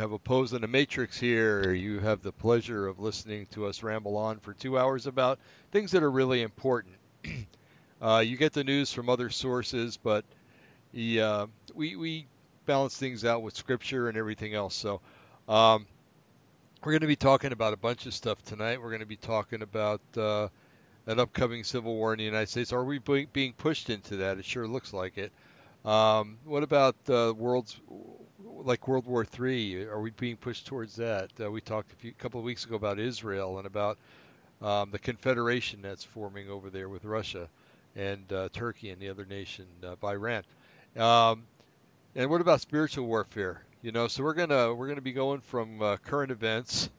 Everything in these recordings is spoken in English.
have Opposing the Matrix here. You have the pleasure of listening to us ramble on for two hours about things that are really important. uh, you get the news from other sources, but uh, we, we balance things out with scripture and everything else. So um, we're going to be talking about a bunch of stuff tonight. We're going to be talking about uh, an upcoming civil war in the United States. Are we being pushed into that? It sure looks like it. Um, what about the world's like World War III? Are we being pushed towards that? Uh, we talked a few, couple of weeks ago about Israel and about um, the confederation that's forming over there with Russia and uh, Turkey and the other nation of Iran. Um, and what about spiritual warfare? You know, so we're gonna we're gonna be going from uh, current events,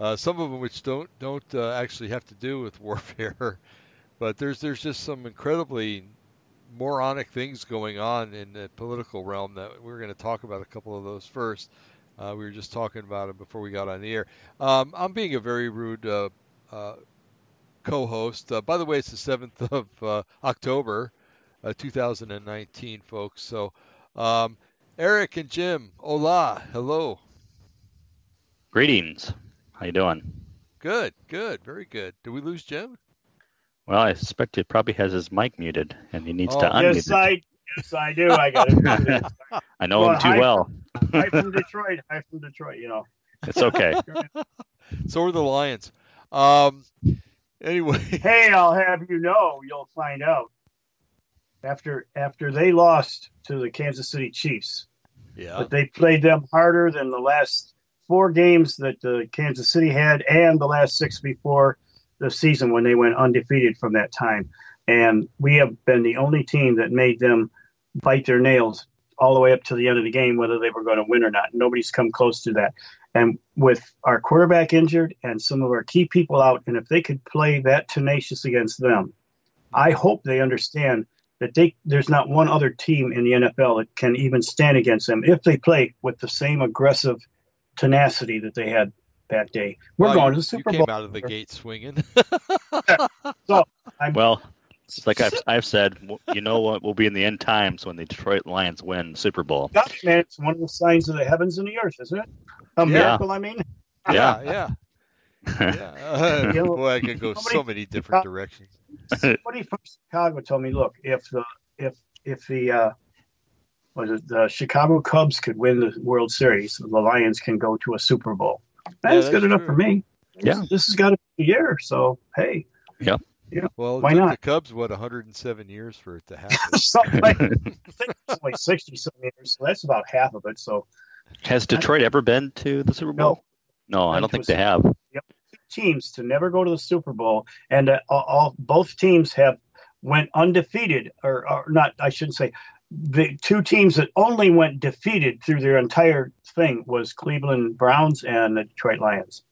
uh, some of them which don't don't uh, actually have to do with warfare, but there's there's just some incredibly moronic things going on in the political realm that we're going to talk about a couple of those first. Uh, we were just talking about it before we got on the air. Um, I'm being a very rude uh, uh, co-host. Uh, by the way, it's the 7th of uh, October, uh, 2019, folks. So, um, Eric and Jim, hola, hello. Greetings. How you doing? Good, good, very good. Did we lose Jim? Well, I suspect he probably has his mic muted, and he needs Oh, to unmute Yes, it. I yes I do. I got it. I know Well, him too hi- well. Hi from Detroit. Hi from Detroit. You know. It's okay. So are the Lions. Um, anyway, Hey, I'll have you know. You'll find out after after they lost to the Kansas City Chiefs, yeah, but they played them harder than the last four games that the Kansas City had, and the last six before the season when they went undefeated from that time. And we have been the only team that made them bite their nails all the way up to the end of the game, whether they were going to win or not. Nobody's come close to that. And with our quarterback injured and some of our key people out, and if they could play that tenacious against them, I hope they understand that they there's not one other team in the NFL that can even stand against them if they play with the same aggressive tenacity that they had that day. We're Well, going you, to the you Super came Bowl. out of the gate swinging. Well, it's like I've, I've said, you know what will be in the end times when the Detroit Lions win Super Bowl. Gosh, man, it's one of the signs of the heavens and the earth, isn't it? A Yeah. miracle, I mean. yeah, yeah, yeah. Uh, You know, boy, I could go so many different directions. Somebody from Chicago told me, look, if the if if the uh, was it the Chicago Cubs could win the World Series, the Lions can go to a Super Bowl. That's that's good enough for me. Yeah. this, this has got to be a year. So hey, yeah, yeah. Well, Why not? the Cubs what 107 years for it to happen. something like I think it's only sixty some years, so that's about half of it. So Has Detroit ever been to the Super Bowl? No, I don't think they have. teams to never go to the Super Bowl, and uh, all, all both teams have went undefeated, or, or not. I shouldn't say the two teams that only went defeated through their entire thing was Cleveland Browns and the Detroit Lions.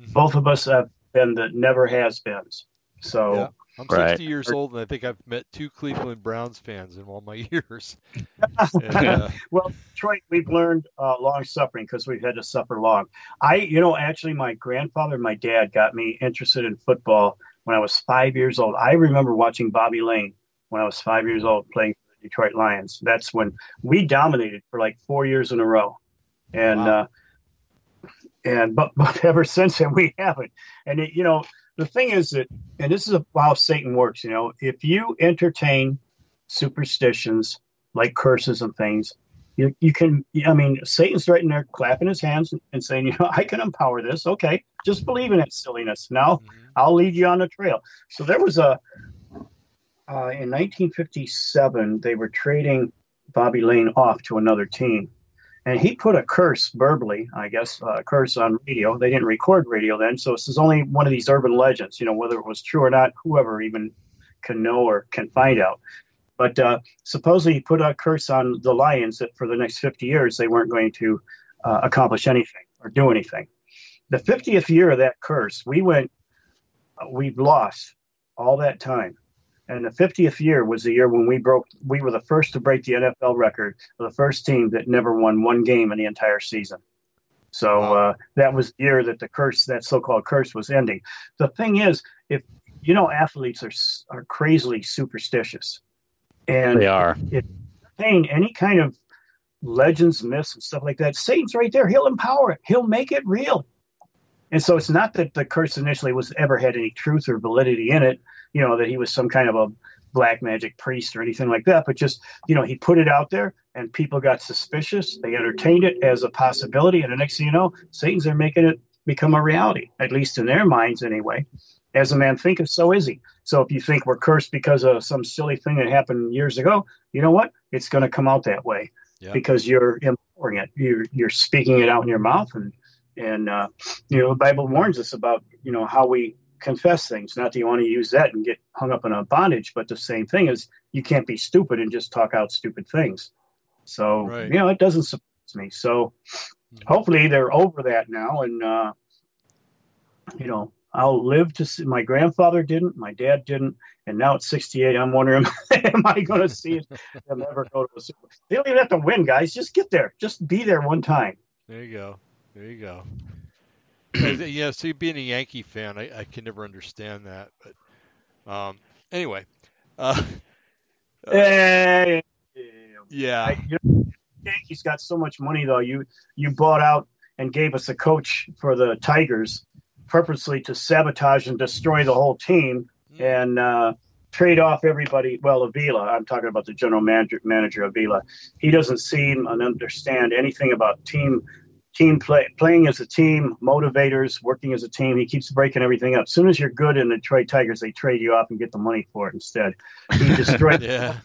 Mhm. Both of us have been the never has beens. So Yeah. I'm Right. 60 years old, and I think I've met two Cleveland Browns fans in all my years. And, uh, well, Detroit, we've learned uh, long suffering because we've had to suffer long. I, you know, actually, my grandfather and my dad got me interested in football when I was five years old. I remember watching Bobby Layne when I was five years old playing for the Detroit Lions. That's when we dominated for like four years in a row, and Wow. uh, and but but ever since then we haven't. And it, you know, the thing is that, and this is how Satan works. You know, if you entertain superstitions like curses and things, you, you can, I mean, Satan's right in there clapping his hands and saying, you know, I can empower this. Okay, just believe in it, silliness. Now mhm. I'll lead you on the trail. So there was a, uh, in 1957, they were trading Bobby Layne off to another team. And he put a curse verbally, I guess, a curse on radio. They didn't record radio then, so this is only one of these urban legends. You know, whether it was true or not, whoever even can know or can find out. But uh, supposedly he put a curse on the Lions that for the next 50 years they weren't going to uh, accomplish anything or do anything. The 50th year of that curse, we went, uh, we've lost all that time. And the 50th year was the year when we broke, we were the first to break the NFL record the first team that never won one game in the entire season. So Wow. uh, that was the year that the curse, that so-called curse, was ending. The thing is, if you know, athletes are are crazily superstitious, and They are. entertain any kind of legends, myths, and stuff like that, Satan's right there. He'll empower it. He'll make it real. And so it's not that the curse initially was ever had any truth or validity in it, you know, that he was some kind of a black magic priest or anything like that, but just, you know, he put it out there and people got suspicious. They entertained it as a possibility. And the next thing you know, Satan's there making it become a reality, at least in their minds anyway. As a man thinketh, so is he. So if you think we're cursed because of some silly thing that happened years ago, you know what? It's going to come out that way Yeah. because you're empowering it. You're you're speaking it out in your mouth, and and uh, you know the Bible warns us about you know how we confess things. Not that you want to use that and get hung up in a bondage, but the same thing is you can't be stupid and just talk out stupid things. So Right. you know it doesn't surprise me. So Mhm. hopefully they're over that now, and uh, you know. I'll live to see. My grandfather didn't. My dad didn't. And now at 68, I'm wondering, am I going to see them ever go to a Super? They don't even have to win, guys. Just get there. Just be there one time. There you go. There you go. Yeah, th- yeah, see, being a Yankee fan, I, I can never understand that. But um, anyway, uh, uh, Hey, yeah, I, you know, Yankees got so much money though. You you bought out and gave us a coach for the Tigers, purposely to sabotage and destroy the whole team and uh, trade off everybody. Well, Avila, I'm talking about the general manager, manager Avila. He doesn't seem and understand anything about team team play, playing as a team, motivators, working as a team. He keeps breaking everything up. As soon as you're good in the Detroit Tigers, they trade you off and get the money for it instead. He destroyed. yeah.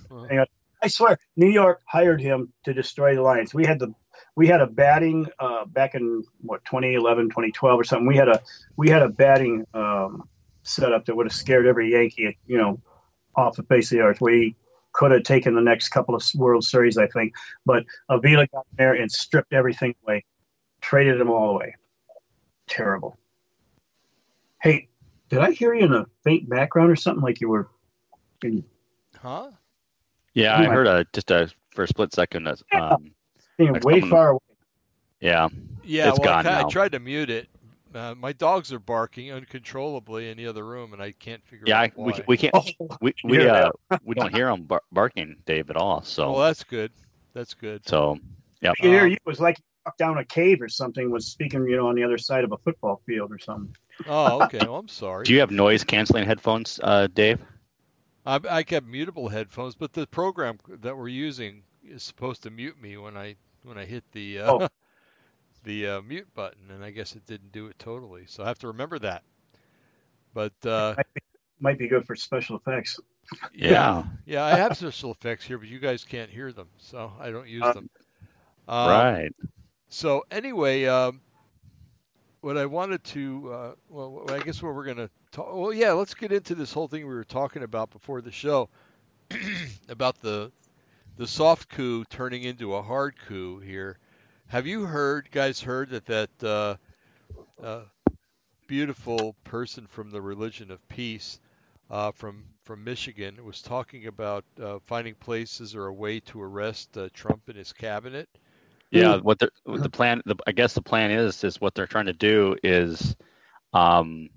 I swear, New York hired him to destroy the Lions. We had the we had a batting uh, back in what 2011, 2012 or something. We had a we had a batting um, setup that would have scared every Yankee, you know, off the face of the earth. We could have taken the next couple of World Series, I think, but Avila got there and stripped everything away, traded them all away. Terrible. Hey, did I hear you in a faint background or something like you were? huh? Yeah, I heard a just a for a split second. uh, Um, being way someone- far away. yeah, Yeah, It's well, I, gone ki- I now. tried to mute it. Uh, my dogs are barking uncontrollably in the other room, and I can't figure yeah. I, out we we can't Oh, we we uh we don't hear them bar- barking, Dave, at all. So well, that's good. That's good. so yeah, I could hear Um, you. It was like you walked down a cave or something. Was speaking, you know, on the other side of a football field or something. Oh, okay. Well, I'm sorry. Do you have noise canceling headphones, uh, Dave? I, I kept mutable headphones, but the program that we're using is supposed to mute me when I when I hit the uh, Oh. the uh, mute button, and I guess it didn't do it totally. So I have to remember that. But uh, Might be, might be good for special effects. yeah, yeah, I have special effects here, but you guys can't hear them, so I don't use Uh, them. Um, right. So anyway, um, what I wanted to, uh, well, I guess what we're gonna talk. Well, yeah, let's get into this whole thing we were talking about before the show about the the soft coup turning into a hard coup here. Have you heard, guys, heard that that uh, uh, beautiful person from the religion of peace uh, from from Michigan was talking about uh, finding places or a way to arrest uh, Trump and his cabinet? Yeah, what the what the plan? The, I guess the plan is is what they're trying to do is, um,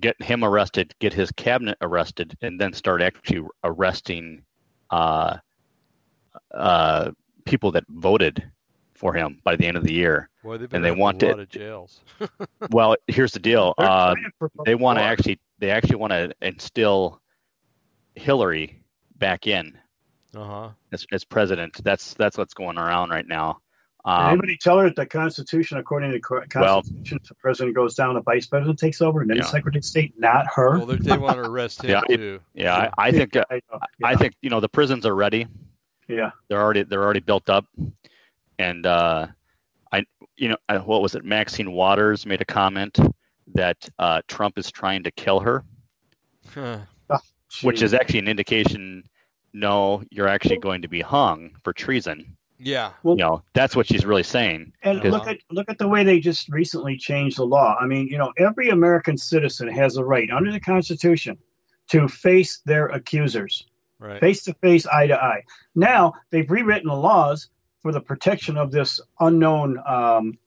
get him arrested, get his cabinet arrested, and then start actually arresting, uh, uh, people that voted for him by the end of the year. Boy, they've And they want a it- lot of jails. Well, here's the deal. They're Uh, they want to actually they actually want to instill Hillary back in Uh huh. as, as president. That's that's what's going around right now. Um, Anybody tell her that the Constitution, according to the co- Well- Constitution, if the president goes down, the vice president takes over, and then Yeah. the secretary of state, not her. Well, they, they want to arrest him Yeah, too. yeah, I, I think uh, I, know. I think you know the prisons are ready. yeah. They're already they're already built up, and uh, I you know uh, what was it? Maxine Waters made a comment that uh, Trump is trying to kill her, Huh. which Gee. is actually an indication. No, you're actually going to be hung for treason. Yeah. Well, you know, that's what she's really saying. And look at look at the way they just recently changed the law. I mean, you know, every American citizen has a right under the Constitution to face their accusers, right. face to face, eye to eye. Now they've rewritten the laws for the protection of this unknown. Um,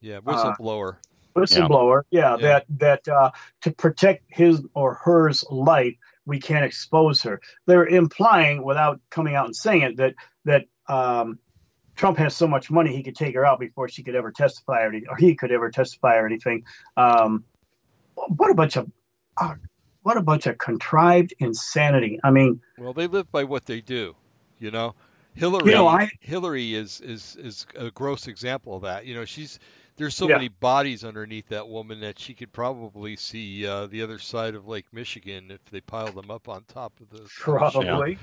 yeah, whistleblower. Uh, whistleblower. Yeah, yeah, that that uh, to protect his or hers life, we can't expose her. They're implying, without coming out and saying it, that that um, Trump has so much money he could take her out before she could ever testify or, or he could ever testify or anything. Um, what a bunch of uh, what a bunch of contrived insanity. I mean, well, they live by what they do, you know. Hillary, you know, I, Hillary is is is a gross example of that. You know, she's there's so yeah. many bodies underneath that woman that she could probably see uh, the other side of Lake Michigan if they pile them up on top of the probably.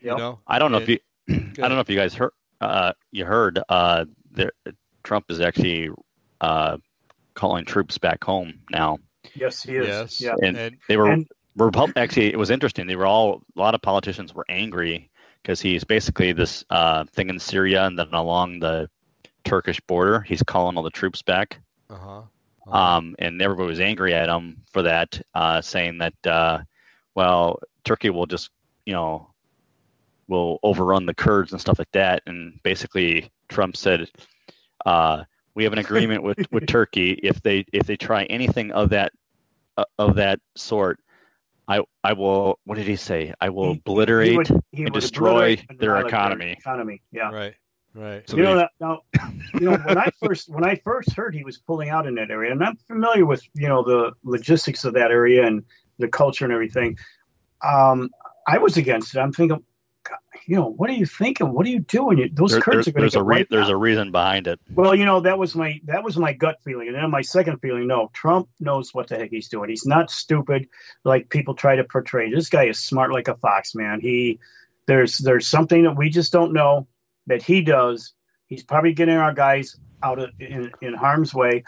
Yeah. You know, I don't know and, if you, I don't know if you guys heard uh, you heard uh, there, Trump is actually uh, calling troops back home now. Yes, he is. Yes. Yeah. And, and they were and, Repub- actually it was interesting. They were all a lot of politicians were angry because he's basically this uh, thing in Syria and then along the Turkish border. He's calling all the troops back. Uh-huh. Uh-huh. Um, and everybody was angry at him for that, uh, saying that, uh, well, Turkey will just, you know, will overrun the Kurds and stuff like that. And basically, Trump said, uh, "We have an agreement with, with Turkey. If they if they try anything of that uh, of that sort, I I will. What did he say? I will obliterate he would, he and destroy obliterate their economy. Economy, yeah. Right. Right. So you know, that now, you know, when I first when I first heard he was pulling out in that area, and I'm familiar with you know the logistics of that area and the culture and everything. Um, I was against it. I'm thinking, you know, what are you thinking? What are you doing? Those there, Kurds are going to get a re- There's a reason behind it. Well, you know, that was my that was my gut feeling, and then my second feeling. No, Trump knows what the heck he's doing. He's not stupid like people try to portray. This guy is smart like a fox, man. He there's there's something that we just don't know that he does. He's probably getting our guys out of in, in harm's way.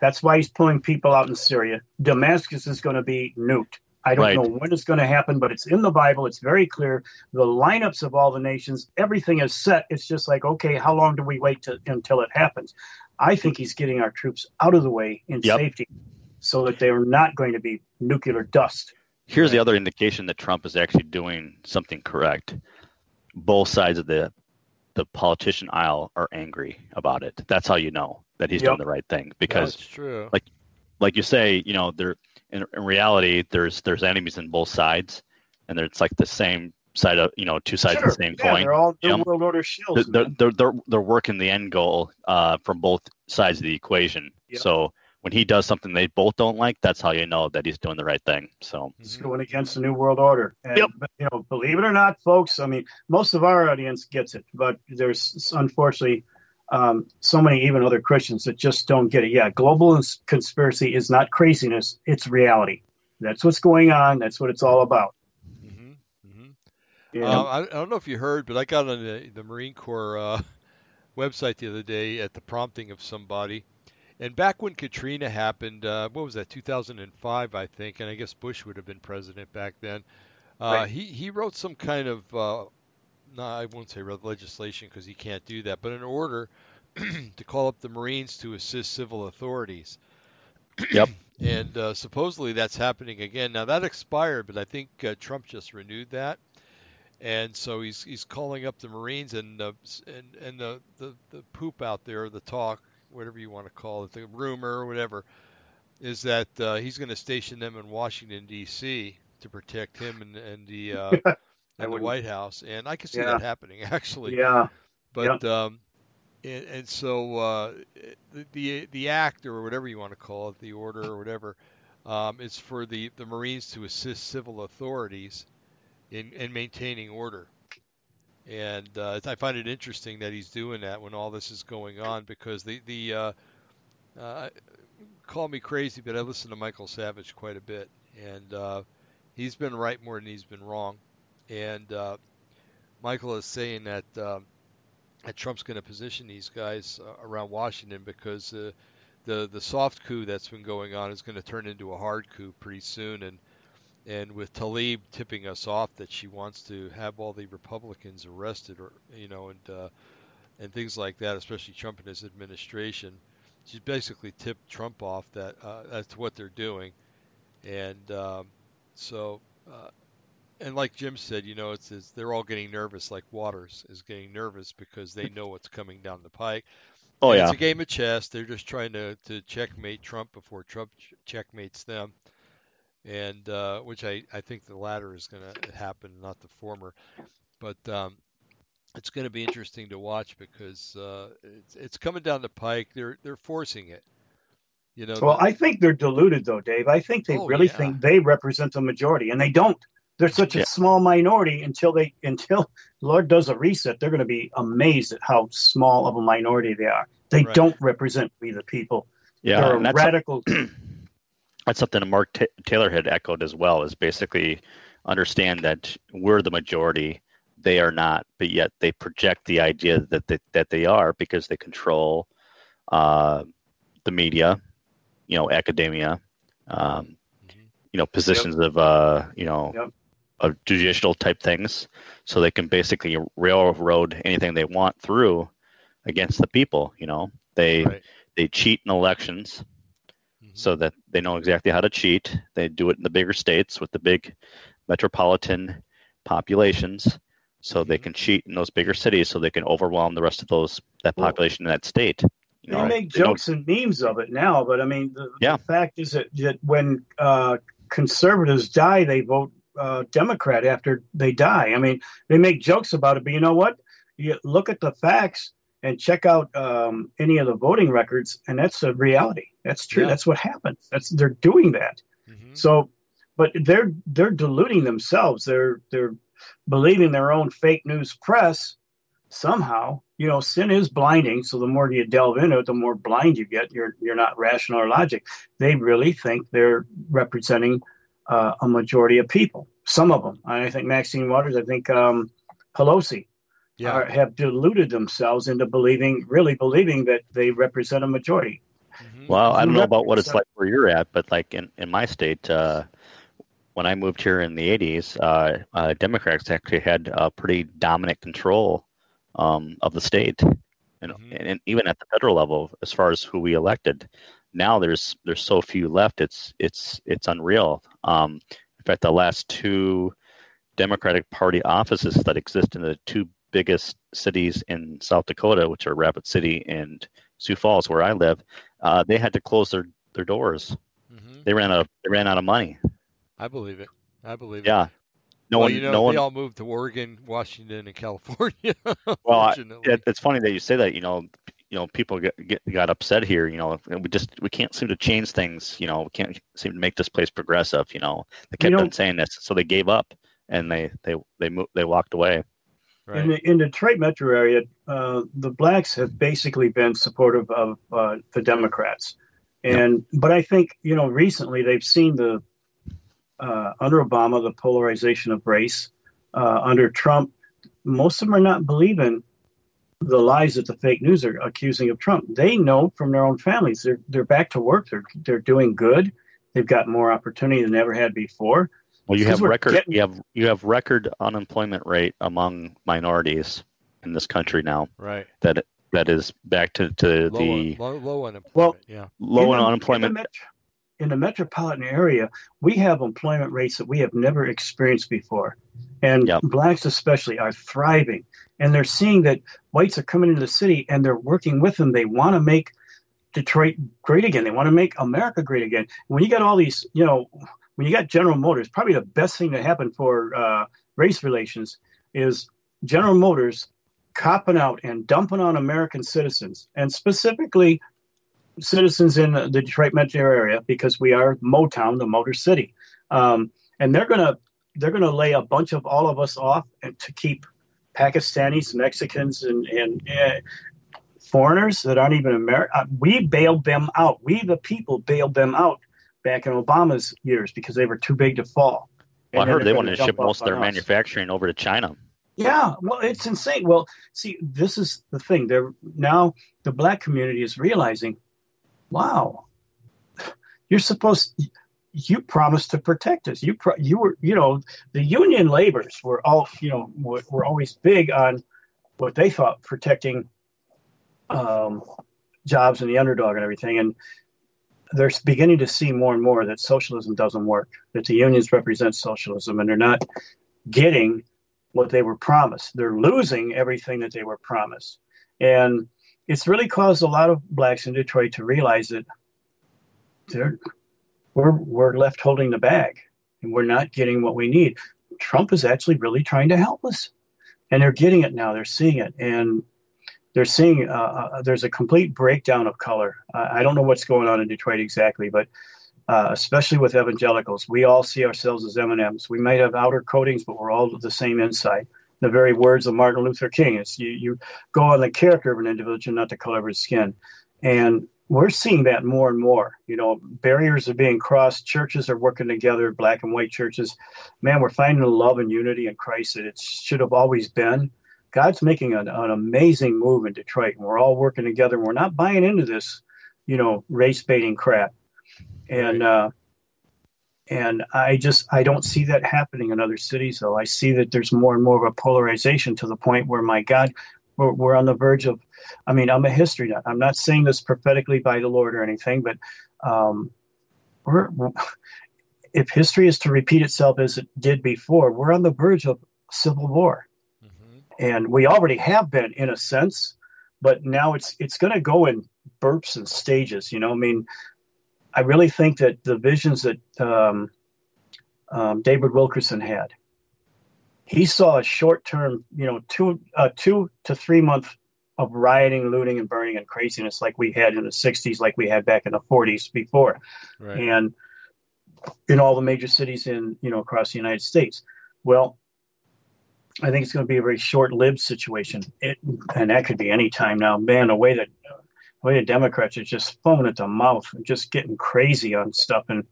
That's why he's pulling people out in Syria. Damascus is going to be nuked. I don't right. know when it's going to happen, but it's in the Bible. It's very clear. The lineups of all the nations, everything is set. It's just like, okay, how long do we wait to, until it happens? I think he's getting our troops out of the way in yep. safety so that they are not going to be nuclear dust. Here's the other indication that Trump is actually doing something correct. Both sides of the the politician aisle are angry about it. That's how you know that he's yep. doing the right thing because That's true. like like you say, you know, they're in, in reality, there's there's enemies in both sides, and it's like the same side of you know two sides sure. of the same yeah, coin. They're all New World Order shields. They're, they're, they're, they're, working the end goal uh, from both sides of the equation. Yep. So when he does something they both don't like, that's how you know that he's doing the right thing. So he's going against the New World Order. And, yep. You know, believe it or not, folks. I mean, most of our audience gets it, but there's unfortunately um, so many even other Christians that just don't get it. Yeah, global conspiracy is not craziness; it's reality. That's what's going on. That's what it's all about. Mm-hmm. Mm-hmm. Uh, I, I, don't know if you heard, but I got on the, the Marine Corps uh, website the other day at the prompting of somebody. And back when Katrina happened, uh, what was that, 2005, I think, and I guess Bush would have been president back then. Uh, right. He he wrote some kind of uh, no, I won't say legislation because he can't do that, but an order to call up the Marines to assist civil authorities. Yep. and uh, supposedly that's happening again. Now that expired, but I think uh, Trump just renewed that, and so he's he's calling up the Marines and uh, and and the, the the poop out there, the talk, whatever you want to call it, the rumor or whatever, is that uh, he's going to station them in Washington D.C. to protect him and and the uh, in the White House, and I can see yeah. that happening actually. Yeah. But um, and, and so uh, the, the the act or whatever you want to call it, the order or whatever, um, is for the the Marines to assist civil authorities in in maintaining order. And uh, I find it interesting that he's doing that when all this is going on because the the uh, uh, call me crazy, but I listen to Michael Savage quite a bit, and uh, he's been right more than he's been wrong. And uh, Michael is saying that uh, that Trump's going to position these guys around Washington because the the soft coup that's been going on is going to turn into a hard coup pretty soon, and and with Tlaib tipping us off that she wants to have all the Republicans arrested, or you know, and uh, and things like that, especially Trump and his administration. She's basically tipped Trump off that uh, that's what they're doing, and um, so uh, and like Jim said, you know, it's, it's they're all getting nervous. Like Waters is getting nervous because they know what's coming down the pike. Oh And yeah. It's a game of chess. They're just trying to, to checkmate Trump before Trump ch- checkmates them, and uh, which I, I think the latter is going to happen, not the former. But um, it's going to be interesting to watch because uh, it's, it's coming down the pike. They're they're forcing it. You know. Well, the- I think they're deluded, though, Dave. I think they Oh, really yeah. think they represent the majority, and they don't. They're such a small minority until they until Lord does a reset. They're going to be amazed at how small of a minority they are. They Right. don't represent we the people. Yeah, they're a that's radical. that's something that Mark Ta Taylor had echoed as well. Is basically understand that we're the majority, they are not, but yet they project the idea that they, that they are because they control uh, the media, you know, academia, um, Mhm. you know, positions of uh, you know, Yep. of judicial type things, so they can basically railroad anything they want through against the people. You know, they Right. they cheat in elections. So that they know exactly how to cheat. They do it in the bigger states with the big metropolitan populations, so they Mhm. can cheat in those bigger cities, so they can overwhelm the rest of those that population in that state. You They know, make they don't- jokes and memes of it now, but I mean, the, Yeah. the fact is that, that when uh, conservatives die, they vote uh, Democrat after they die. I mean, they make jokes about it, but you know what? You look at the facts and check out um, any of the voting records, and that's a reality. That's true. Yeah. That's what happens. That's they're doing that. Mhm. So, but they're they're deluding themselves. They're they're believing their own fake news press somehow. You know, sin is blinding. So the more you delve into it, the more blind you get. You're you're not rational or logic. They really think they're representing uh, a majority of people. Some of them. I think Maxine Waters. I think um, Pelosi Yeah. are, have deluded themselves into believing, really believing that they represent a majority. Mhm. Well, I don't know about what it's like where you're at, but like in, in my state, uh, when I moved here in the 80s, uh, uh, Democrats actually had uh, pretty dominant control um, of the state, and, Mhm. and even at the federal level, as far as who we elected. Now there's there's so few left. It's it's it's unreal. Um, in fact, the last two Democratic Party offices that exist in the two biggest cities in South Dakota, which are Rapid City and Sioux Falls, where I live, uh, they had to close their, their doors. Mhm. They ran out of they ran out of money. I believe it. I believe it. Yeah, no well, one, you know, no they one. all moved to Oregon, Washington, and California. Well, I- It, it's funny that you say that. You know, you know, people get, get got upset here. You know, and we just we can't seem to change things. You know, we can't seem to make this place progressive. You know, they kept know- on saying this, so they gave up and they they they moved, they walked away. Right. In the in the Detroit metro area, uh, the blacks have basically been supportive of uh, the Democrats, and but I think you know recently they've seen the uh, under Obama the polarization of race. Uh, under Trump, most of them are not believing the lies that the fake news are accusing of Trump. They know from their own families they're they're back to work. They're they're doing good. They've got more opportunity than they ever had before. Well, you have record getting- you have you have record unemployment rate among minorities in this country now. right. That that is back to, to Low, the low, low unemployment. Well, yeah. low in the- unemployment. In the, metro, in the metropolitan area, we have employment rates that we have never experienced before. And Yep. blacks, especially, are thriving. And they're seeing that whites are coming into the city and they're working with them. They want to make Detroit great again. They want to make America great again. When you got all these, you know, when you got General Motors, probably the best thing that happened for uh, race relations is General Motors copping out and dumping on American citizens, and specifically citizens in the Detroit metro area because we are Motown, the Motor City, um, and they're gonna they're gonna lay a bunch of all of us off and to keep Pakistanis, Mexicans, and and uh, foreigners that aren't even American. Uh, we bailed them out. We the people bailed them out back in Obama's years because they were too big to fall. Well, I heard they wanted gonna ship most of their manufacturing over to China. Yeah, well, it's insane. Well, see, this is the thing. They're now the black community is realizing, wow, you're supposed. You promised to protect us. You pro, you were you know the union laborers were all you know were, were always big on what they thought protecting um, jobs and the underdog and everything. And they're beginning to see more and more that socialism doesn't work, that the unions represent socialism, and they're not getting what they were promised. They're losing everything that they were promised. And it's really caused a lot of blacks in Detroit to realize that they're, we're, we're left holding the bag and we're not getting what we need. Trump is actually really trying to help us. And they're getting it now. They're seeing it. And they're seeing uh, uh, there's a complete breakdown of color. Uh, I don't know what's going on in Detroit exactly, but uh, especially with evangelicals, we all see ourselves as M&Ms. We might have outer coatings, but we're all the same inside. The very words of Martin Luther King: "It's you, you go on the character of an individual, not the color of his skin." And we're seeing that more and more. You know, barriers are being crossed. Churches are working together, black and white churches. Man, we're finding love and unity in Christ that it should have always been. God's making an, an amazing move in Detroit, and we're all working together. And we're not buying into this, you know, race baiting crap. And uh, and I just I don't see that happening in other cities, though. I see that there's more and more of a polarization to the point where, my God, we're, we're on the verge of. I mean, I'm a history nut. I'm not saying this prophetically by the Lord or anything, but um, we're, we're if history is to repeat itself as it did before, we're on the verge of civil war and we already have been in a sense, but now it's it's going to go in burps and stages. You know, I mean, I really think that the visions that um, um, David Wilkerson had, he saw a short term, you know, two uh, two to three month of rioting, looting, and burning and craziness like we had in the '60s, like we had back in the '40s before, right. and in all the major cities in you know across the United States. Well, I think it's going to be a very short-lived situation, it, and that could be any time now. Man, the way that the way the Democrats are just foaming at the mouth, just getting crazy on stuff, and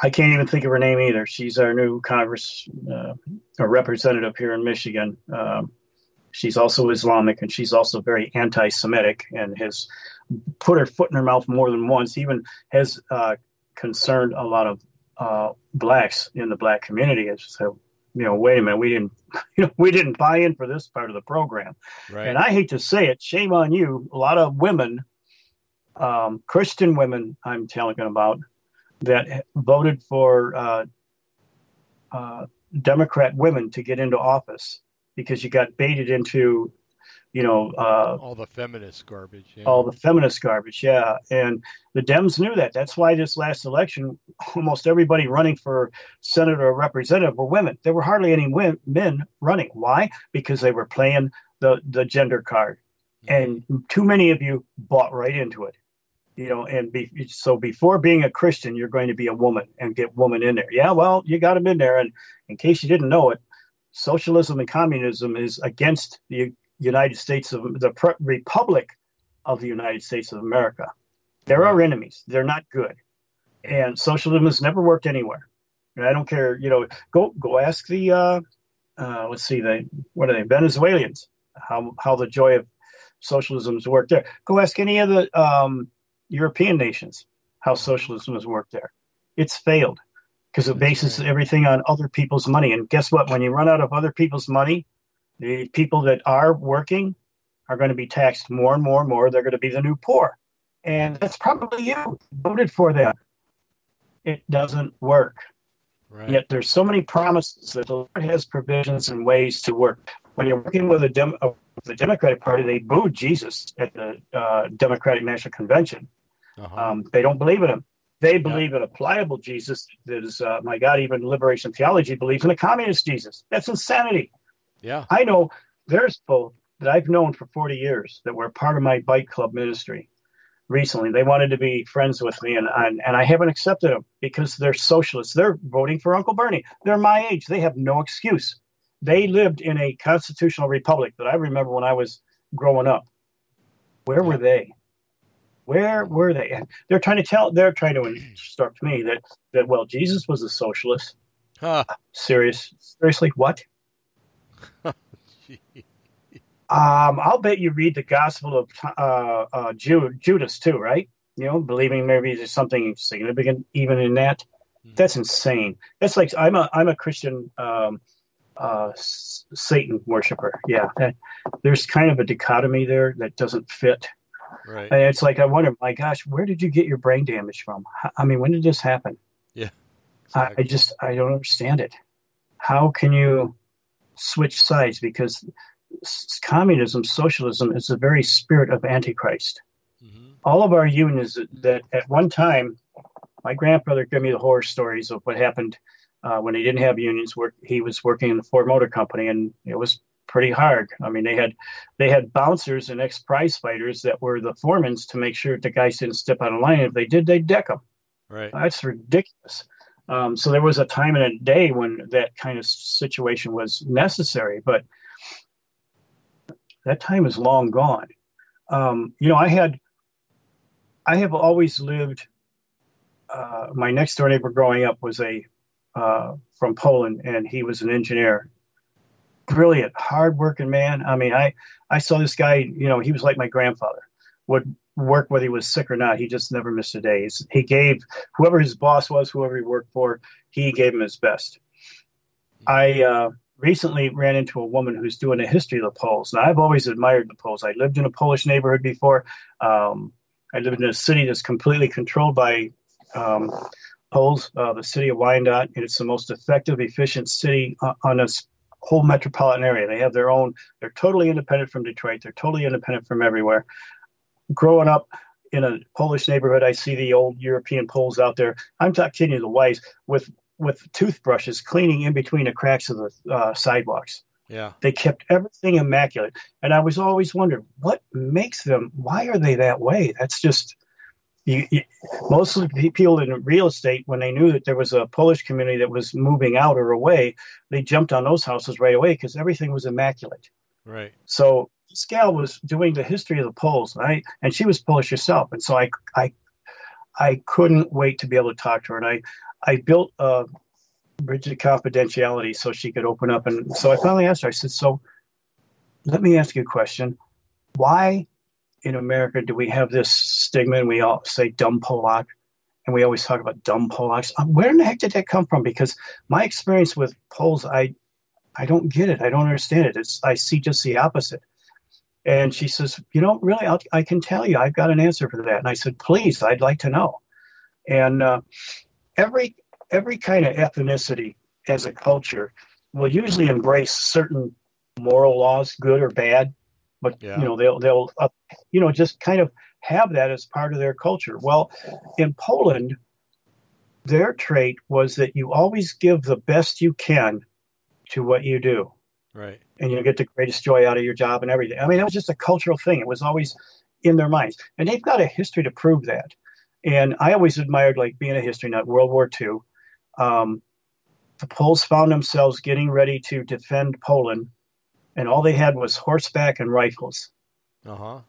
I can't even think of her name either. She's our new Congress uh, representative here in Michigan. Um, she's also Islamic, and she's also very anti-Semitic, and has put her foot in her mouth more than once. Even has uh, concerned a lot of uh, blacks in the black community. So you know, wait a minute, we didn't, you know, we didn't buy in for this part of the program. Right. And I hate to say it, shame on you. A lot of women, um, Christian women, I'm telling about, that voted for uh, uh, Democrat women to get into office because you got baited into you know, uh, all the feminist garbage. Yeah. All the feminist garbage, yeah. And the Dems knew that. That's why this last election, almost everybody running for senator or representative were women. There were hardly any men running. Why? Because they were playing the the gender card, mm-hmm. and too many of you bought right into it. You know, and be, so before being a Christian, you're going to be a woman and get woman in there. Yeah, well, you got them in there. And in case you didn't know it, socialism and communism is against the United States of the Republic of the United States of America. They're our enemies. They're not good, and socialism has never worked anywhere. And I don't care. You know, go go ask the uh, uh, let's see, the what are they Venezuelans how how the joy of socialism has worked there. Go ask any of the um, European nations how socialism has worked there. It's failed because it bases everything on other people's money. And guess what? When you run out of other people's money, the people that are working are going to be taxed more and more and more. They're going to be the new poor. And that's probably you voted for them. It doesn't work. Right. Yet there's so many promises that the Lord has provisions and ways to work. When you're working with a Dem- uh, the Democratic Party, they booed Jesus at the uh, Democratic National Convention. Uh-huh. Um, they don't believe in him. They believe yeah. in a pliable Jesus that is, uh, my God, even liberation theology believes in a communist Jesus. That's insanity. Yeah. I know there's both that I've known for 40 years that were part of my bike club ministry recently. They wanted to be friends with me, and, and, and I haven't accepted them because they're socialists. They're voting for Uncle Bernie. They're my age. They have no excuse. They lived in a constitutional republic that I remember when I was growing up. Where were they? Where were they? And they're trying to tell. They're trying to instruct me that that well, Jesus was a socialist. Huh. Serious? Seriously? What? Um, I'll bet you read the Gospel of uh, uh, Jude, Judas too, right? You know, believing maybe there's something significant even in that. Mm-hmm. That's insane. That's like I'm a I'm a Christian um, uh, Satan worshiper. Yeah, that, there's kind of a dichotomy there that doesn't fit. Right. And it's like I wonder, my gosh, where did you get your brain damage from? I mean, when did this happen? Yeah. Exactly. I, I just I don't understand it. How can you switch sides? Because communism, socialism is the very spirit of Antichrist. Mm-hmm. All of our unions that at one time, my grandfather gave me the horror stories of what happened uh, when he didn't have unions. Work he was working in the Ford Motor Company, and it was pretty hard. I mean, they had they had bouncers and ex prize fighters that were the foremans to make sure the guys didn't step out of line. If they did, they'd deck them. Right. That's ridiculous. Um, so there was a time and a day when that kind of situation was necessary, but that time is long gone. Um, you know, I had, I have always lived. Uh, my next door neighbor growing up was a uh, from Poland, and he was an engineer. Brilliant, hardworking man. I mean, I I saw this guy. You know, he was like my grandfather. Would work whether he was sick or not. He just never missed a day. He gave whoever his boss was, whoever he worked for, he gave him his best. I uh, recently ran into a woman who's doing a history of the Poles. Now, I've always admired the Poles. I lived in a Polish neighborhood before. Um, I lived in a city that's completely controlled by um, Poles, uh, the city of Wyandotte, and it's the most effective, efficient city on this whole metropolitan area. They have their own, they're totally independent from Detroit. They're totally independent from everywhere growing up in a Polish neighborhood, I see the old European Poles out there. I'm not kidding you, the wives with with toothbrushes cleaning in between the cracks of the uh, sidewalks. Yeah, they kept everything immaculate, and I was always wondering what makes them. Why are they that way? That's just. You, you, most of the people in real estate, when they knew that there was a Polish community that was moving out or away, they jumped on those houses right away because everything was immaculate. Right. So gal was doing the history of the Poles, right? And she was Polish herself, and so I, I, I couldn't wait to be able to talk to her, and I, I built a bridge of confidentiality so she could open up, and so I finally asked her. I said, "So, let me ask you a question. Why, in America, do we have this stigma, and we all say dumb Polak?" And we always talk about dumb Polacks. Uh, where in the heck did that come from? Because my experience with Poles, I I don't get it. I don't understand it. It's I see just the opposite. And she says, You know, really, I'll, i can tell you, I've got an answer for that. And I said, Please, I'd like to know. And uh, every every kind of ethnicity as a culture will usually embrace certain moral laws, good or bad. But yeah. you know, they'll they'll uh, you know just kind of have that as part of their culture. Well, in Poland, their trait was that you always give the best you can to what you do. Right. And you'll get the greatest joy out of your job and everything. I mean, it was just a cultural thing. It was always in their minds. And they've got a history to prove that. And I always admired, like, being a history nut, World War II. Um, the Poles found themselves getting ready to defend Poland, and all they had was horseback and rifles. Uh huh.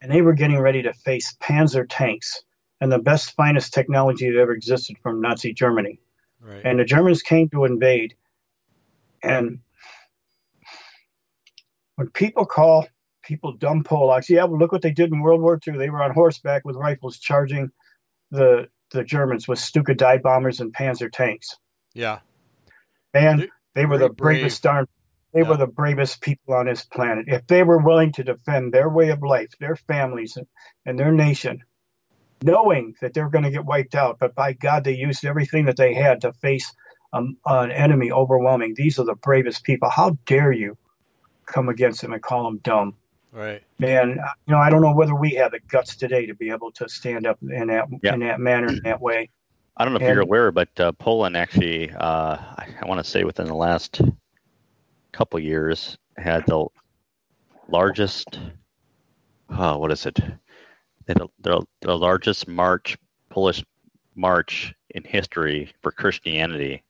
And they were getting ready to face Panzer tanks and the best, finest technology that ever existed from Nazi Germany. Right. And the Germans came to invade. And when people call people dumb Polacks, yeah, well, look what they did in World War II. They were on horseback with rifles charging the the Germans with Stuka dive bombers and Panzer tanks. Yeah, and they were the bravest darn. They yeah. were the bravest people on this planet. If they were willing to defend their way of life, their families, and, and their nation, knowing that they're going to get wiped out, but by God, they used everything that they had to face um, an enemy overwhelming. These are the bravest people. How dare you come against them and call them dumb. Right. And you know, I don't know whether we have the guts today to be able to stand up in that yeah. in that manner, in that way. I don't know if and, you're aware, but uh, Poland actually, uh, I, I want to say within the last couple years, had the largest. Oh, what is it? The, the, the largest march, Polish march in history for Christianity.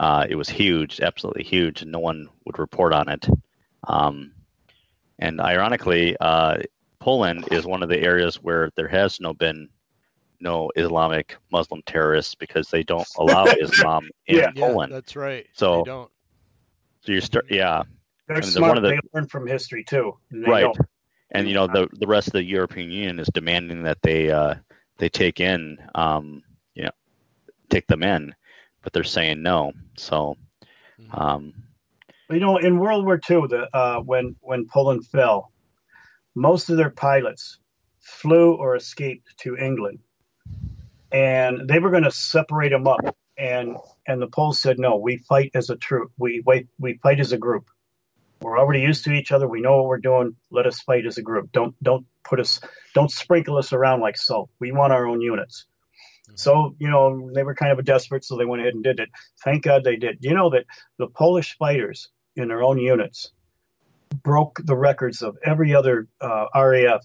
Uh, it was huge, absolutely huge, and no one would report on it. Um, and ironically, uh, Poland is one of the areas where there has no been no Islamic Muslim terrorists because they don't allow Islam in yeah. Poland. Yeah, that's right. So they don't. So you start, yeah. They're and smart. One of the, they learn from history too. Right. Don't. And you know the the rest of the European Union is demanding that they uh, they take in um, you know take them in, but they're saying no. So Mm-hmm. Um, you know, in World War II, the uh, when when Poland fell, most of their pilots flew or escaped to England, and they were going to separate them up. And and the Poles said, no, we fight as a troop. We wait, we fight as a group. We're already used to each other. We know what we're doing. Let us fight as a group. Don't don't put us don't sprinkle us around like salt. We want our own units. Mm-hmm. So, you know, they were kind of a desperate, so they went ahead and did it. Thank God they did. You know that the Polish fighters in their own units broke the records of every other uh, RAF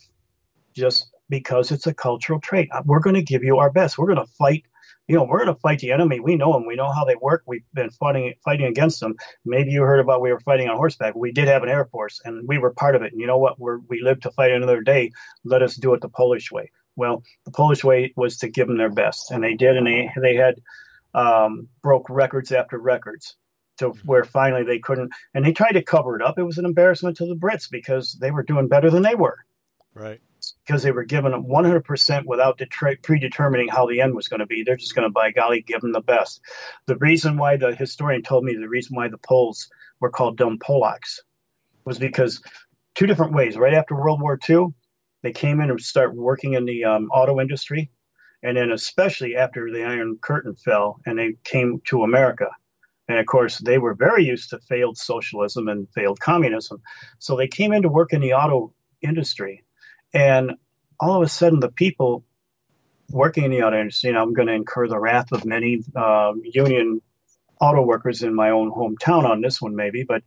just because it's a cultural trait. We're going to give you our best. We're going to fight you know, we're going to fight the enemy. We know them. We know how they work. We've been fighting fighting against them. Maybe you heard about we were fighting on horseback. We did have an air force, and we were part of it. And you know what? We're, we live to fight another day. Let us do it the Polish way. Well, the Polish way was to give them their best, and they did, and they they had um, broke records after records to where finally they couldn't, and they tried to cover it up. It was an embarrassment to the Brits because they were doing better than they were. Right because they were given 100% without predetermining how the end was going to be. They're just going to, by golly, give them the best. The reason why the historian told me the reason why the Poles were called dumb Polacks was because two different ways. Right after World War II, they came in and start working in the um, auto industry. And then, especially after the Iron Curtain fell and they came to America. And of course, they were very used to failed socialism and failed communism. So they came in to work in the auto industry and all of a sudden, the people working in the auto industry, and I'm going to incur the wrath of many uh, union auto workers in my own hometown on this one, maybe, but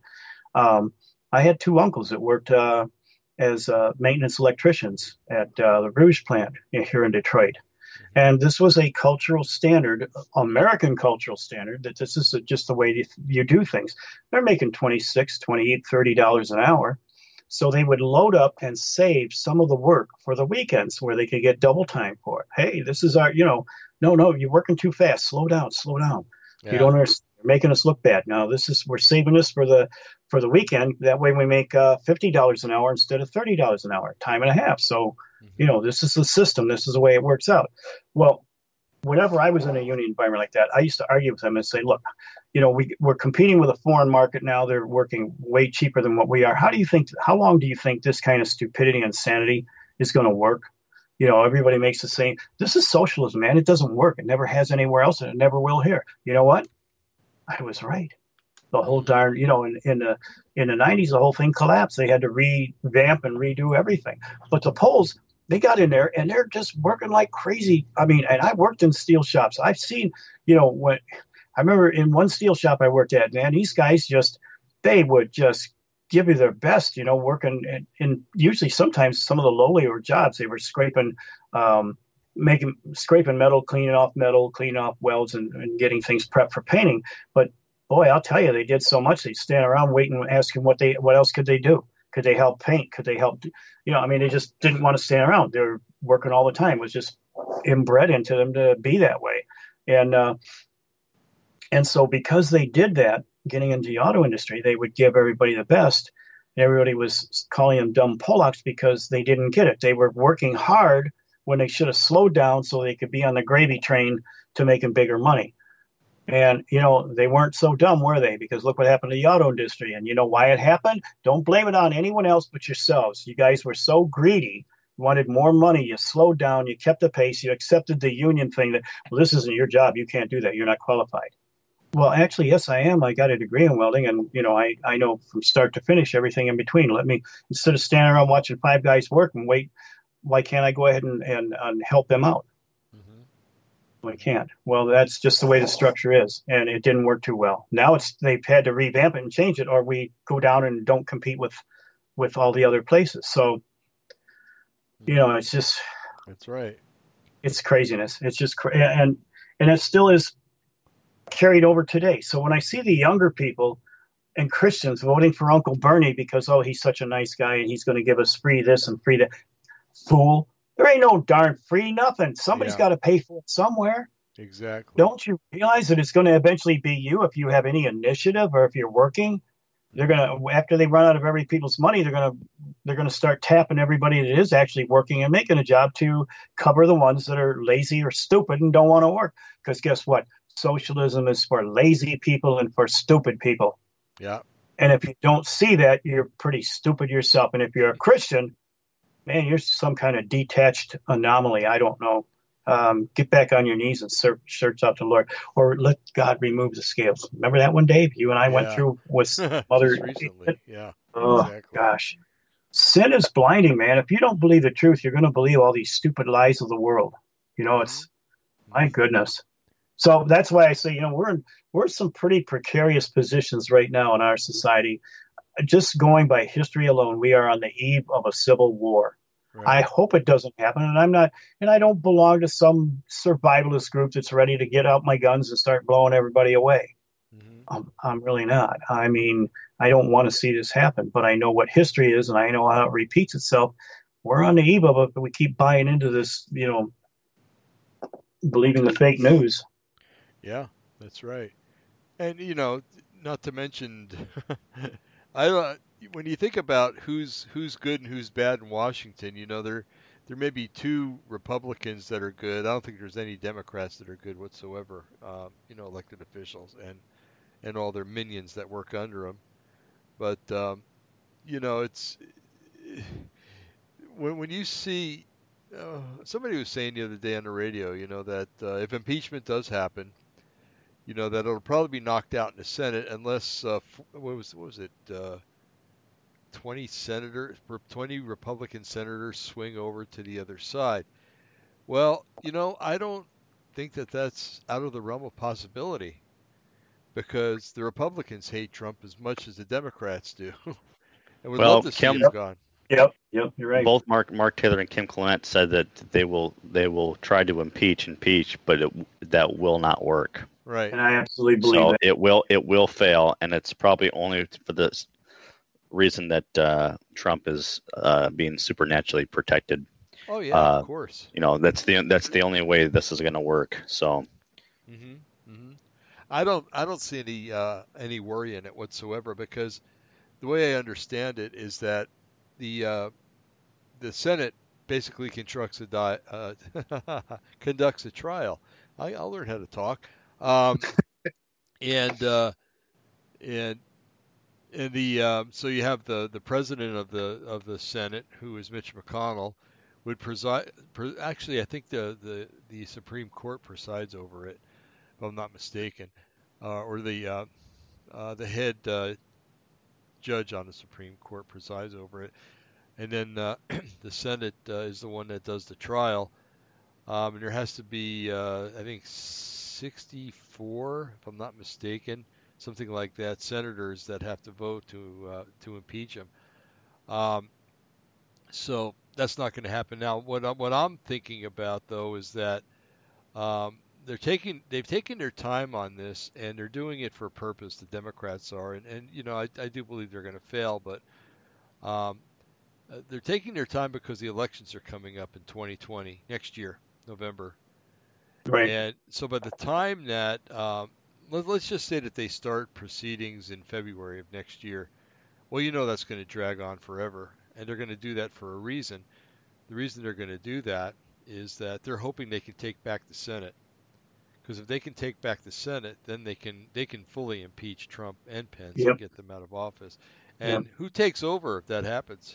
um, I had two uncles that worked uh, as uh, maintenance electricians at uh, the Rouge plant here in Detroit. And this was a cultural standard, American cultural standard, that this is just the way you do things. They're making 26 28 $30 an hour. So they would load up and save some of the work for the weekends where they could get double time for it. Hey, this is our, you know, no, no, you're working too fast. Slow down, slow down. Yeah. You don't understand. You're making us look bad. Now this is we're saving this for the for the weekend. That way we make uh, fifty dollars an hour instead of thirty dollars an hour, time and a half. So, mm-hmm. you know, this is the system. This is the way it works out. Well, whenever I was in a union environment like that, I used to argue with them and say, look, you know, we, we're competing with a foreign market now. They're working way cheaper than what we are. How do you think, how long do you think this kind of stupidity and insanity is going to work? You know, everybody makes the same. This is socialism, man. It doesn't work. It never has anywhere else, and it never will here. You know what? I was right. The whole darn, you know, in, in the in the '90s, the whole thing collapsed. They had to revamp and redo everything. But the Poles, they got in there and they're just working like crazy. I mean, and I worked in steel shops. I've seen, you know, what I remember in one steel shop I worked at, man, these guys just they would just give you their best, you know, working and, and usually sometimes some of the lowlier jobs they were scraping um, making scraping metal, cleaning off metal, cleaning off welds and, and getting things prepped for painting. But boy, I'll tell you, they did so much. They'd stand around waiting, asking what they what else could they do. Could they help paint? Could they help? You know, I mean, they just didn't want to stand around. They were working all the time. It was just inbred into them to be that way. And uh, and so because they did that, getting into the auto industry, they would give everybody the best. Everybody was calling them dumb Polacks because they didn't get it. They were working hard when they should have slowed down so they could be on the gravy train to making bigger money. And, you know, they weren't so dumb, were they? Because look what happened to the auto industry. And you know why it happened? Don't blame it on anyone else but yourselves. You guys were so greedy, wanted more money. You slowed down, you kept the pace, you accepted the union thing that, well, this isn't your job. You can't do that. You're not qualified. Well, actually, yes, I am. I got a degree in welding, and you know, I, I know from start to finish everything in between. Let me instead of standing around watching five guys work and wait, why can't I go ahead and, and, and help them out? We can't. Well, that's just the way the structure is, and it didn't work too well. Now it's they've had to revamp it and change it, or we go down and don't compete with with all the other places. So, you know, it's just that's right. It's craziness. It's just cra- and and it still is carried over today. So when I see the younger people and Christians voting for Uncle Bernie because oh he's such a nice guy and he's going to give us free this and free that, fool there ain't no darn free nothing. Somebody's yeah. got to pay for it somewhere. Exactly. Don't you realize that it's going to eventually be you if you have any initiative or if you're working? They're gonna after they run out of every people's money, they're gonna they're gonna start tapping everybody that is actually working and making a job to cover the ones that are lazy or stupid and don't want to work. Because guess what? socialism is for lazy people and for stupid people. Yeah. And if you don't see that, you're pretty stupid yourself. And if you're a Christian, man, you're some kind of detached anomaly. I don't know. Um, get back on your knees and search, search out the Lord, or let God remove the scales. Remember that one, Dave? You and I Yeah. went through with Mother. Recently. Yeah. Oh exactly. gosh, sin is blinding, man. If you don't believe the truth, you're going to believe all these stupid lies of the world. You know, it's my goodness. So that's why I say, you know, we're in we're in some pretty precarious positions right now in our society. Just going by history alone, we are on the eve of a civil war. Right. I hope it doesn't happen, and I'm not, and I don't belong to some survivalist group that's ready to get out my guns and start blowing everybody away. Mhm. I'm, I'm really not. I mean, I don't want to see this happen, but I know what history is, and I know how it repeats itself. We're on the eve of it, but we keep buying into this, you know, believing the fake news. Yeah, that's right. And you know, not to mention, I don't. When you think about who's who's good and who's bad in Washington, you know there there may be two Republicans that are good. I don't think there's any Democrats that are good whatsoever. Um, you know, elected officials and and all their minions that work under them. But um, you know, it's when when you see uh, somebody was saying the other day on the radio, you know, that uh, if impeachment does happen, you know, that it'll probably be knocked out in the Senate unless uh, what was what was it, uh, 20 senators, 20 Republican senators swing over to the other side. Well, you know, I don't think that that's out of the realm of possibility because the Republicans hate Trump as much as the Democrats do, and would Well, love to see Kim- him gone. Yep, yep, you're right. Both Mark Mark Taylor and Kim Clement said that they will they will try to impeach impeach, but it, that will not work. Right. And I absolutely believe So that. it will it will fail, and it's probably only for the s- reason that uh, Trump is uh, being supernaturally protected. Oh yeah, uh, of course. You know that's the that's the only way this is going to work. So hmm hmm I don't I don't see any uh, any worry in it whatsoever because the way I understand it is that the uh, the Senate basically conducts a di- uh, conducts a trial. I, I'll learn how to talk. Um, and uh, and and the um, so you have the the president of the of the Senate who is Mitch McConnell would preside. Pre, actually, I think the, the the Supreme Court presides over it, if I'm not mistaken, uh, or the uh, uh, the head uh, judge on the Supreme Court presides over it, and then uh, the Senate uh, is the one that does the trial. Um, and there has to be, uh, I think, 64, if I'm not mistaken, something like that, senators that have to vote to uh, to impeach him. Um, so that's not going to happen now. What I'm, what I'm thinking about though is that um, they're taking they've taken their time on this and they're doing it for a purpose. The Democrats are, and, and you know I, I do believe they're going to fail, but um, uh, they're taking their time because the elections are coming up in 2020 next year, November. Right. And so by the time that, um, let, let's just say that they start proceedings in February of next year, well, you know that's going to drag on forever. And they're going to do that for a reason. The reason they're going to do that is that they're hoping they can take back the Senate. Because if they can take back the Senate, then they can they can fully impeach Trump and Pence Yep. and get them out of office. And who takes over if that happens?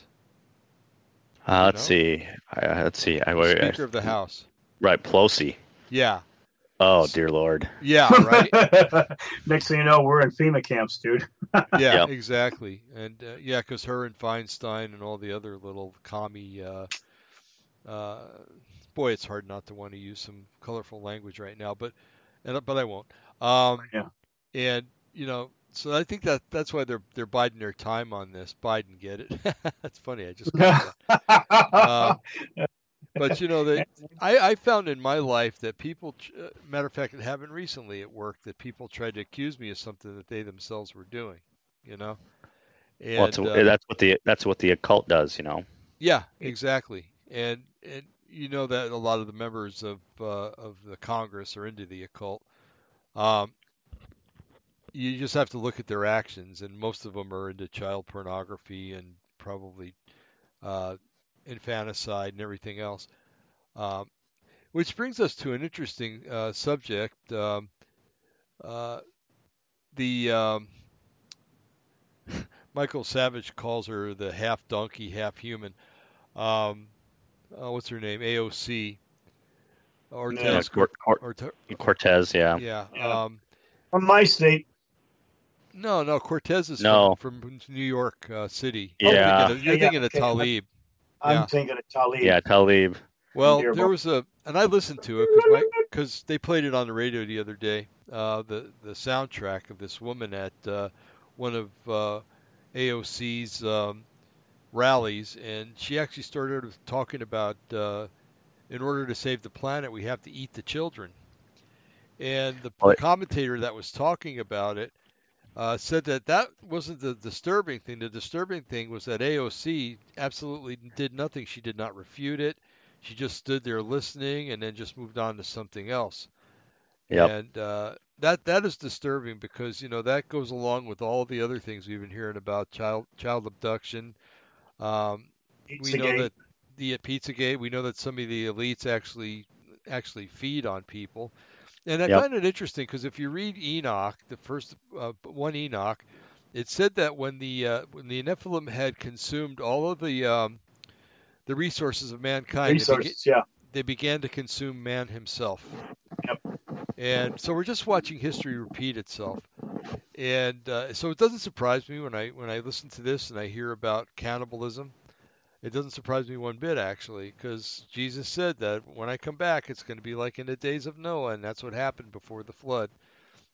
uh, let's know? see, uh, let's see. I, The I, Speaker of the House. right, Pelosi. Yeah. Oh dear lord. Yeah. Right. Next thing you know, we're in FEMA camps, dude. Yeah, Yep. exactly. And uh, yeah, because her and Feinstein and all the other little commie, uh, uh, boy, it's hard not to want to use some colorful language right now, but and, but I won't. Um, Yeah. And you know, so I think that that's why they're they're biding their time on this. Biden, get it? that's funny. I just caught that. Um, but you know, they, I, I found in my life that people, uh, matter of fact, it happened recently at work that people tried to accuse me of something that they themselves were doing. You know, and well, it's, uh, that's what the that's what the occult does. You know. yeah, exactly. And and you know that a lot of the members of uh, of the Congress are into the occult. Um, you just have to look at their actions, and most of them are into child pornography and probably uh, infanticide and everything else. Um, which brings us to an interesting uh, subject. Um, uh, the um, Michael Savage calls her the half donkey, half human. Um, uh, what's her name? AOC. Ortez. Yeah, Cor- Cor- Orte- Cortez, yeah. yeah. Yeah. Um, From my state, no, no. Cortez is No. from, from New York uh, City. Yeah. You're thinking of, you're yeah, thinking of okay. Tlaib. I'm Yeah. thinking of Tlaib. Yeah, Tlaib. Well, Dear there was a, and I listened to it because they played it on the radio the other day. Uh, the the soundtrack of this woman at uh, one of uh, AOC's um, rallies, and she actually started talking about uh, in order to save the planet, we have to eat the children. And the Well, commentator that was talking about it uh, said that that wasn't the disturbing thing. The disturbing thing was that AOC absolutely did nothing. She did not refute it. She just stood there listening and then just moved on to something else. Yep. And uh, that that is disturbing because you know that goes along with all the other things we've been hearing about child child abduction. Um, we know that the at Pizzagate, we know that some of the elites actually actually feed on people, and I Yep. find it interesting because if you read Enoch, the first uh, one Enoch, it said that when the uh, when the Nephilim had consumed all of the um, the resources of mankind, they, resources. Yeah. they began to consume man himself. Yep. And so we're just watching history repeat itself. And uh, so it doesn't surprise me when I when I listen to this and I hear about cannibalism. It doesn't surprise me one bit actually, because Jesus said that when I come back, it's going to be like in the days of Noah, and that's what happened before the flood,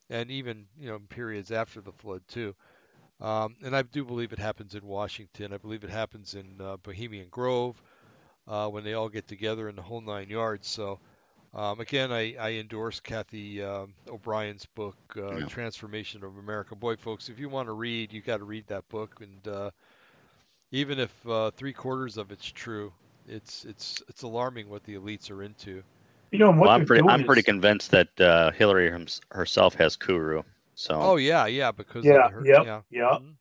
and even you know periods after the flood too. Um, and I do believe it happens in Washington. I believe it happens in uh, Bohemian Grove uh, when they all get together in the whole nine yards. So, um, again, I, I endorse Cathy um, O'Brien's book, uh, Yeah. Trance Formation of America. Boy, folks, if you want to read, you got to read that book. And uh, even if uh, three quarters of it's true, it's it's it's alarming what the elites are into. You know Well, I'm pretty. I'm pretty convinced that uh, Hillary herself has Kuru. So Oh yeah, yeah, because Yeah, of her, yep, yeah, yep. Mhm.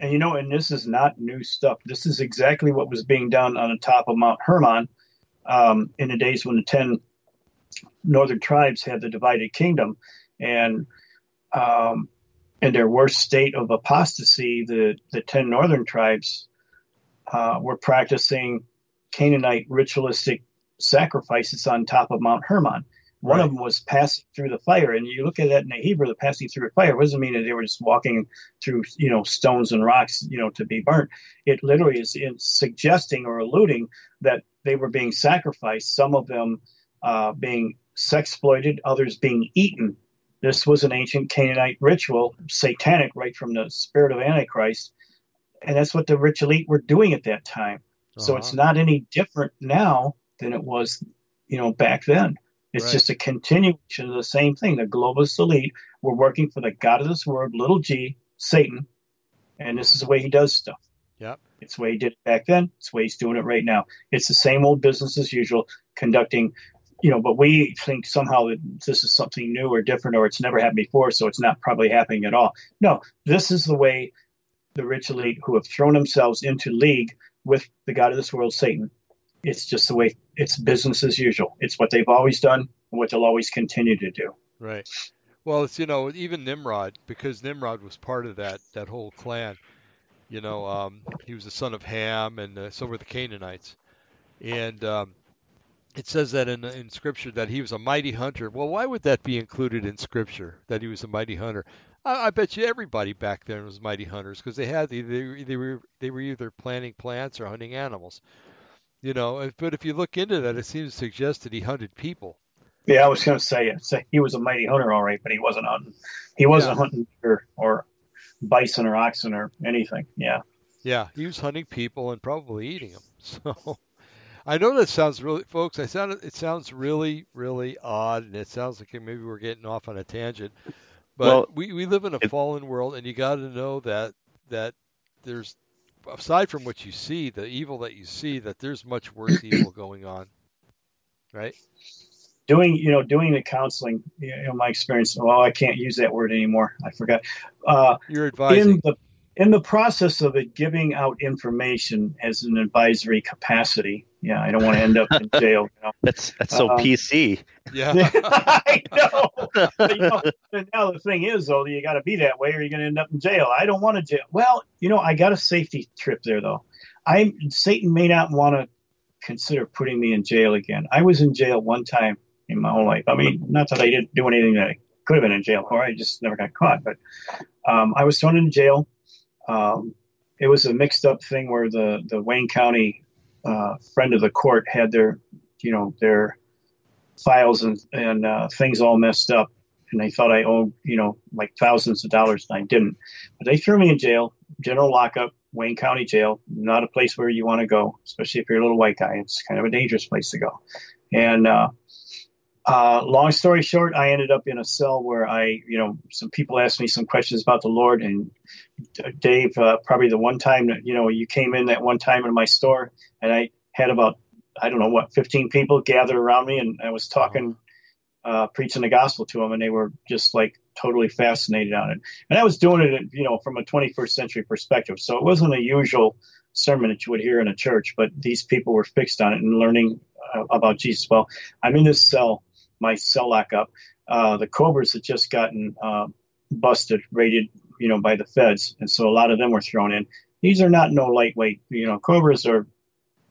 And you know, and this is not new stuff. This is exactly what was being done on the top of Mount Hermon um, in the days when the ten northern tribes had the divided kingdom, and um, in their worst state of apostasy, the the ten northern tribes uh, were practicing Canaanite ritualistic sacrifices on top of Mount Hermon. One Right. of them was passing through the fire, and you look at that in the Hebrew, the passing through the fire doesn't mean that they were just walking through, you know, stones and rocks, you know, to be burnt. It literally is in suggesting or alluding that they were being sacrificed. Some of them uh, being sexploited, others being eaten. This was an ancient Canaanite ritual, satanic, right from the spirit of Antichrist, and that's what the rich elite were doing at that time. So it's Uh-huh. not any different now than it was, you know, back then. It's Right. just a continuation of the same thing. The globalist elite were working for the God of this world, little g, Satan, and this is the way he does stuff. Yep. It's the way he did it back then. It's the way he's doing it right now. It's the same old business as usual, conducting, you know, but we think somehow that this is something new or different or it's never happened before, so it's not probably happening at all. No, this is the way the rich elite who have thrown themselves into league with the God of this world, Satan. It's just the way it's business as usual. It's what they've always done and what they'll always continue to do. Right. Well, it's you know even Nimrod because Nimrod was part of that that whole clan. You know, um, he was the son of Ham, and uh, so were the Canaanites. And um, it says that in in Scripture that he was a mighty hunter. Well, why would that be included in Scripture that he was a mighty hunter? I, I bet you everybody back then was mighty hunters because they had they, they, they were they were either planting plants or hunting animals. You know, but if you look into that, it seems to suggest that he hunted people. Yeah, I was going to say. Say he was a mighty hunter, all right, but he wasn't hunting. He wasn't Yeah. hunting or, or bison or oxen or anything. Yeah. Yeah, he was hunting people and probably eating them. So I know that sounds really, folks. I sound it sounds really, really odd, and it sounds like maybe we're getting off on a tangent. But Well, we, we live in a it- fallen world, and you got to know that that there's aside from what you see, the evil that you see, that there's much worse evil going on. Right? Doing, you know, doing the counseling, you know, my experience, well, I can't use that word anymore. I forgot. Uh, You're in advising. the in the process of it giving out information as an advisory capacity. Yeah, I don't want to end up in jail. You know? That's that's so um, PC. Yeah, I know. But, you know. Now the thing is, though, you got to be that way, or you're going to end up in jail. I don't want to jail. Well, you know, I got a safety trip there, though. I Satan may not want to consider putting me in jail again. I was in jail one time in my whole life. I mean, not that I didn't do anything that I could have been in jail for. I just never got caught. But um, I was thrown into jail um, it was a mixed up thing where the the Wayne County uh, friend of the court had their you know their files and and uh, things all messed up, and they thought I owed you know like thousands of dollars, and I didn't. But they threw me in jail, general lockup, Wayne County Jail. Not a place where you want to go, especially if you're a little white guy. It's kind of a dangerous place to go. And uh, uh, long story short, I ended up in a cell where I, you know, some people asked me some questions about the Lord, and Dave, uh, probably the one time that you know you came in that one time in my store, and I had about I don't know what 15 people gathered around me, and I was talking, uh, preaching the gospel to them, and they were just like totally fascinated on it. And I was doing it, you know, from a 21st century perspective, so it wasn't a usual sermon that you would hear in a church, but these people were fixed on it and learning uh, about Jesus. Well, I'm in this cell my cell lock up. Uh, the Cobras had just gotten uh, busted, raided, you know, by the feds, and so a lot of them were thrown in. These are not no lightweight, you know. Cobras are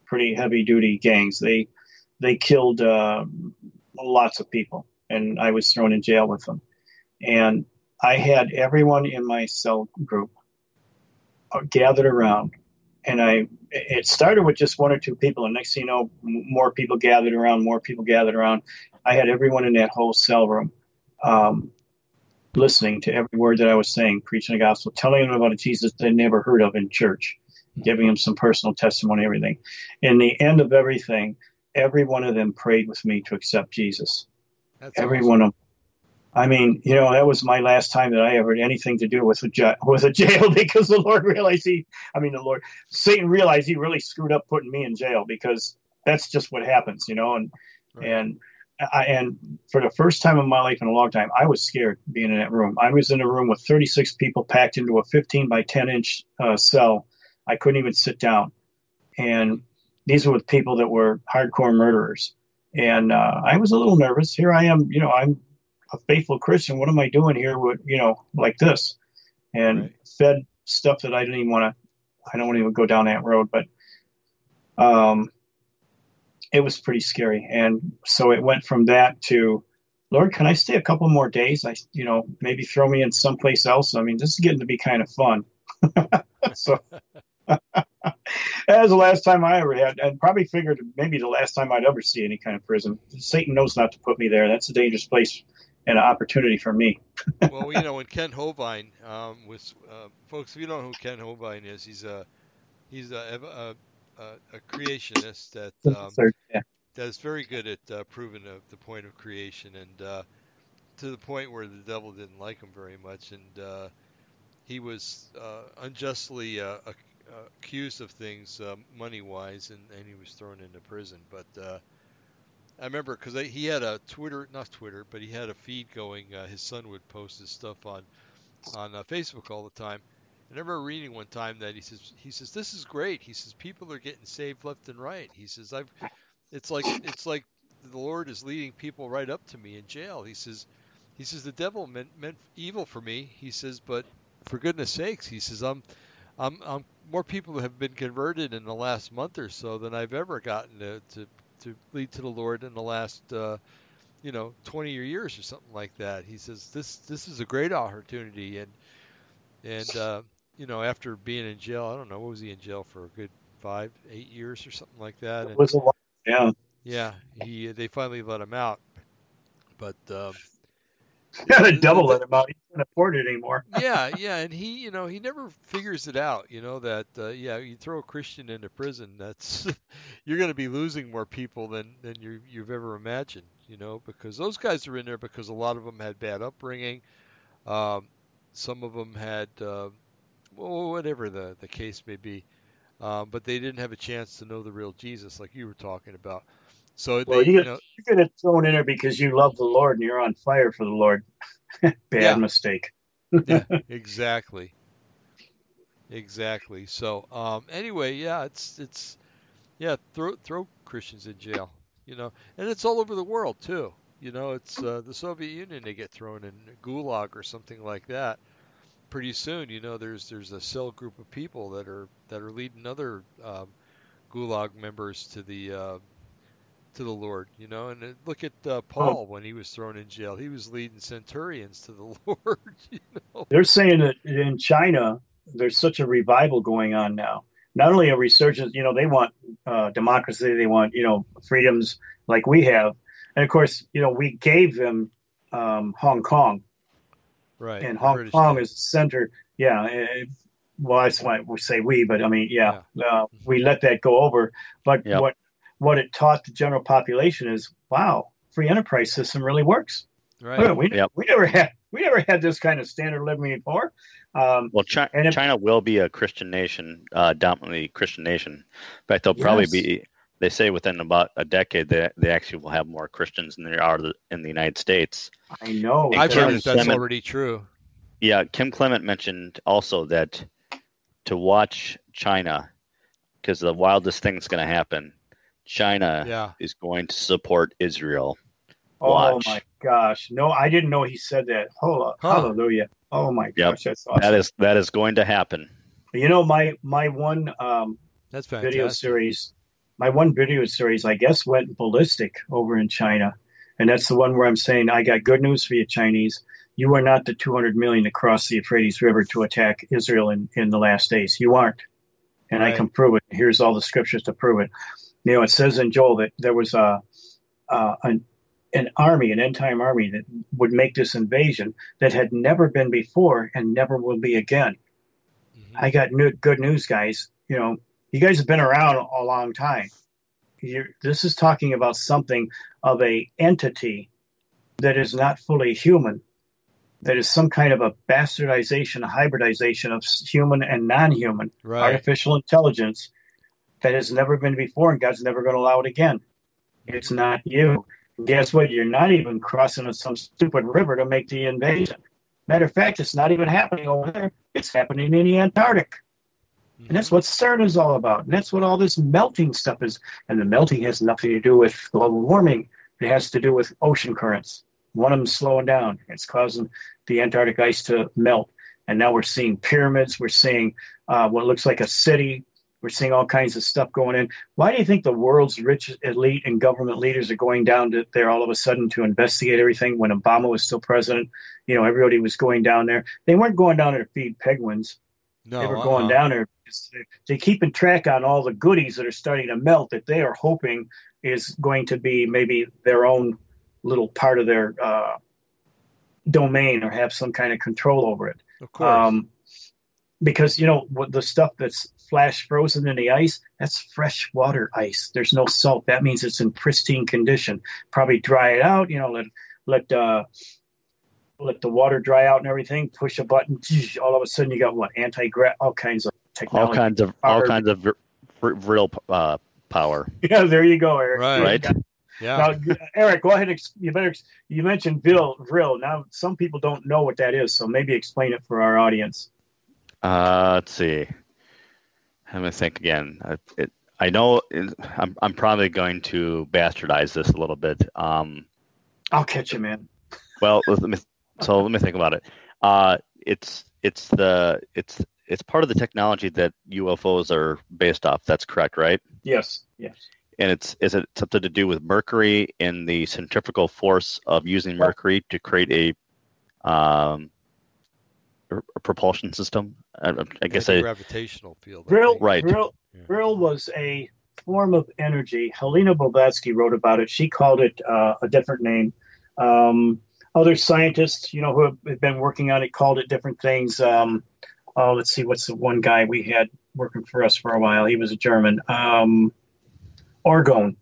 pretty heavy duty gangs. They they killed uh, lots of people, and I was thrown in jail with them. And I had everyone in my cell group uh, gathered around, and I it started with just one or two people, and next thing you know, more people gathered around, more people gathered around, I had everyone in that whole cell room um, listening to every word that I was saying, preaching the gospel, telling them about a Jesus they never heard of in church, giving them some personal testimony, everything. In the end of everything, every one of them prayed with me to accept Jesus. That's every awesome. one of them. I mean, you know, that was my last time that I ever had anything to do with a jail, with a jail because the Lord realized he, I mean, the Lord, Satan realized he really screwed up putting me in jail because that's just what happens, you know, and right. and I, and for the first time in my life in a long time, I was scared being in that room. I was in a room with 36 people packed into a 15 by 10 inch uh, cell. I couldn't even sit down. And these were with people that were hardcore murderers. And uh, I was a little nervous. Here I am, you know, I'm a faithful Christian. What am I doing here with, you know, like this? And right. fed stuff that I didn't even want to, I don't want to even go down that road. But um, it was pretty scary. And so it went from that to, Lord, can I stay a couple more days? I, you know, maybe throw me in someplace else. I mean, this is getting to be kind of fun. so that was the last time I ever had, and probably figured maybe the last time I'd ever see any kind of prison. Satan knows not to put me there. That's a dangerous place and an opportunity for me. well, you know, when Kent Hovind um, was, uh, folks, if you don't know who Kent Hovind is, he's a he's a, a a, creationist that um, yeah. that's very good at uh, proving the, the, point of creation, and uh, to the point where the devil didn't like him very much, and uh, he was uh, unjustly uh, accused of things um, money wise, and, and he was thrown into prison. But uh, I remember because he had a Twitter, not Twitter, but he had a feed going. his son would post his stuff on on Facebook all the time I remember reading one time that he says he says this is great. He says people are getting saved left and right. He says I've it's like it's like the Lord is leading people right up to me in jail. He says he says the devil meant meant evil for me. He says but for goodness sakes, he says I'm I'm, I'm more people have been converted in the last month or so than I've ever gotten to to, to lead to the Lord in the last uh, you know 20 years or something like that. He says this this is a great opportunity and and uh, you know, after being in jail, I don't know, what was he in jail for a good five, eight years or something like that? It was a lot. Yeah. Yeah. He they finally let him out, but. Um, yeah, the devil let him out. He can't afford it anymore. yeah, yeah, and he, you know, he never figures it out. You know that, uh, yeah, you throw a Christian into prison, that's you're going to be losing more people than than you you've ever imagined. You know, because those guys are in there because a lot of them had bad upbringing. Um, some of them had, uh, whatever the, the case may be. Um, but they didn't have a chance to know the real Jesus, like you were talking about. So well, they, you, know, you're going to throw in there because you love the Lord and you're on fire for the Lord. Bad yeah. mistake. yeah, exactly. Exactly. So um, anyway, yeah, it's it's yeah, throw throw Christians in jail, you know, and it's all over the world too. You know, it's uh, the Soviet Union. They get thrown in Gulag or something like that. Pretty soon, you know, there's there's a cell group of people that are that are leading other um, Gulag members to the uh, to the Lord. You know, and uh, look at uh, Paul when he was thrown in jail. He was leading centurions to the Lord. You know, They're saying that in China, there's such a revival going on now. Not only a resurgence, you know, they want uh, democracy, they want, you know, freedoms like we have. And of course, you know, we gave them um, Hong Kong, right? and Hong British Kong did. is the center. Yeah. eh, well, that's why we say we, but I mean, yeah, Uh, we let that go over. But Yep. what what it taught the general population is, wow, free enterprise system really works. right. We, Yep. we never had we never had this kind of standard living before. Um, Well, Chi- And if- China will be a Christian nation, uh, dominantly Christian nation. In fact, they'll probably Yes. be. They say within about a decade they they actually will have more Christians than there are in the United States. I know. I've Kim heard that's Clement- already true. Yeah, Kim Clement mentioned also that to watch China, because the wildest thing's going to happen. China Yeah. is going to support Israel. Oh my gosh! No, I didn't know he said that. Hold up, Huh. hallelujah! Oh my Yep. gosh, that's awesome. That is that is going to happen. you know, my my one um, That's fantastic. video series, my one video series, I guess went ballistic over in China, and that's the one where I'm saying I got good news for you, Chinese. You are not the 200 million to cross the Euphrates River to attack Israel in, in the last days. You aren't, and I can prove it. Here's all the scriptures to prove it. You know, it says in Joel that there was a, uh, an an army, an end time army that would make this invasion that had never been before and never will be again. Mhm. I got new, good news, guys. You know, you guys have been around a long time. You're, this is talking about something of a entity that is not fully human, that is some kind of a bastardization, a hybridization of human and non-human, Right. artificial intelligence that has never been before, and God's never going to allow it again. It's not you. Guess what? You're not even crossing some stupid river to make the invasion. Matter of fact, it's not even happening over there. It's happening in the Antarctic. And that's what CERN is all about. And that's what all this melting stuff is. And the melting has nothing to do with global warming. It has to do with ocean currents. One of them slowing down. It's causing the Antarctic ice to melt. And now we're seeing pyramids. We're seeing uh, what looks like a city. We're seeing all kinds of stuff going in. Why do you think the world's rich elite and government leaders are going down to there all of a sudden to investigate everything when Obama was still president? You know, everybody was going down there. They weren't going down there to feed penguins No, they were uh-uh. going down there. They're keeping track on all the goodies that are starting to melt that they are hoping is going to be maybe their own little part of their uh, domain or have some kind of control over it. Of course. Um, because you know what the stuff that's flash frozen in the ice, that's fresh water ice. There's no salt. That means it's in pristine condition. Probably dry it out. You know, let let uh, let the water dry out and everything. Push a button. All of a sudden, you got what anti gra all kinds of technology, All kinds of all kinds of vir- vir- real uh, power. Yeah, there you go, Eric. Right. Right. yeah. Now, Eric, go ahead. You better. You mentioned Bill Vril. Now, some people don't know what that is, so maybe explain it for our audience. Uh, let's see. Let me think again. I, it, I know it, I'm, I'm probably going to bastardize this a little bit. Um, I'll catch you, man. well, let me, so let me think about it. Uh, it's it's the it's it's part of the technology that UFOs are based off. That's correct, right? Yes, yes. And it's is it something to do with mercury and the centrifugal force of using mercury to create a um, a- a propulsion system? I, I guess a gravitational field. I Vril, think. Right. Vril, Yeah. Vril was a form of energy. Helena Blavatsky wrote about it. She called it uh, a different name. Um, other scientists, you know, who have been working on it, called it different things. Um, oh, let's see, what's the one guy we had working for us for a while? He was a German. Um, orgone.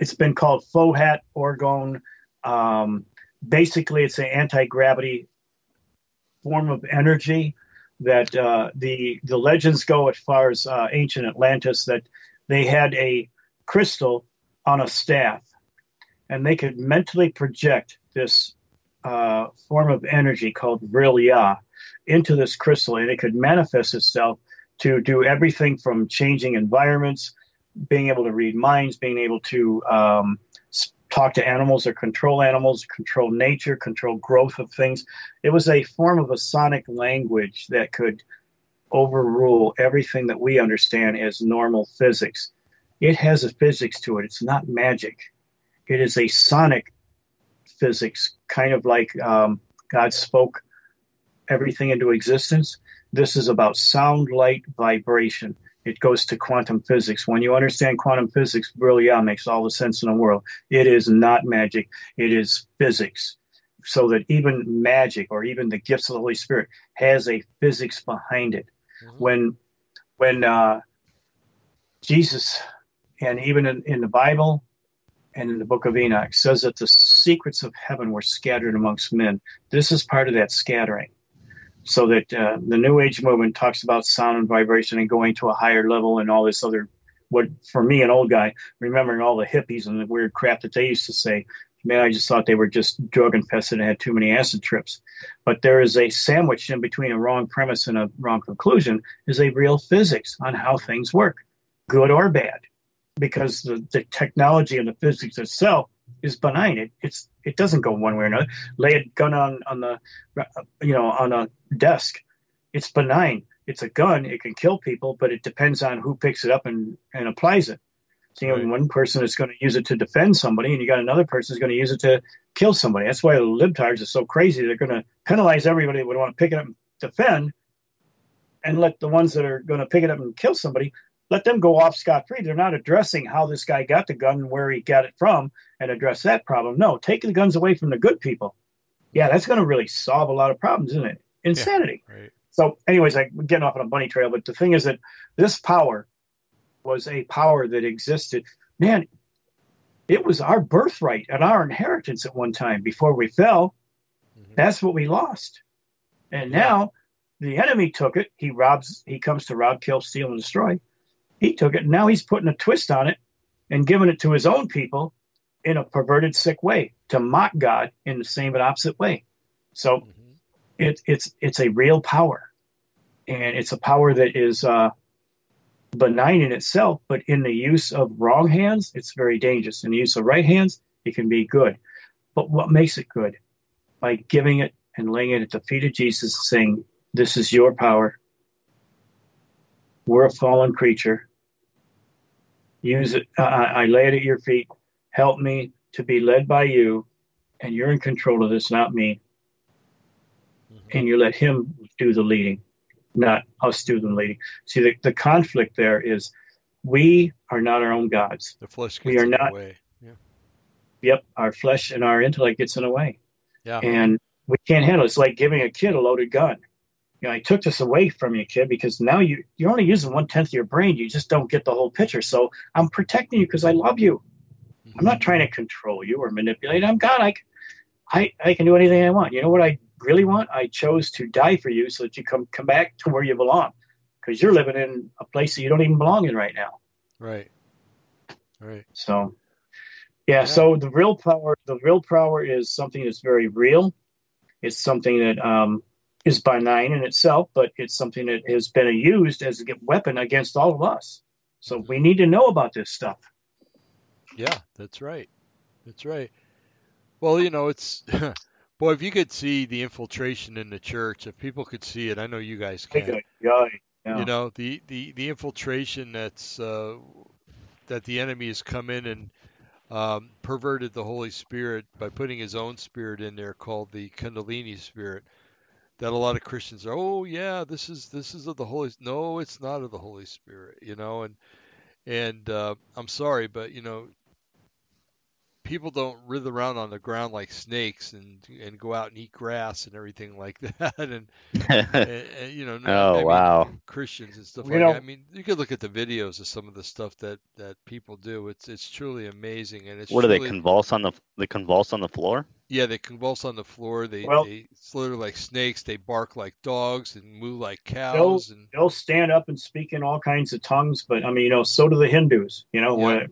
It's been called Fohat orgone. Um, basically, it's an anti gravity form of energy that uh, the the legends go as far as uh, ancient Atlantis that they had a crystal on a staff, and they could mentally project this uh, form of energy called Vrilya into this crystal, and it could manifest itself to do everything from changing environments, being able to read minds, being able to um, talk to animals or control animals, control nature, control growth of things. It was a form of a sonic language that could overrule everything that we understand as normal physics. It has a physics to it. It's not magic. It is a sonic physics, kind of like um, God spoke everything into existence. This is about sound, light, vibration. It goes to quantum physics. When you understand quantum physics, really, yeah, makes all the sense in the world. It is not magic. It is physics. So that even magic or even the gifts of the Holy Spirit has a physics behind it. Mm-hmm. When, when uh, Jesus, and even in, in the Bible and in the book of Enoch, says that the secrets of heaven were scattered amongst men. This is part of that scattering. So that uh, the new age movement talks about sound and vibration and going to a higher level and all this other what for me an old guy remembering all the hippies and the weird crap that they used to say. Man i just thought they were just drug infested and had too many acid trips. But there is a sandwich in between a wrong premise and a wrong conclusion is a real physics on how things work good or bad because the, the technology and the physics itself is benign. It it's it doesn't go one way or another. Lay a gun on on the uh, you know on a desk. It's benign. It's a gun. It can kill people, but it depends on who picks it up and and applies it. So you know, right. one person is going to use it to defend somebody, and you got another person is going to use it to kill somebody. That's why the libtards are so crazy. They're going to penalize everybody that would want to pick it up and defend, and let the ones that are going to pick it up and kill somebody let them go off scot free. They're not addressing how this guy got the gun and where he got it from and address that problem. No, take the guns away from the good people. Yeah, that's going to really solve a lot of problems, isn't it? Insanity. Yeah, right. So, anyways, I'm getting off on a bunny trail, but the thing is that this power was a power that existed. Man, it was our birthright and our inheritance at one time before we fell. Mm-hmm. That's what we lost. And now the enemy took it. He robs, he comes to rob, kill, steal, and destroy. He took it. And now he's putting a twist on it and giving it to his own people in a perverted, sick way to mock God in the same but opposite way. So mm-hmm. it, it's it's a real power, and it's a power that is uh, benign in itself, but in the use of wrong hands, it's very dangerous. In the use of right hands, it can be good. But what makes it good? By giving it and laying it at the feet of Jesus, saying, "This is your power. We're a fallen creature use it. Uh, I lay it at your feet. Help me to be led by you, and you're in control of this, not me. Mm-hmm. And you let Him do the leading, not us do the leading. See, the, the conflict there is we are not our own gods. The flesh we are not. Yeah. Yep, our flesh and our intellect gets in the way. Yeah. And we can't handle it. It's like giving a kid a loaded gun you know, I took this away from you, kid, because now you you're only using one tenth of your brain. You just don't get the whole picture. So I'm protecting you because I love you. Mm-hmm. I'm not trying to control you or manipulate. I'm God. I, I I can do anything I want. You know what I really want? I chose to die for you so that you come come back to where you belong, because you're living in a place that you don't even belong in right now. Right. Right. So, yeah, yeah. So the real power, the real power is something that's very real. It's something that um, is benign in itself, but it's something that has been used as a weapon against all of us. So we need to know about this stuff. Yeah, that's right. That's right. Well, you know, it's boy, if you could see the infiltration in the church, if people could see it, I know you guys can. Yeah, yeah. You know, the the the infiltration that's uh, that the enemy has come in and um, perverted the Holy Spirit by putting his own spirit in there, called the Kundalini spirit that a lot of Christians are, oh yeah, this is this is of the Holy. No, it's not of the Holy Spirit, you know. And and uh, I'm sorry, but you know, people don't writhe around on the ground like snakes and and go out and eat grass and everything like that. And, and, and you know oh I mean, wow. Christians and stuff you like know, that. I mean you could look at the videos of some of the stuff that that people do. It's it's truly amazing and it's what truly, do they convulse on the they convulse on the floor? Yeah they convulse on the floor. They well, they slither like snakes. They bark like dogs and moo like cows they'll, and they'll stand up and speak in all kinds of tongues but I mean you know so do the Hindus you know yeah. when,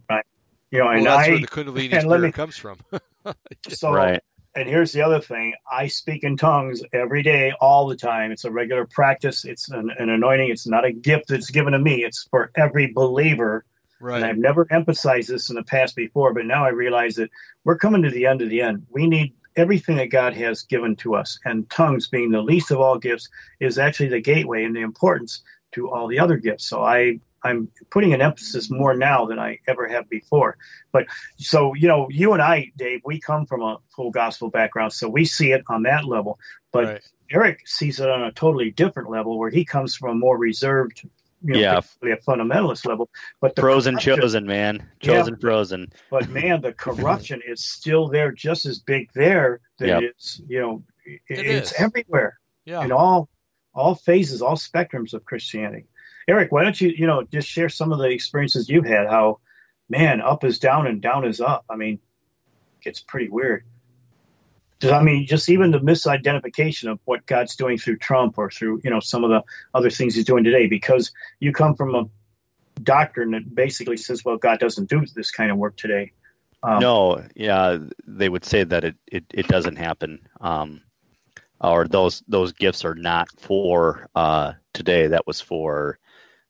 you know, well, and that's I, where the Kundalini spirit me, comes from. so, right. and here's the other thing I speak in tongues every day, all the time. It's a regular practice, it's an, an anointing, it's not a gift that's given to me, it's for every believer. Right. And I've never emphasized this in the past before, but now I realize that we're coming to the end of the end. We need everything that God has given to us, and tongues being the least of all gifts is actually the gateway and the importance to all the other gifts. So I I'm putting an emphasis more now than I ever have before. But so you know, you and I, Dave, we come from a full gospel background, so we see it on that level. But Right. Eric sees it on a totally different level, where he comes from a more reserved, you know, Yeah. basically a fundamentalist level. But the Frozen chosen, man. Yeah. Chosen frozen. but man, the corruption is still there, just as big there than Yep. it's you know, it, It it's is. everywhere Yeah. in all all phases, all spectrums of Christianity. Eric, why don't you you know just share some of the experiences you've had? How man, up is down and down is up. I mean, it's pretty weird. I mean, just even the misidentification of what God's doing through Trump or through you know some of the other things He's doing today, because you come from a doctrine that basically says, well, God doesn't do this kind of work today. Um, no, yeah, they would say that it, it, it doesn't happen. Um, or those those gifts are not for uh, today. That was for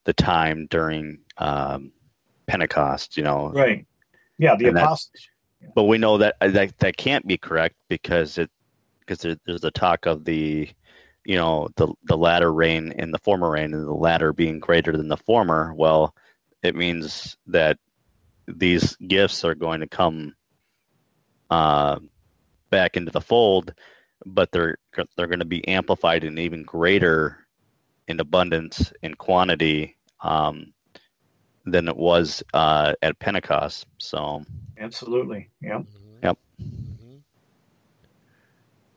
the time during um, Pentecost, you know. Right. Yeah, the And apostles. But we know that that, that can't be correct because it because there, there's the talk of the you know the the latter rain and the former rain and the latter being greater than the former. Well, it means that these gifts are going to come uh, back into the fold, but they're they're going to be amplified in even greater in abundance in quantity um, than it was uh, at Pentecost. So Absolutely. Yeah. Mhm. Yep. Mhm.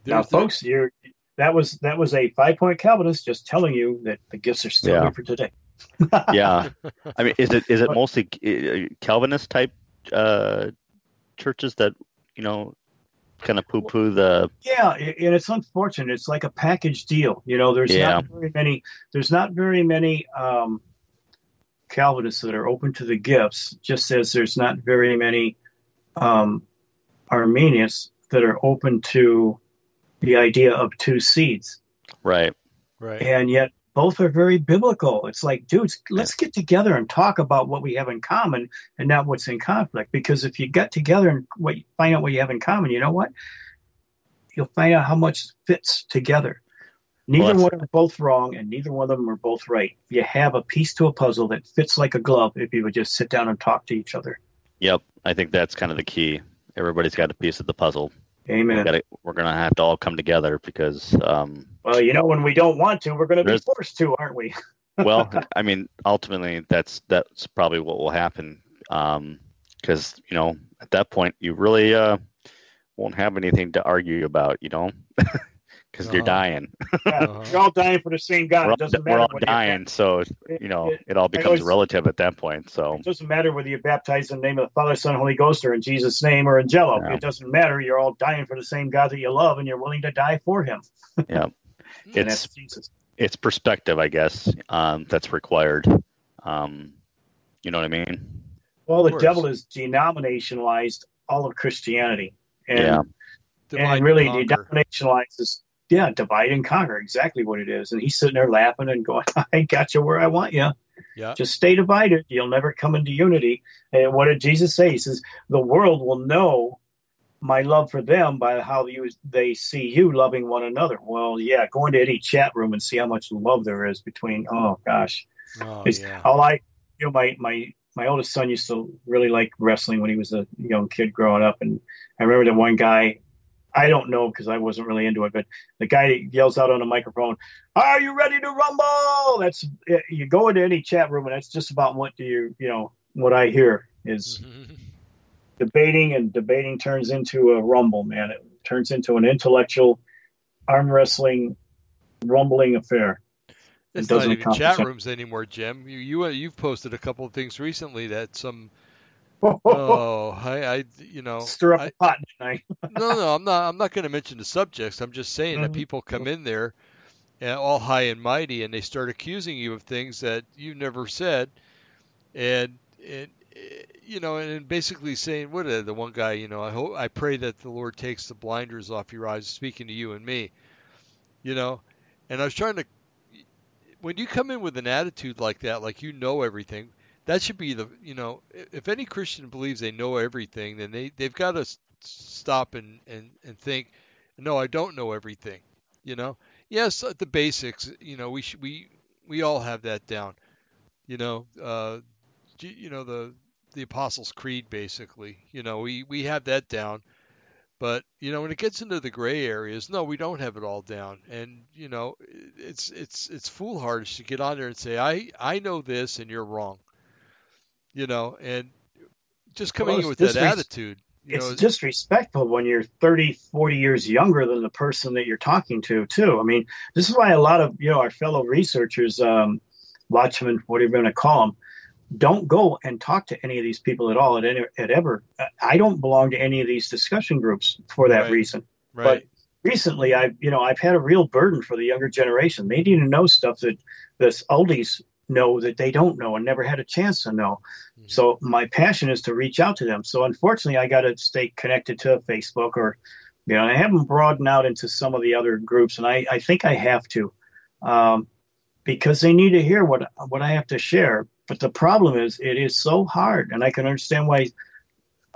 Now, There's the- folks, you're that was that was a five point Calvinist just telling you that the gifts are still Yeah. there for today. yeah, I mean, is it is it mostly uh, Calvinist type uh, churches that you know kind of poo poo the Yeah, and it's unfortunate. It's like a package deal. You know, there's Yeah. not very many. There's not very many um, Calvinists that are open to the gifts. Just as there's not very many um, Arminians that are open to the idea of two seeds. right? right. and yet both are very biblical. It's like, dudes, let's get together and talk about what we have in common and not what's in conflict. Because if you get together and what, find out what you have in common, you know what? You'll find out how much fits together. Neither Well, one are both wrong, and neither one of them are both right. You have a piece to a puzzle that fits like a glove if you would just sit down and talk to each other. Yep, I think that's kind of the key. Everybody's got a piece of the puzzle. We Amen. gotta, we're gonna have to all come together because, um, Well, you know, when we don't want to, we're going to be forced to, aren't we? well, I mean, ultimately, that's that's probably what will happen. Because you know, at that point, you really uh, won't have anything to argue about. You know, because you're Uh-huh. dying. Yeah, Uh-huh. You're all dying for the same God. we're all, it doesn't we're matter all dying, so you know, it- it all becomes always- relative at that point. So It doesn't matter whether you baptize in the name of the Father, Son, Holy Ghost, or in Jesus' name, or in Jello. Yeah. It doesn't matter. You're all dying for the same God that you love, and you're willing to die for Him. yeah, it's Jesus. it's perspective, I guess, um, that's required. Um, you know what I mean? Well, the devil has denominationalized all of Christianity, and Yeah. And really and conquer. denominationalizes. Yeah, divide and conquer, exactly what it is. And he's sitting there laughing and going, "I got you where I want you. Yeah. Just stay divided. You'll never come into unity." And what did Jesus say? He says, "The world will know my love for them by how you they see you loving one another." Well, yeah, go into any chat room and see how much love there is between. Oh gosh, Oh, yeah. all I, you know, my my my oldest son used to really like wrestling when he was a young kid growing up, and I remember the one guy. I don't know because I wasn't really into it, but the guy yells out on a microphone, "Are you ready to rumble?" That's you go into any chat room, and that's just about what do you you know what I hear is debating, and debating turns into a rumble. Man, it turns into an intellectual arm wrestling, rumbling affair. It's doesn't not even chat rooms anymore, Jim. You you uh, you've posted a couple of things recently that some oh I, I you know Stir up I, a pot, didn't no no I'm not I'm not going to mention the subjects. I'm just saying that Mhm. people come in there and all high and mighty and they start accusing you of things that you never said, and and eh, you know, and basically saying, what uh, the one guy, you know, I hope, I pray that the Lord takes the blinders off your eyes, speaking to you and me, you know, and I was trying to, when you come in with an attitude like that, like you know everything, that should be the, you know, if any Christian believes they know everything, then they they've got to stop and and and think, no, I don't know everything, you know. Yes, the basics, you know, we should, we we all have that down, you know. Uh, you know the the Apostles' Creed, basically. You know, we we have that down, but you know, when it gets into the gray areas, no, we don't have it all down. And you know, it's it's it's foolhardy to get on there and say, I I know this and you're wrong. You know, and just coming well, in with that attitude. You it's know, disrespectful when you're 30, 40 years younger than the person that you're talking to, too. I mean, this is why a lot of, you know, our fellow researchers, um, watchmen, whatever you want to call them, don't go and talk to any of these people at all at, any, at ever. I don't belong to any of these discussion groups for that right. reason. Right. But recently, I've you know I've had a real burden for the younger generation. They need to know stuff that this oldies know that they don't know and never had a chance to know. Mm-hmm. So my passion is to reach out to them. So unfortunately, I got to stay connected to Facebook or you know I haven't broadened out into some of the other groups, and I, I think I have to. Um, because they need to hear what what I have to share. But the problem is, it is so hard, and I can understand why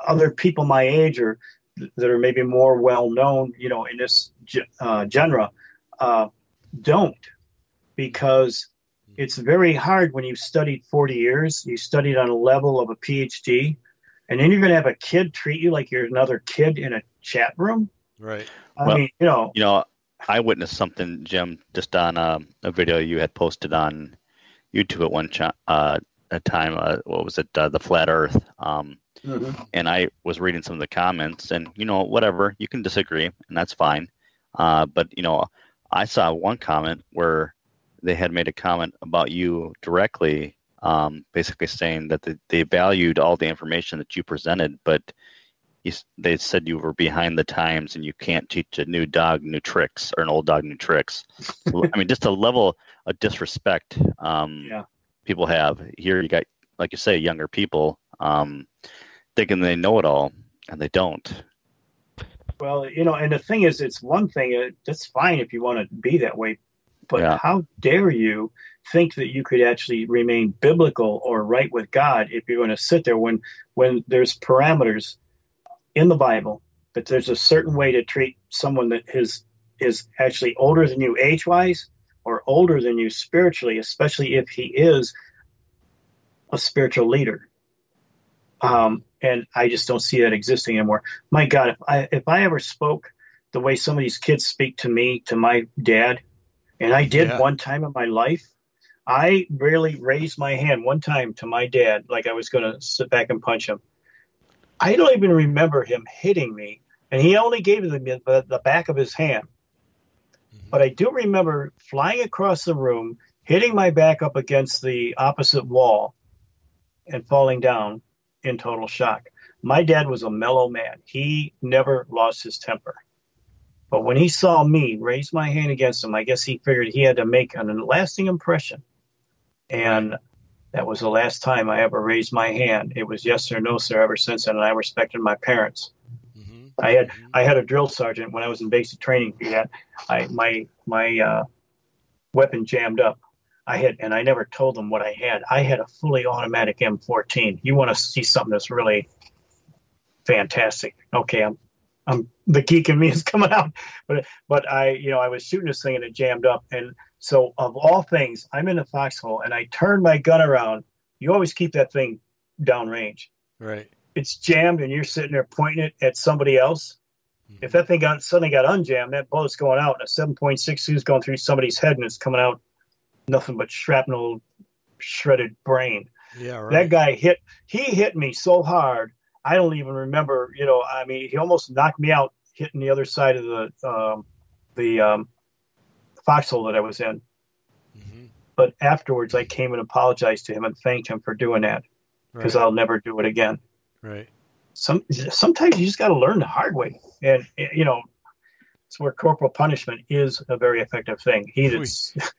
other people my age or that are maybe more well known, you know, in this uh, genre, uh, don't, because it's very hard when you've studied 40 years, you studied on a level of a PhD, and then you're going to have a kid treat you like you're another kid in a chat room. Right. I well, mean, you know, you know, I witnessed something, Jim, just on uh, a video you had posted on YouTube at one ch- uh, a time. Uh, what was it? Uh, the flat Earth. Um, mm-hmm. And I was reading some of the comments, and you know, whatever you can disagree, and that's fine. Uh, but you know, I saw one comment where they had made a comment about you directly, um, basically saying that the, they valued all the information that you presented, but they said you were behind the times and you can't teach a new dog new tricks or an old dog new tricks. I mean, just a level of disrespect um, yeah. people have here. You got, like you say, younger people um, thinking they know it all and they don't. Well, you know, and the thing is, it's one thing. Uh, that's fine if you want to be that way, but yeah. how dare you think that you could actually remain biblical or right with God if you're going to sit there when when there's parameters in the Bible that there's a certain way to treat someone that is is actually older than you age wise or older than you spiritually, especially if he is a spiritual leader. Um, and I just don't see that existing anymore. My God, if I if I ever spoke the way some of these kids speak to me, to my dad, and I did yeah. one time in my life, I really raised my hand one time to my dad, like I was going to sit back and punch him. I don't even remember him hitting me, and he only gave me the, the back of his hand. Mm-hmm. But I do remember flying across the room, hitting my back up against the opposite wall, and falling down in total shock. My dad was a mellow man. He never lost his temper. But when he saw me raise my hand against him, I guess he figured he had to make an lasting impression. And that was the last time I ever raised my hand. It was yes or no, sir, ever since then, and I respected my parents. Mm-hmm. I had mm-hmm. I had a drill sergeant when I was in basic training for that. I my my uh, weapon jammed up. I had and I never told them what I had. I had a fully automatic M14. You want to see something that's really fantastic? Okay, I'm I'm the geek in me is coming out, but but I you know I was shooting this thing and it jammed up and so, of all things, I'm in a foxhole and I turn my gun around. You always keep that thing downrange. Right. It's jammed and you're sitting there pointing it at somebody else. Mm-hmm. If that thing got suddenly got unjammed, that bullet's going out. And a 7.62 is going through somebody's head and it's coming out nothing but shrapnel, shredded brain. Yeah, right. That guy hit. He hit me so hard. I don't even remember. You know, I mean, he almost knocked me out, hitting the other side of the um, the um, foxhole that I was in. Mm-hmm. But afterwards, I came and apologized to him and thanked him for doing that because right. I'll never do it again. Right. Some sometimes you just got to learn the hard way, and you know, it's where corporal punishment is a very effective thing. He that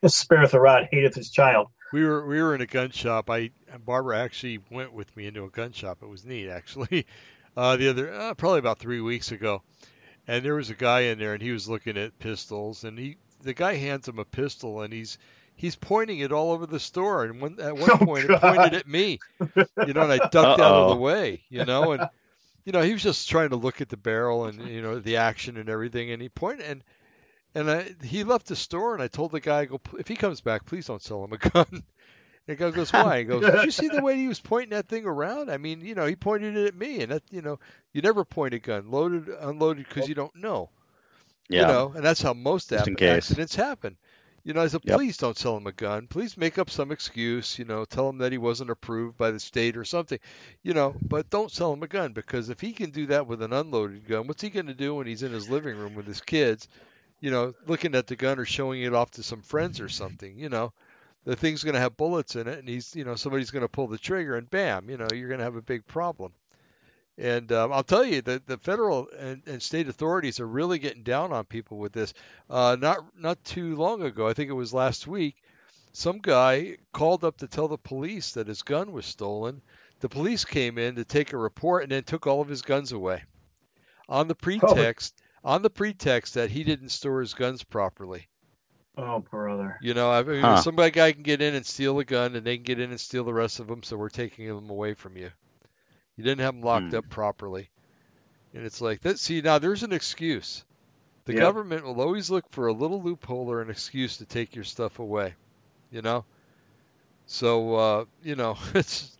spareth a rod hateth his child. We were we were in a gun shop. I Barbara actually went with me into a gun shop. It was neat actually. Uh, the other uh, probably about three weeks ago, and there was a guy in there, and he was looking at pistols, and he the guy hands him a pistol, and he's he's pointing it all over the store, and one, at one Oh, point it pointed at me, you know, and I ducked out of the way, you know, and you know he was just trying to look at the barrel and you know the action and everything, and he pointed and and I, he left the store, and I told the guy, I go, if he comes back, please don't sell him a gun. And the guy goes, why? He goes, did you see the way he was pointing that thing around? I mean, you know, he pointed it at me, and that, you know, you never point a gun, loaded, unloaded, because you don't know. Yeah. You know, and that's how most Just in ap- case. accidents happen. You know, I said, Yep. please don't sell him a gun. Please make up some excuse. You know, tell him that he wasn't approved by the state or something. You know, but don't sell him a gun because if he can do that with an unloaded gun, what's he going to do when he's in his living room with his kids? You know, looking at the gun or showing it off to some friends or something. You know, the thing's going to have bullets in it, and he's, you know, somebody's going to pull the trigger, and bam, you know, you're going to have a big problem. And um, I'll tell you that the federal and, and state authorities are really getting down on people with this. Uh, not not too long ago, I think it was last week, some guy called up to tell the police that his gun was stolen. The police came in to take a report and then took all of his guns away, on the pretext on the pretext that he didn't store his guns properly. Oh, brother. You know, I mean, Huh. some guy can get in and steal a gun, and they can get in and steal the rest of them, so we're taking them away from you. You didn't have them locked Hmm. up properly, and it's like that. See, now there's an excuse. The Yep. government will always look for a little loophole or an excuse to take your stuff away. You know, so uh, you know, it's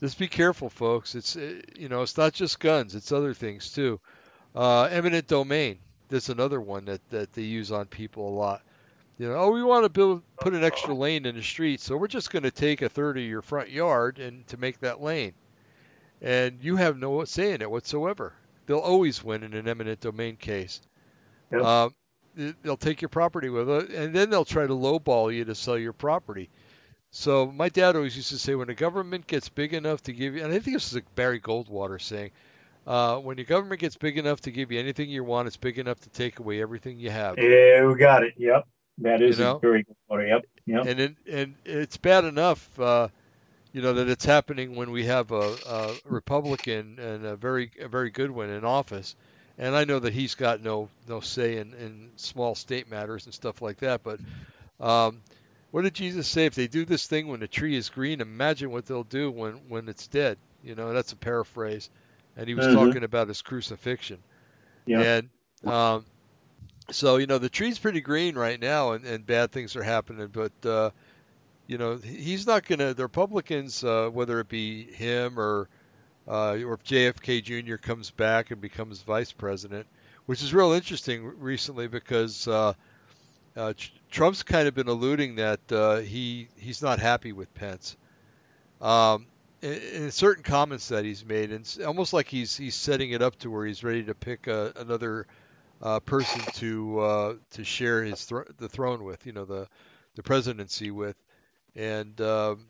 just be careful, folks. It's uh, you know, it's not just guns; it's other things too. Uh, eminent domain. That's another one that that they use on people a lot. You know, oh, we want to build put an extra lane in the street, so we're just going to take a third of your front yard and to make that lane, and you have no say in it whatsoever. They'll always win in an eminent domain case. Yep. Uh, they'll take your property with it, and then they'll try to lowball you to sell your property. So my dad always used to say, when the government gets big enough to give you, and I think this is a Barry Goldwater saying, uh, when your government gets big enough to give you anything you want, it's big enough to take away everything you have. Yeah, we got it. Yep. That is You know? a very good one. Yep. Yep. and it, and it's bad enough, uh, you know, that it's happening when we have a, a Republican and a very a very good one in office, and I know that he's got no no say in, in small state matters and stuff like that. But um, what did Jesus say? If they do this thing when the tree is green, imagine what they'll do when when it's dead. You know, that's a paraphrase, and he was Mhm. talking about his crucifixion. Yep. And um, so you know the tree's pretty green right now, and, and bad things are happening. But uh, you know he's not going to. The Republicans, uh, whether it be him or uh, or if JFK Jr. comes back and becomes vice president, which is real interesting recently because uh, uh, Trump's kind of been alluding that uh, he he's not happy with Pence. Um, in, in certain comments that he's made, and it's almost like he's he's setting it up to where he's ready to pick a, another uh, person to uh, to share his thro- the throne with, you know, the the presidency with, and um,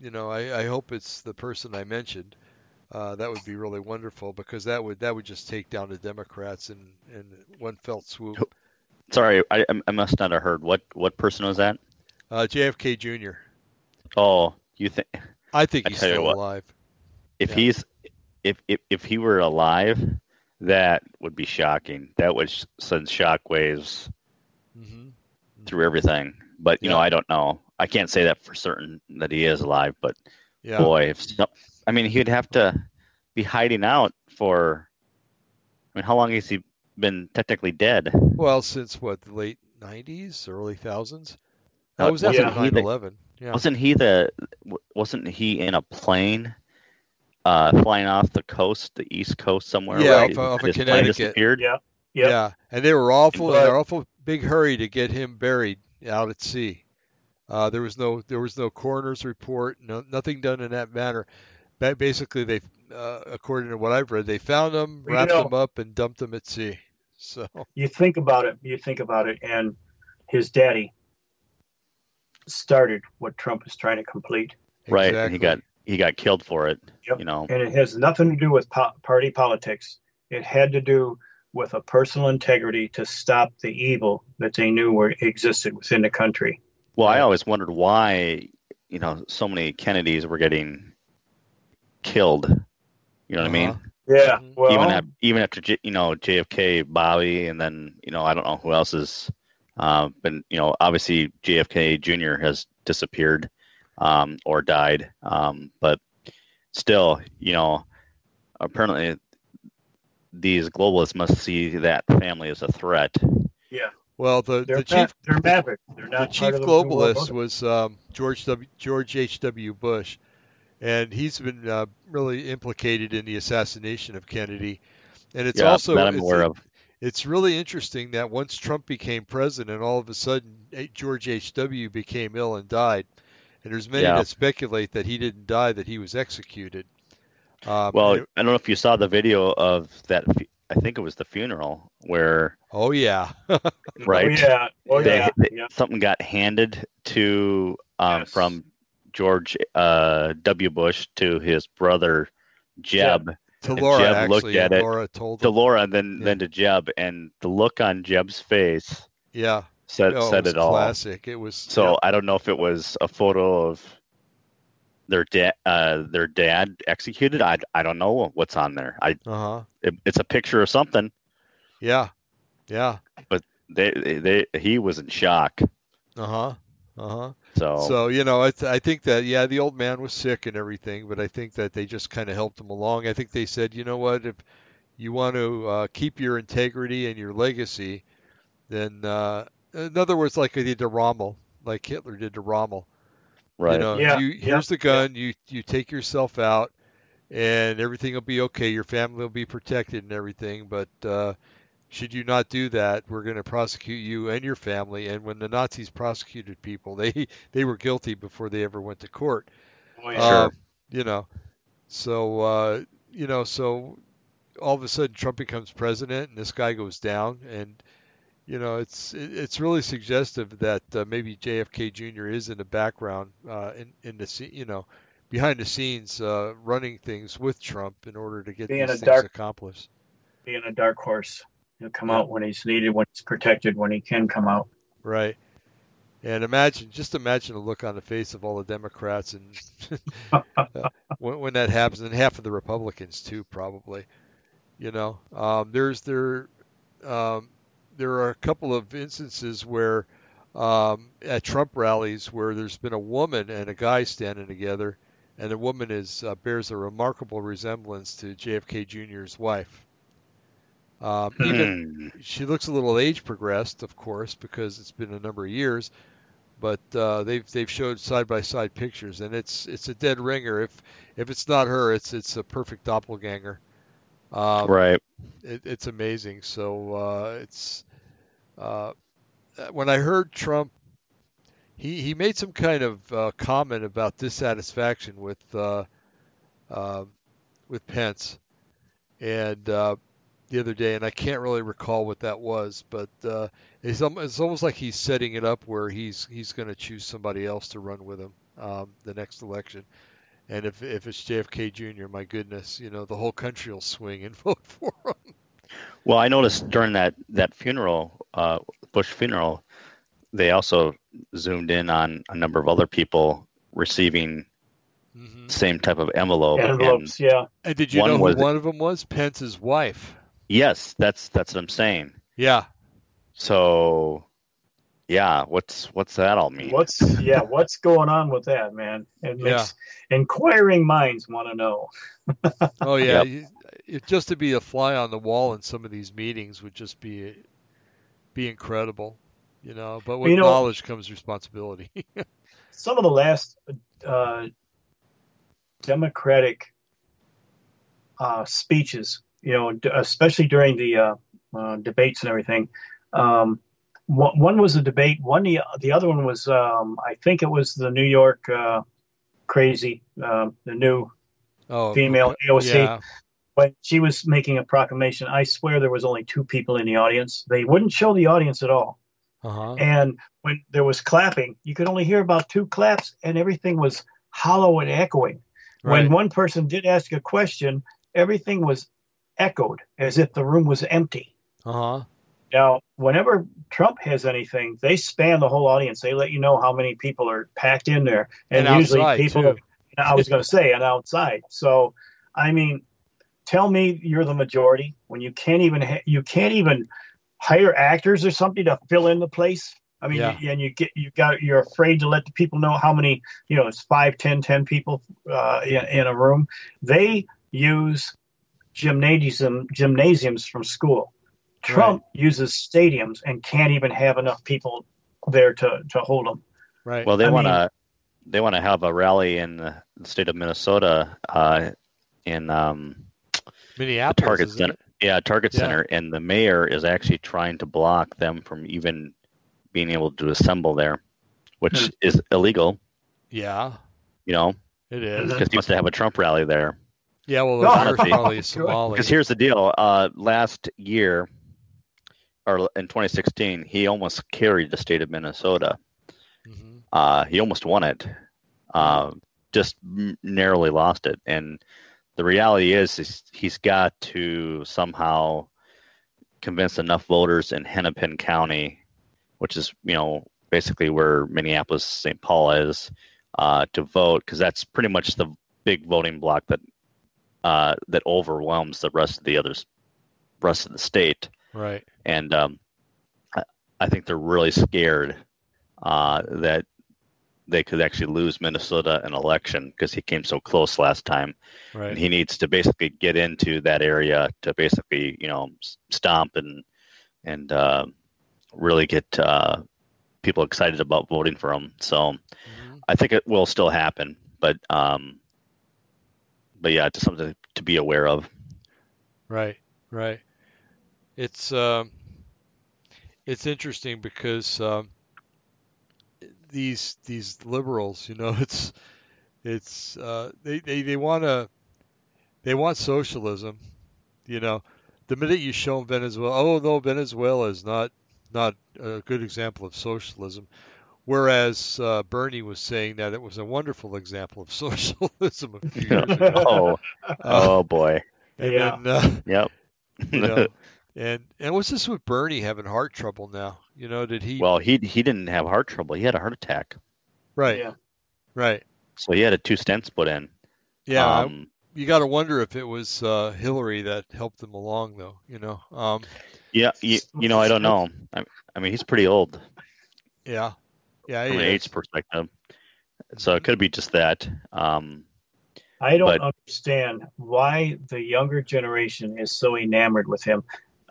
you know, I, I hope it's the person I mentioned. Uh, that would be really wonderful because that would that would just take down the Democrats in in one felt swoop. Sorry, I, I must not have heard. What what person was that? Uh, JFK Jr. Oh, you think I think he's you still what. alive. if Yeah. he's if, if if he were alive, that would be shocking. That would send shockwaves hmm through everything. But you know, I don't know. I can't say that for certain that he is alive. But Yeah. boy, if I mean, he'd have to be hiding out for. I mean, how long has he been technically dead? Well, since what the late '90s, early thousands. That Uh, was after wasn't he the- 9/11. Yeah. Wasn't he the? Wasn't he in a plane, uh, flying off the coast, the east coast somewhere? Yeah, right? off of- off of Connecticut. disappeared? Yep. Yep. Yeah, and they were awful. But- they're awful big hurry to get him buried out at sea. Uh, there was no there was no coroner's report. No nothing done in that manner. Basically, they, uh, according to what I've read, they found him, Well, you wrapped know- him up, and dumped him at sea. So You think about it. You think about it, and his daddy started what Trump is trying to complete, Right, exactly. and he got he got killed for it. Yep. You know, and it has nothing to do with po- party politics. It had to do with a personal integrity to stop the evil that they knew were existed within the country. well, I always wondered why, you know so many Kennedys were getting killed. You know what I mean? Uh-huh. Yeah. Well, even after, even after J, you know JFK, Bobby, and then you know I don't know who else is. Uh, but you know, obviously JFK Jr. has disappeared um, or died. Um, but still, you know, apparently these globalists must see that family as a threat. yeah. Well, the, They're the ma- chief they're maverick. They're the not chief the New globalist Order. was um, George w, George H. W. Bush, and he's been uh, really implicated in the assassination of Kennedy. And it's yeah, also that I'm it's, aware of. It's really interesting that once Trump became president, all of a sudden George H. W. became ill and died. And there's many Yeah. that speculate that he didn't die, that he was executed. Um, Well, it- I don't know if you saw the video of that. I think it was the funeral where oh yeah, right Oh, yeah. Oh, they, yeah. they- yeah. something got handed to um, Yes. from George uh, W. Bush to his brother Jeb, to And Laura Jeb actually. looked at it Laura told to him. Laura, and then Yeah. then to Jeb, and the look on Jeb's face Yeah, said no, said it, was it all. classic. It was So yeah. I don't know if it was a photo of their dad, uh, their dad executed. I, I don't know what's on there. I Uh huh. it, it's a picture of something. Yeah. Yeah. They, they, they he was in shock. Uh huh. Uh huh. So, So you know, I, th- I think that yeah, the old man was sick and everything, but I think that they just kind of helped him along. I think they said, you know what, if you want to uh, keep your integrity and your legacy, then uh, in other words, like they did to Rommel, like Hitler did to Rommel. right. You know, Yeah, you yeah, here's the gun. You you take yourself out, and everything will be okay. Your family will be protected and everything. But uh, should you not do that, we're going to prosecute you and your family. And when the Nazis prosecuted people, they they were guilty before they ever went to court. Oh, yeah. Sure. Um, you know, so uh, you know, so all of a sudden Trump becomes president, and this guy goes down, and you know, it's it's really suggestive that uh, maybe JFK Jr. is in the background, uh, in in the you know, behind the scenes, uh, running things with Trump in order to get Being these a things dark- accomplished. Being a dark horse. He'll come out when he's needed, when he's protected, when he can come out. Right. And imagine, just imagine the look on the face of all the Democrats, and uh, when, when that happens, and half of the Republicans too, probably. You know, um, there's there, um, there are a couple of instances where um, at Trump rallies where there's been a woman and a guy standing together, and the woman is uh, bears a remarkable resemblance to JFK Jr.'s wife. Um, even Hmm. she looks a little age progressed, of course, because it's been a number of years. But uh, they've they've showed side by side pictures, and it's it's a dead ringer. If if it's not her, it's it's a perfect doppelganger. Um, right. it, it's amazing. So uh, it's uh, when I heard Trump, he he made some kind of uh, comment about dissatisfaction with uh, uh, with Pence, and uh, the other day, and I can't really recall what that was, but uh, it's, it's almost like he's setting it up where he's he's going to choose somebody else to run with him um, the next election. And if if it's JFK Jr., my goodness, you know the whole country will swing and vote for him. Well, I noticed during that that funeral, uh, Bush funeral, they also zoomed in on a number of other people receiving hmm same type of envelope. And Envelopes, yeah. And did you One know was- one of them was? Pence's wife. Yes, that's that's what I'm saying. Yeah. So, yeah, what's what's that all mean? What's yeah? What's going on with that, man? It makes inquiring minds want to know. Oh yeah. Yep. you- It, just to be a fly on the wall in some of these meetings would just be be incredible, you know. But with You know- knowledge comes responsibility. Some of the last uh, Democratic uh, speeches, you know, especially during the uh, uh, debates and everything. Um, one, one was a debate. One the the other one was um, I think it was the New York uh, crazy, uh, the new oh, female AOC. yeah. when she was making a proclamation, I swear there was only two people in the audience. They wouldn't show the audience at all. Uh-huh. And when there was clapping, you could only hear about two claps, and everything was hollow and echoing. Right. When one person did ask a question, everything was echoed as if the room was empty. Uh-huh. Now, whenever Trump has anything, they span the whole audience. They let you know how many people are packed in there, and, And usually people. too. I was going to say, and outside. So, I mean, tell me you're the majority when you can't even ha- you can't even hire actors or something to fill in the place. I mean, Yeah. you, and you get you got you're afraid to let the people know how many you know it's five, ten, ten people uh, in, in a room. They use gymnasium gymnasiums from school. Trump uses stadiums and can't even have enough people there to, to hold them. Right. Well, they want to they want to have a rally in the state of Minnesota uh, in um, Minneapolis. Target Center. Yeah, Target Yeah. Center, and the mayor is actually trying to block them from even being able to assemble there, which Hmm. is illegal. Yeah, You know, it is. because he wants to have a Trump rally there. Yeah, well, No, the honestly- probably a Somali. Because here's the deal: uh, last year, or in 2016, he almost carried the state of Minnesota. Mhm. Uh, he almost won it, uh, just narrowly lost it. And the reality is, is he's got to somehow convince enough voters in Hennepin County, which is you know basically where Minneapolis St. Paul is, uh, to vote because that's pretty much the big voting block that uh, that overwhelms the rest of the others, rest of the state Right. and um, I, think they're really scared uh, that they could actually lose Minnesota in an election because he came so close last time, Right. and he needs to basically get into that area to basically you know stomp and and uh, really get uh, people excited about voting for him. So Mhm. I think it will still happen, but um, but yeah, just something to be aware of. Right, right. It's um, it's interesting because um, these these liberals, you know, it's it's uh, they they they want to they want socialism, you know. The minute you show them Venezuela, oh no, Venezuela is not not a good example of socialism. Whereas uh, Bernie was saying that it was a wonderful example of socialism a few years ago. oh, Uh, oh boy, and Yeah. then, uh, yep. you know, and and what's this with Bernie having heart trouble now? You know, did he? Well, he he didn't have heart trouble. He had a heart attack, right, Yeah. right. so he had a two stents put in. Yeah, I- Um, you got to wonder if it was uh, Hillary that helped him along, though. You know, um, yeah. You, you know, I don't know. I, I mean, he's pretty old yeah, yeah, from he an is. age perspective, so it could be just that. Um, I don't But- understand why the younger generation is so enamored with him.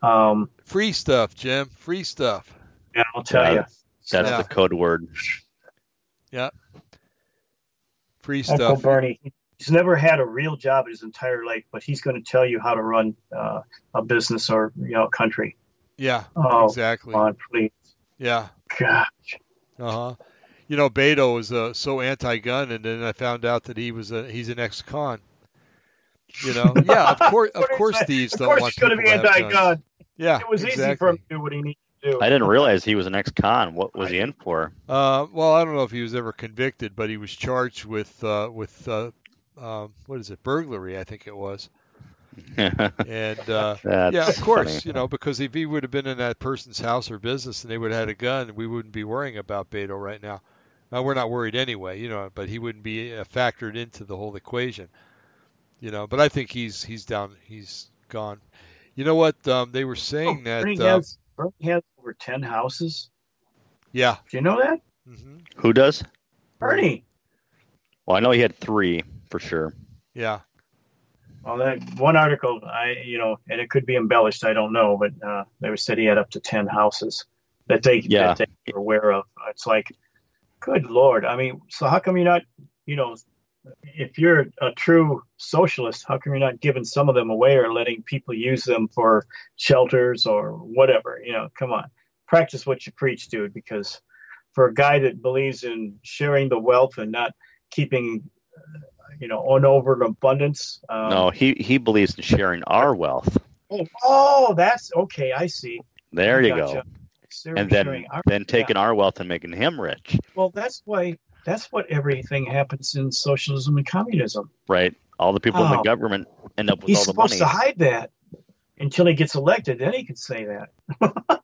Um, free stuff, Jim. Free stuff. and I'll tell Yeah, you, that's Yeah. the code word. Yeah. Free Uncle stuff. Uncle Bernie, he's never had a real job his entire life, but he's going to tell you how to run uh, a business or you know a country. Yeah, Oh, exactly. Come on, please. Yeah. God. Uh huh. You know, Beto is uh, so anti-gun, and then I found out that he was a he's an ex-con. You know, yeah, of course, of course, thieves Of don't course, want he's going to be to have guns. anti-gun. Yeah, It was exactly. easy for him to do what he needed to do. I didn't realize he was an ex-con. What was he in for? Uh, well, I don't know if he was ever convicted, but he was charged with uh, with uh, um, what is it, burglary? I think it was. And uh, yeah, of course, funny. you know, because if he would have been in that person's house or business and they would have had a gun, we wouldn't be worrying about Beto right now. Now we're not worried anyway, you know, but he wouldn't be uh, factored into the whole equation, you know. But I think he's he's down, he's gone. You know what? Um, they were saying Oh, that. Bernie, Uh, has, Bernie has over 10 houses. yeah. Do you know that? hmm Who does? Bernie. Well, I know he had three for sure. Yeah. Well, that one article, I you know, and it could be embellished. I don't know, but uh, they were said he had up to ten houses that they Yeah. that they were aware of. It's like, good lord. I mean, so how come you're not, you know, if you're a true socialist, how come you're not giving some of them away or letting people use them for shelters or whatever? You know, come on, practice what you preach, dude. Because for a guy that believes in sharing the wealth and not keeping, uh, you know, on over abundance. Um, no, he he believes in sharing our wealth. Oh, oh, that's okay. I see. There you Gotcha. go. They're And then our- then taking our wealth and making him rich, well, that's why. That's what everything happens in socialism and communism. right? All the people in the Oh. government end up with all the money. He's supposed to hide that until he gets elected. Then he can say that.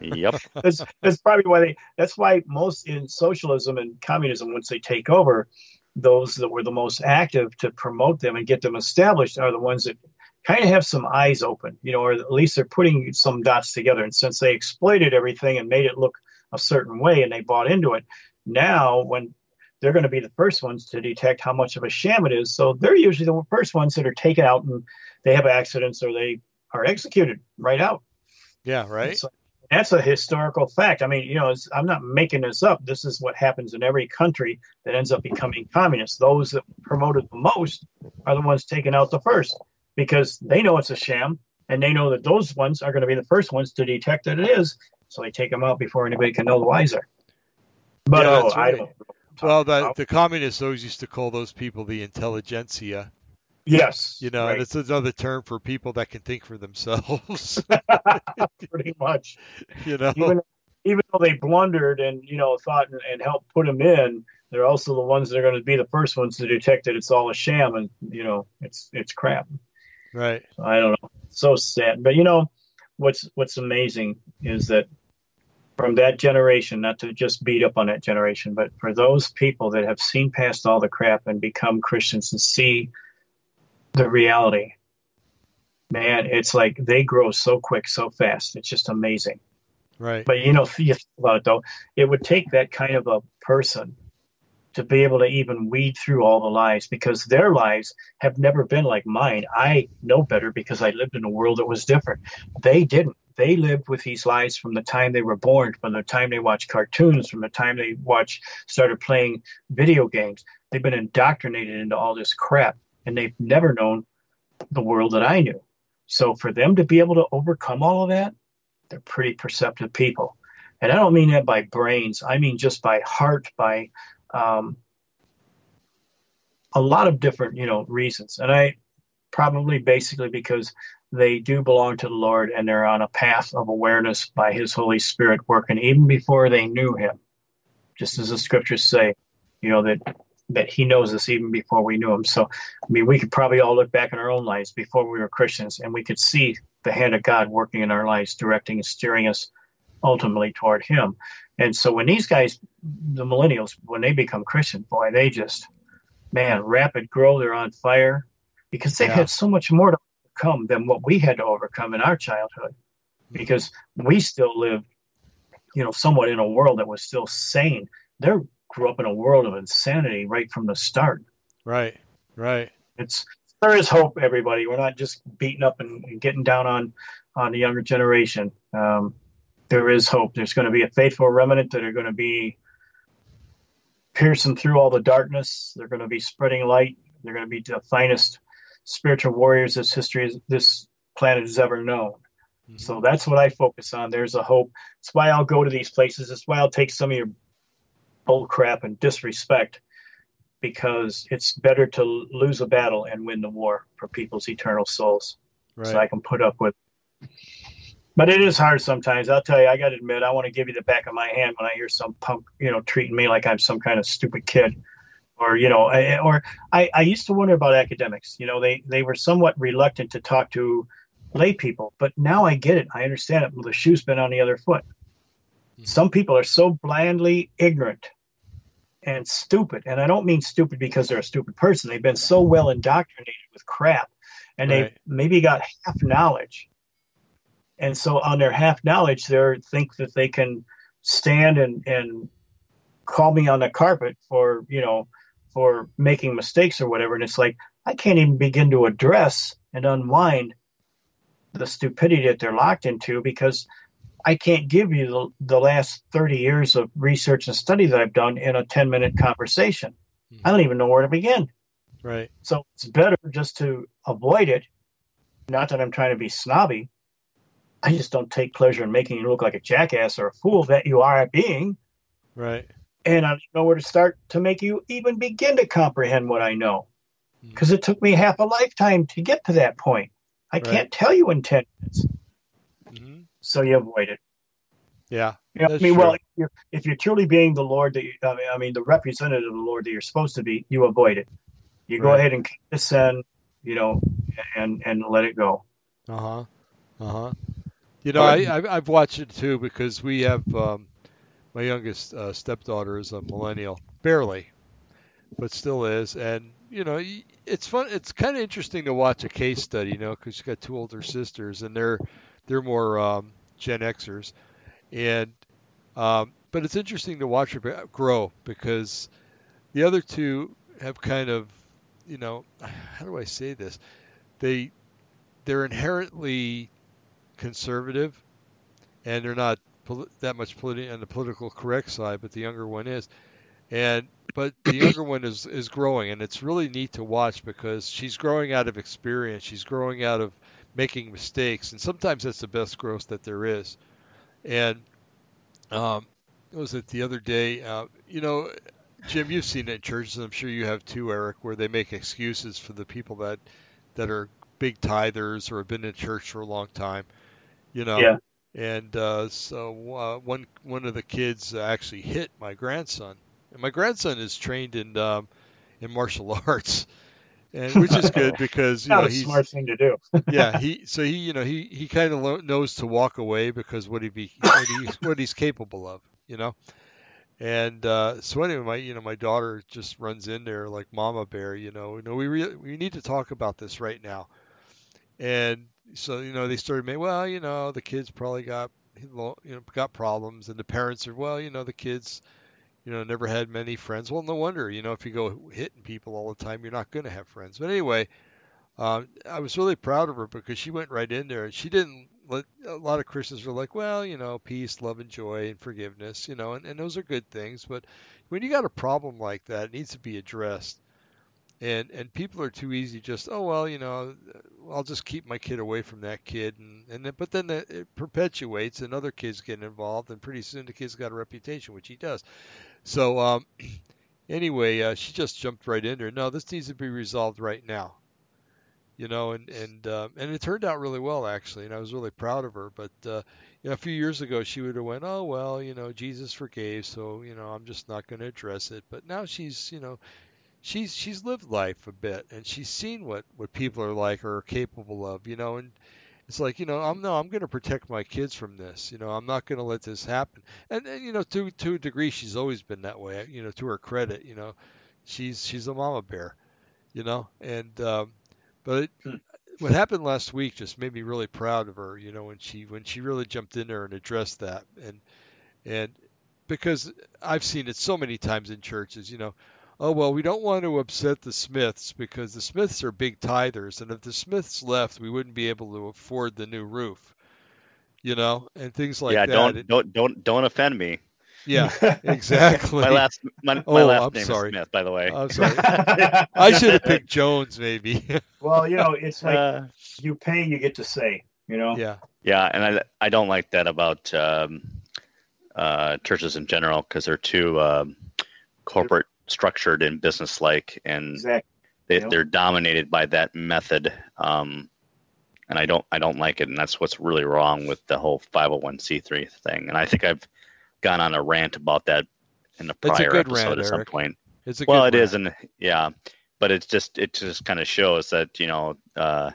Yep. that's that's probably why they. That's why most in socialism and communism, once they take over, those that were the most active to promote them and get them established are the ones that kind of have some eyes open, you know, or at least they're putting some dots together. And since they exploited everything and made it look a certain way and they bought into it, now when they're going to be the first ones to detect how much of a sham it is. So they're usually the first ones that are taken out and they have accidents or they are executed right out. Yeah, right. So that's a historical fact. I mean, you know, I'm not making this up. This is what happens in every country that ends up becoming communist. Those that promoted the most are the ones taken out the first because they know it's a sham and they know that those ones are going to be the first ones to detect that it is. So they take them out before anybody can know the wiser. But Yeah, oh, that's I don't. Well, the, the communists always used to call those people the intelligentsia. Yes, You know, right, and it's another term for people that can think for themselves. pretty much. you know, Even even though they blundered and you know thought and, and helped put them in, they're also the ones that are going to be the first ones to detect that it's all a sham and you know it's it's crap. right? I don't know. So sad. But you know, what's what's amazing is that from that generation, not to just beat up on that generation, but for those people that have seen past all the crap and become Christians and see the reality, man, it's like they grow so quick, so fast. It's just amazing. Right. But you know, if you think about it though, it would take that kind of a person to be able to even weed through all the lies because their lives have never been like mine. I know better because I lived in a world that was different. They didn't. They lived with these lies from the time they were born, from the time they watched cartoons, from the time they watched started playing video games. They've been indoctrinated into all this crap and they've never known the world that I knew. So for them to be able to overcome all of that, they're pretty perceptive people. And I don't mean that by brains, I mean just by heart, by um, a lot of different, you know, reasons. And I probably basically because they do belong to the Lord and they're on a path of awareness by His Holy Spirit working even before they knew Him. Just as the scriptures say, you know, that that He knows us even before we knew Him. So, I mean, we could probably all look back in our own lives before we were Christians and we could see the hand of God working in our lives, directing and steering us ultimately toward Him. And so when these guys, the millennials, when they become Christian, boy, they just, man, rapid growth, they're on fire because they've Yeah. had so much more to overcome than what we had to overcome in our childhood because we still lived, you know, somewhat in a world that was still sane. They grew up in a world of insanity right from the start. Right. Right. It's there is hope, everybody. We're not just beating up and, and getting down on on the younger generation. Um, there is hope. There's going to be a faithful remnant that are going to be piercing through all the darkness. They're going to be spreading light. They're going to be the finest spiritual warriors this history, this planet has ever known. Mhm. So that's what I focus on. There's a hope. It's why I'll go to these places. It's why I'll take some of your bull crap and disrespect because it's better to lose a battle and win the war for people's eternal souls. Right. So I can put up with. But it is hard sometimes. I'll tell you, I got to admit, I want to give you the back of my hand when I hear some punk, you know, treating me like I'm some kind of stupid kid. Or, you know, I, or I, I used to wonder about academics. You know, they, they were somewhat reluctant to talk to lay people, but now I get it. I understand it. Well, the shoe's been on the other foot. Mhm. Some people are so blandly ignorant and stupid. And I don't mean stupid because they're a stupid person. They've been so well indoctrinated with crap and they Right. maybe got half knowledge. And so on their half knowledge, they think that they can stand and, and call me on the carpet for, you know, for making mistakes or whatever. And it's like, I can't even begin to address and unwind the stupidity that they're locked into because I can't give you the, the last 30 years of research and study that I've done in a 10 minute conversation. I don't even know where to begin. Right. So it's better just to avoid it. Not that I'm trying to be snobby. I just don't take pleasure in making you look like a jackass or a fool that you are being. Right. And I don't know where to start to make you even begin to comprehend what I know. Because it took me half a lifetime to get to that point. I Right. can't tell you in 10 minutes. hmm So you avoid it. Yeah. You know, I mean, true. well, if you're, if you're truly being the Lord that you, I mean, I mean, the representative of the Lord that you're supposed to be, you avoid it. You go ahead and descend, you know, and and let it go. Uh huh. Uh huh. You know, I, I've, I've watched it too because we have um, my youngest uh, stepdaughter is a millennial, barely, but still is, and you know, it's fun. It's kind of interesting to watch a case study, you know, because she's got two older sisters, and they're they're more um, Gen Xers, and um, but it's interesting to watch her grow because the other two have kind of, you know, how do I say this? They they're inherently conservative, and they're not pol- that much politi- on the political correct side, but the younger one is. And but the younger one is is growing, and it's really neat to watch because she's growing out of experience. She's growing out of making mistakes, and sometimes that's the best growth that there is. And um, was it the other day? Uh, you know, Jim, you've seen it in churches. I'm sure you have too, Eric, where they make excuses for the people that that are big tithers or have been in church for a long time. You know. Yeah. And uh, so uh, one one of the kids actually hit my grandson, and my grandson is trained in um, in martial arts, and which is good because you know a he's smart thing to do. yeah he so he you know he he kind of lo- knows to walk away because what he be what he's what he's capable of you know? And uh, so anyway my you know my daughter just runs in there like mama bear you know? You know we re- we need to talk about this right now. And so you know they started making well you know the kids probably got you know got problems and the parents are well you know the kids you know never had many friends well no wonder you know if you go hitting people all the time you're not going to have friends but anyway um, I was really proud of her because she went right in there she didn't let a lot of Christians were like, well, you know, peace, love, and joy, and forgiveness, you know, and, and those are good things. But when you got a problem like that, it needs to be addressed. And and people are too easy just, oh well, you know, I'll just keep my kid away from that kid, and and then, but then it perpetuates, and other kids get involved, and pretty soon the kid's got a reputation, which he does. So um, anyway, uh, she just jumped right in there. No, this needs to be resolved right now you know, and and uh, and it turned out really well actually, and I was really proud of her. But uh, you know, a few years ago, she would have went, oh well, you know, Jesus forgave, so you know, I'm just not going to address it. But now she's, you know, she's she's lived life a bit, and she's seen what what people are like or are capable of, you know, and it's like you know i'm no i'm going to protect my kids from this you know i'm not going to let this happen. And, and you know to to a degree she's always been that way you know to her credit you know. She's she's a mama bear you know and um but Hmm. what happened last week just made me really proud of her, you know, when she when she really jumped in there and addressed that, and and because I've seen it so many times in churches, you know, oh well, we don't want to upset the Smiths because the Smiths are big tithers, and if the Smiths left, we wouldn't be able to afford the new roof, you know, and things like yeah, that. Yeah, don't don't don't don't offend me. yeah, exactly. My last my, my Oh, last I'm name sorry. is Smith, by the way. I'm sorry. I should have picked Jones, maybe. well, you know, it's like Uh, you pay, you get to say. You know. yeah, yeah, and I I don't like that about um, uh, churches in general because they're too um, corporate structured and business like, and Exactly. they, Yep. they're dominated by that method. Um, and I don't I don't like it, and that's what's really wrong with the whole 501c3 thing. And I think I've gone on a rant about that in a It's a prior episode rant, at some Eric. point. it's a well, good it is, rant. and yeah, but it's just it just kind of shows that you know uh,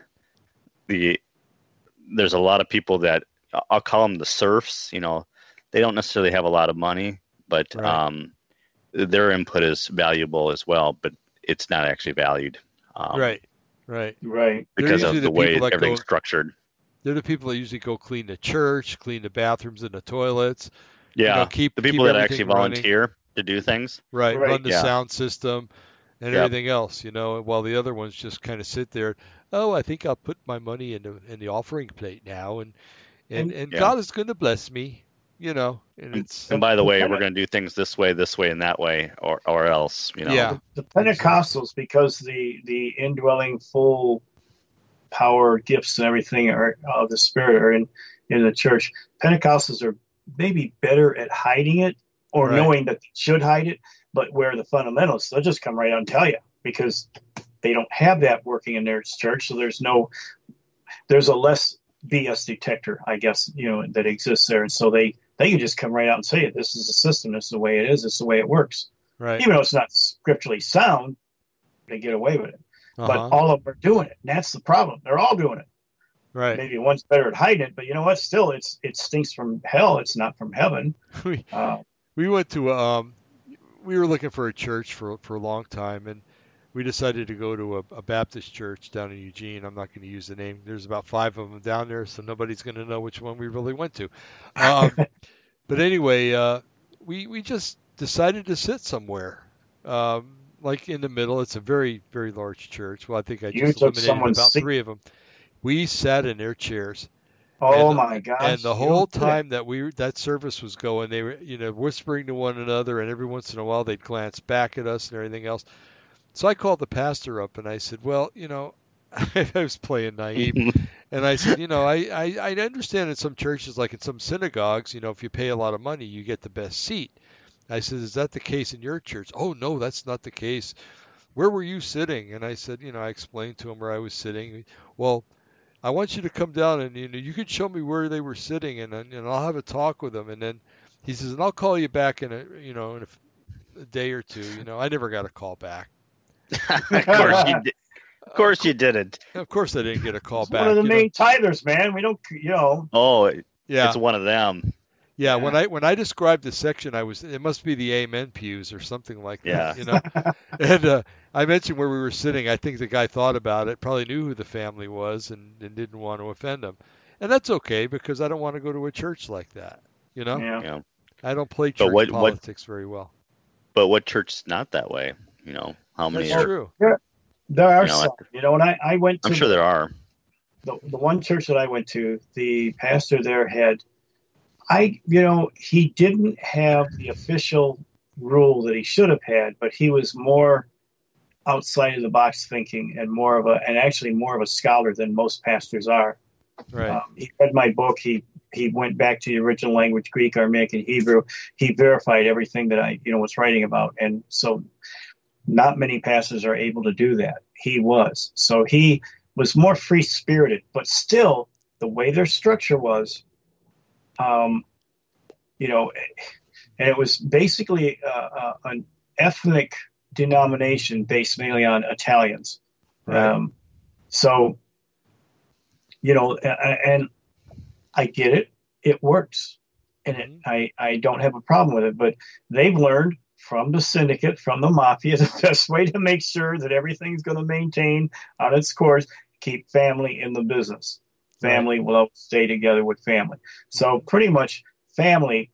the there's a lot of people that I'll call them the serfs. You know, they don't necessarily have a lot of money, but Right. um, their input is valuable as well, but it's not actually valued. Um, right, right. Right. Because of the the way everything's go- structured. They're the people that usually go clean the church, clean the bathrooms and the toilets. Yeah. know, keep- the keep people that everything actually running. volunteer to do things. Right, Right. run the Yeah. sound system and Yep. everything else, you know, while the other ones just kind of sit there. Oh, I think I'll put my money in the in the offering plate now, and and, And- and Yeah. God is going to bless me, you know. And it's And by the way, we're going to do things this way, this way, and that way, or or else, you know. Yeah. The Pentecostals, because the the indwelling full power gifts and everything are of the Spirit are in in the church. Pentecostals are maybe better at hiding it or Right. knowing that they should hide it, but where the fundamentalists, they'll just come right out and tell you because they don't have that working in their church. So there's no there's a less BS detector, I guess, you know, that exists there. And so they they can just come right out and say it. This is the system. This is the way it is. This is the way it works right. even though it's not scripturally sound, they get away with it. Uh-huh. But all of them are doing it. And that's the problem. They're all doing it. Right. Maybe one's better at hiding it, but you know what? Still, it's it stinks from hell. It's not from heaven. we Uh, we went to um we were looking for a church for for a long time and we decided to go to a, a Baptist church down in Eugene. I'm not going to use the name. There's about five of them down there, so nobody's going to know which one we really went to. Um, but anyway, uh, we we just decided to sit somewhere, um, like in the middle. It's a very very large church. Well, I think I just eliminated about seat. three of them. We sat in their chairs, oh And- my gosh! and the whole don't do that. time that we that service was going, they were you know whispering to one another, and every once in a while they'd glance back at us and everything else. So I called the pastor up and I said, "Well, you know, I was playing naive, and I said, you know, I, I I understand in some churches, like in some synagogues, you know, if you pay a lot of money, you get the best seat." I said, "Is that the case in your church?" "Oh no, that's not the case." Where were you sitting? And I said, you know, I explained to him where I was sitting. Well, I want you to come down and you know you could show me where they were sitting and and I'll have a talk with them and then he says and I'll call you back in a you know in a, a day or two you know I never got a call back of course you did. Of course you didn't. of course I didn't get a call It's back one of the you know. main tithers, man. We don't, you know. Oh, yeah it's one of them. yeah when. I when I described the section I was it must be the amen pews or something like Yeah. that you know and uh, I mentioned where we were sitting I think the guy thought about it probably knew who the family was and, and didn't want to offend them and that's okay because I don't want to go to a church like that you know Yeah. Yeah. I don't play church what- what- politics very well. But what church's not that way? You know, how many That's are? true. There are You know, some. You know, when I, I went to I'm sure there are. the, the one church that I went to, the pastor there had, I, you know, he didn't have the official rule that he should have had, but he was more outside of the box thinking and more of a, and actually more of a scholar than most pastors are. Right. Um, he read my book. He he went back to the original language, Greek, Aramaic, and Hebrew. He verified everything that I you know was writing about, and so not many pastors are able to do that. He was so he was more free spirited, but still the way their structure was, um, you know, and it was basically uh, uh, an ethnic denomination based mainly on Italians. Right. Um, so, you know, and I get it; it works, and it, Mhm. I I don't have a problem with it. But they've learned from the syndicate, from the mafia, the best way to make sure that everything's going to maintain on its course. Keep family in the business. Family will always stay together with family. So pretty much, family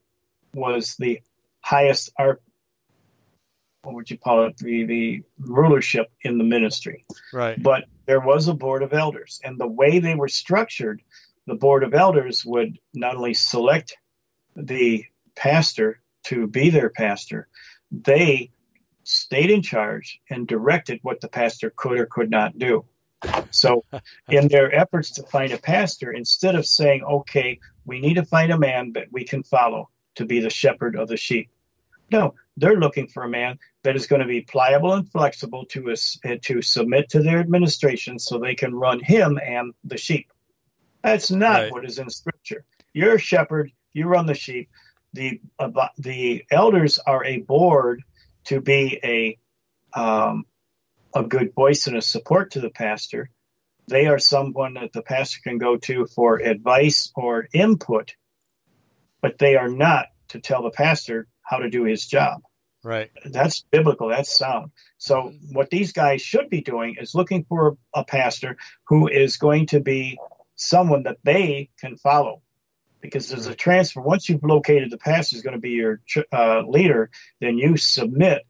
was the highest art. What would you call it? The the rulership in the ministry Right. but there was a board of elders and the way they were structured the board of elders would not only select the pastor to be their pastor they stayed in charge and directed what the pastor could or could not do so in their efforts to find a pastor instead of saying okay we need to find a man that we can follow to be the shepherd of the sheep no they're looking for a man that is going to be pliable and flexible to us eh, to submit to their administration so they can run him and the sheep. That's not Right. what is in scripture. You're a shepherd, you run the sheep. The the elders are a board to be a um, a good voice and a support to the pastor. They are someone that the pastor can go to for advice or input, but they are not to tell the pastor how to do his job Right. that's biblical that's sound so what these guys should be doing is looking for a pastor who is going to be someone that they can follow because there's a transfer once you've located the pastor is going to be your uh, leader then you submit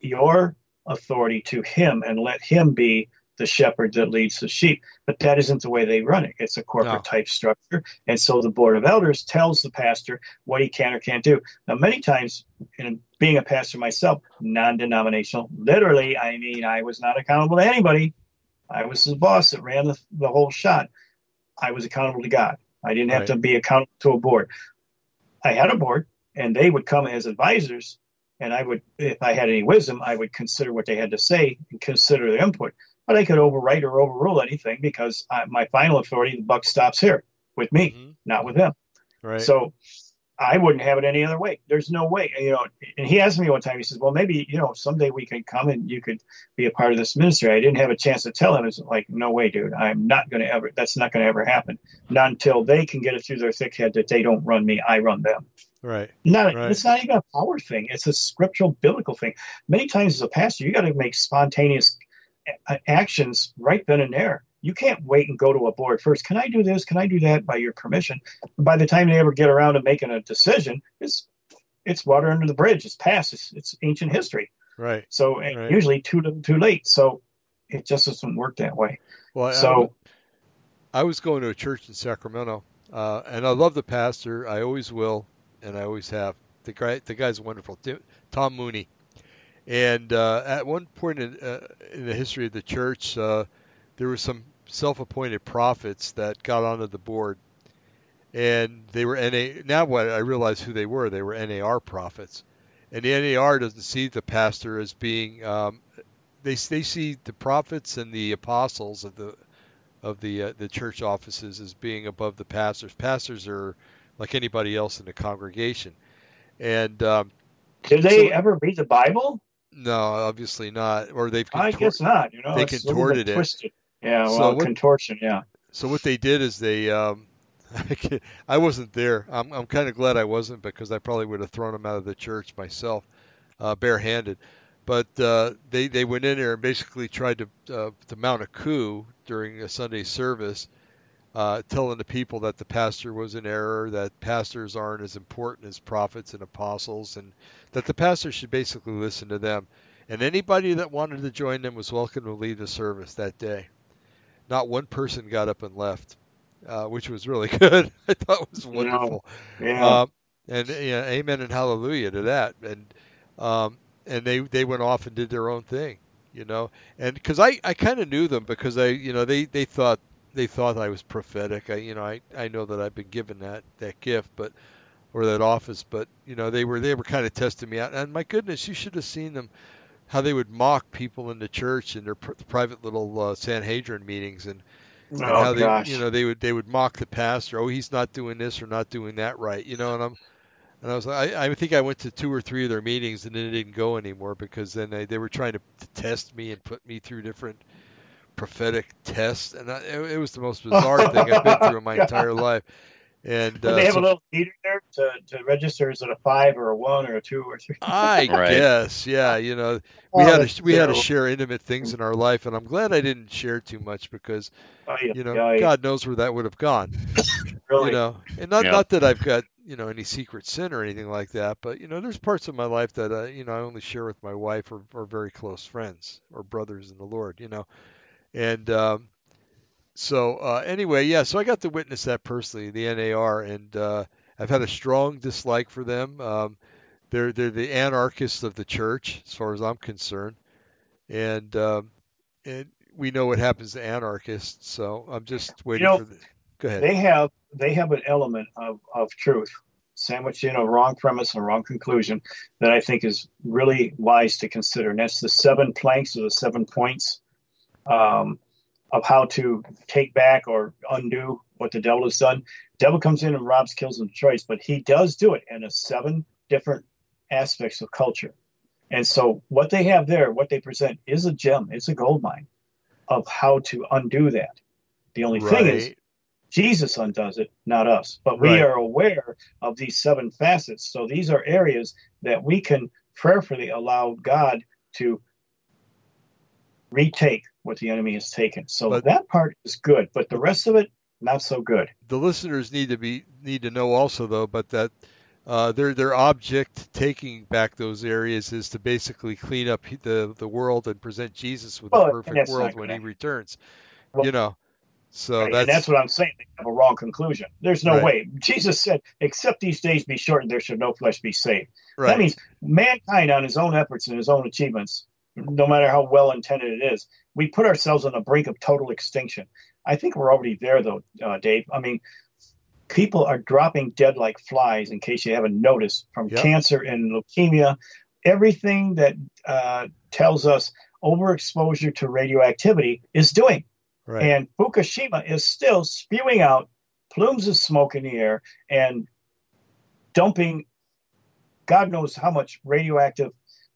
your authority to him and let him be the shepherd that leads the sheep but that isn't the way they run it it's a corporate No. type structure and so the board of elders tells the pastor what he can or can't do now many times in being a pastor myself, non-denominational. Literally, I mean, I was not accountable to anybody. I was the boss that ran the, the whole shot. I was accountable to God. I didn't have Right. to be accountable to a board. I had a board, and they would come as advisors, and I would, if I had any wisdom, I would consider what they had to say and consider their input. But I could overwrite or overrule anything because I, my final authority, the buck stops here with me, Mhm. not with them. Right. So I wouldn't have it any other way. There's no way, you know. And he asked me one time. He says, "Well, maybe you know someday we can come and you could be a part of this ministry." I didn't have a chance to tell him. It's like, no way, dude. I'm not going to ever. That's not going to ever happen. Not until they can get it through their thick head that they don't run me, I run them. Right. Not. right. It's not even a power thing. It's a scriptural, biblical thing. Many times as a pastor, you got to make spontaneous actions right then and there. You can't wait and go to a board first. Can I do this? Can I do that? By your permission. By the time they ever get around to making a decision, it's it's water under the bridge. It's past. It's, it's ancient history. Right. So right. usually too too late. So it just doesn't work that way. Well, so I, I was going to a church in Sacramento, uh, and I love the pastor. I always will, and I always have. The guy, the guy's wonderful. Tom Mooney. And uh, at one point in, uh, in, the history of the church, uh, there were some self-appointed prophets that got onto the board, and they were NA. Now, what I realize who they were, they were NAR prophets, and the NAR doesn't see the pastor as being. Um, they they see the prophets and the apostles of the of the uh, the church offices as being above the pastors. Pastors are like anybody else in the congregation, and. Um, did they so, ever read the Bible? No, obviously not. Or they've I guess not. You know, they contorted it. Twisted. Yeah, well, so what, contortion. Yeah. So what they did is they. Um, I wasn't there. I'm I'm kind of glad I wasn't because I probably would have thrown them out of the church myself, uh, barehanded. But uh, they they went in there and basically tried to uh, to mount a coup during a Sunday service, uh, telling the people that the pastor was in error, that pastors aren't as important as prophets and apostles, and that the pastor should basically listen to them. And anybody that wanted to join them was welcome to lead the service that day. Not one person got up and left, uh, which was really good. I thought it was wonderful. Yeah. Um, and yeah, amen and hallelujah to that. And um, and they they went off and did their own thing, you know. And because I I kind of knew them because I you know they they thought they thought I was prophetic. I you know I I know that I've been given that that gift, but or that office, but you know they were they were kind of testing me out. And my goodness, you should have seen them how they would mock people in the church in their pr- private little uh, Sanhedrin meetings and, and oh, how they gosh. you know they would they would mock the pastor. Oh, he's not doing this or not doing that right, you know. And I'm and I was like, I, I think I went to two or three of their meetings and then it didn't go anymore because then they, they were trying to, to test me and put me through different prophetic tests, and I, it, it was the most bizarre thing I've been through in my entire life. And uh, they have so, a little meter there to, to register is it a five or a one or a two or three? I right. guess, yeah. You know, we oh, had to we terrible. had to share intimate things in our life, and I'm glad I didn't share too much because, oh, yeah. you know, yeah, yeah. God knows where that would have gone. really? You know, and not not that I've got you know any secret sin or anything like that, but you know, there's parts of my life that uh, you know I only share with my wife or, or very close friends or brothers in the Lord. You know, and um, so uh, anyway, yeah, so I got to witness that personally, the NAR, and uh, I've had a strong dislike for them. Um, they're they're the anarchists of the church, as far as I'm concerned, and um, and we know what happens to anarchists. So I'm just waiting you know, for the. Go ahead. They have they have an element of, of truth sandwiched in a wrong premise and a wrong conclusion that I think is really wise to consider. And that's the seven planks or the seven points um, of how to take back or undo what the devil has done. Devil comes in and robs, kills, and destroys, but he does do it in a seven different aspects of culture. And so, what they have there, what they present, is a gem. It's a gold mine of how to undo that. The only right. thing is, Jesus undoes it, not us. But we right. are aware of these seven facets. So these are areas that we can prayerfully allow God to retake what the enemy has taken. So but, that part is good, but the rest of it not so good. The listeners need to be need to know also though, but that uh, their their object taking back those areas is to basically clean up the the world and present Jesus with well, a perfect world when he returns. Well, you know, so right, that's, and that's what I'm saying. They have a wrong conclusion. There's no right. way. Jesus said, "Except these days be shortened, there should no flesh be saved." Right. That means mankind, on his own efforts and his own achievements, no matter how well intended it is, we put ourselves on the brink of total extinction. I think we're already there, though, uh, Dave. I mean, people are dropping dead like flies. In case you haven't noticed, from Yep. cancer and leukemia, everything that uh, tells us overexposure to radioactivity is doing. right. And Fukushima is still spewing out plumes of smoke in the air and dumping God knows how much radioactive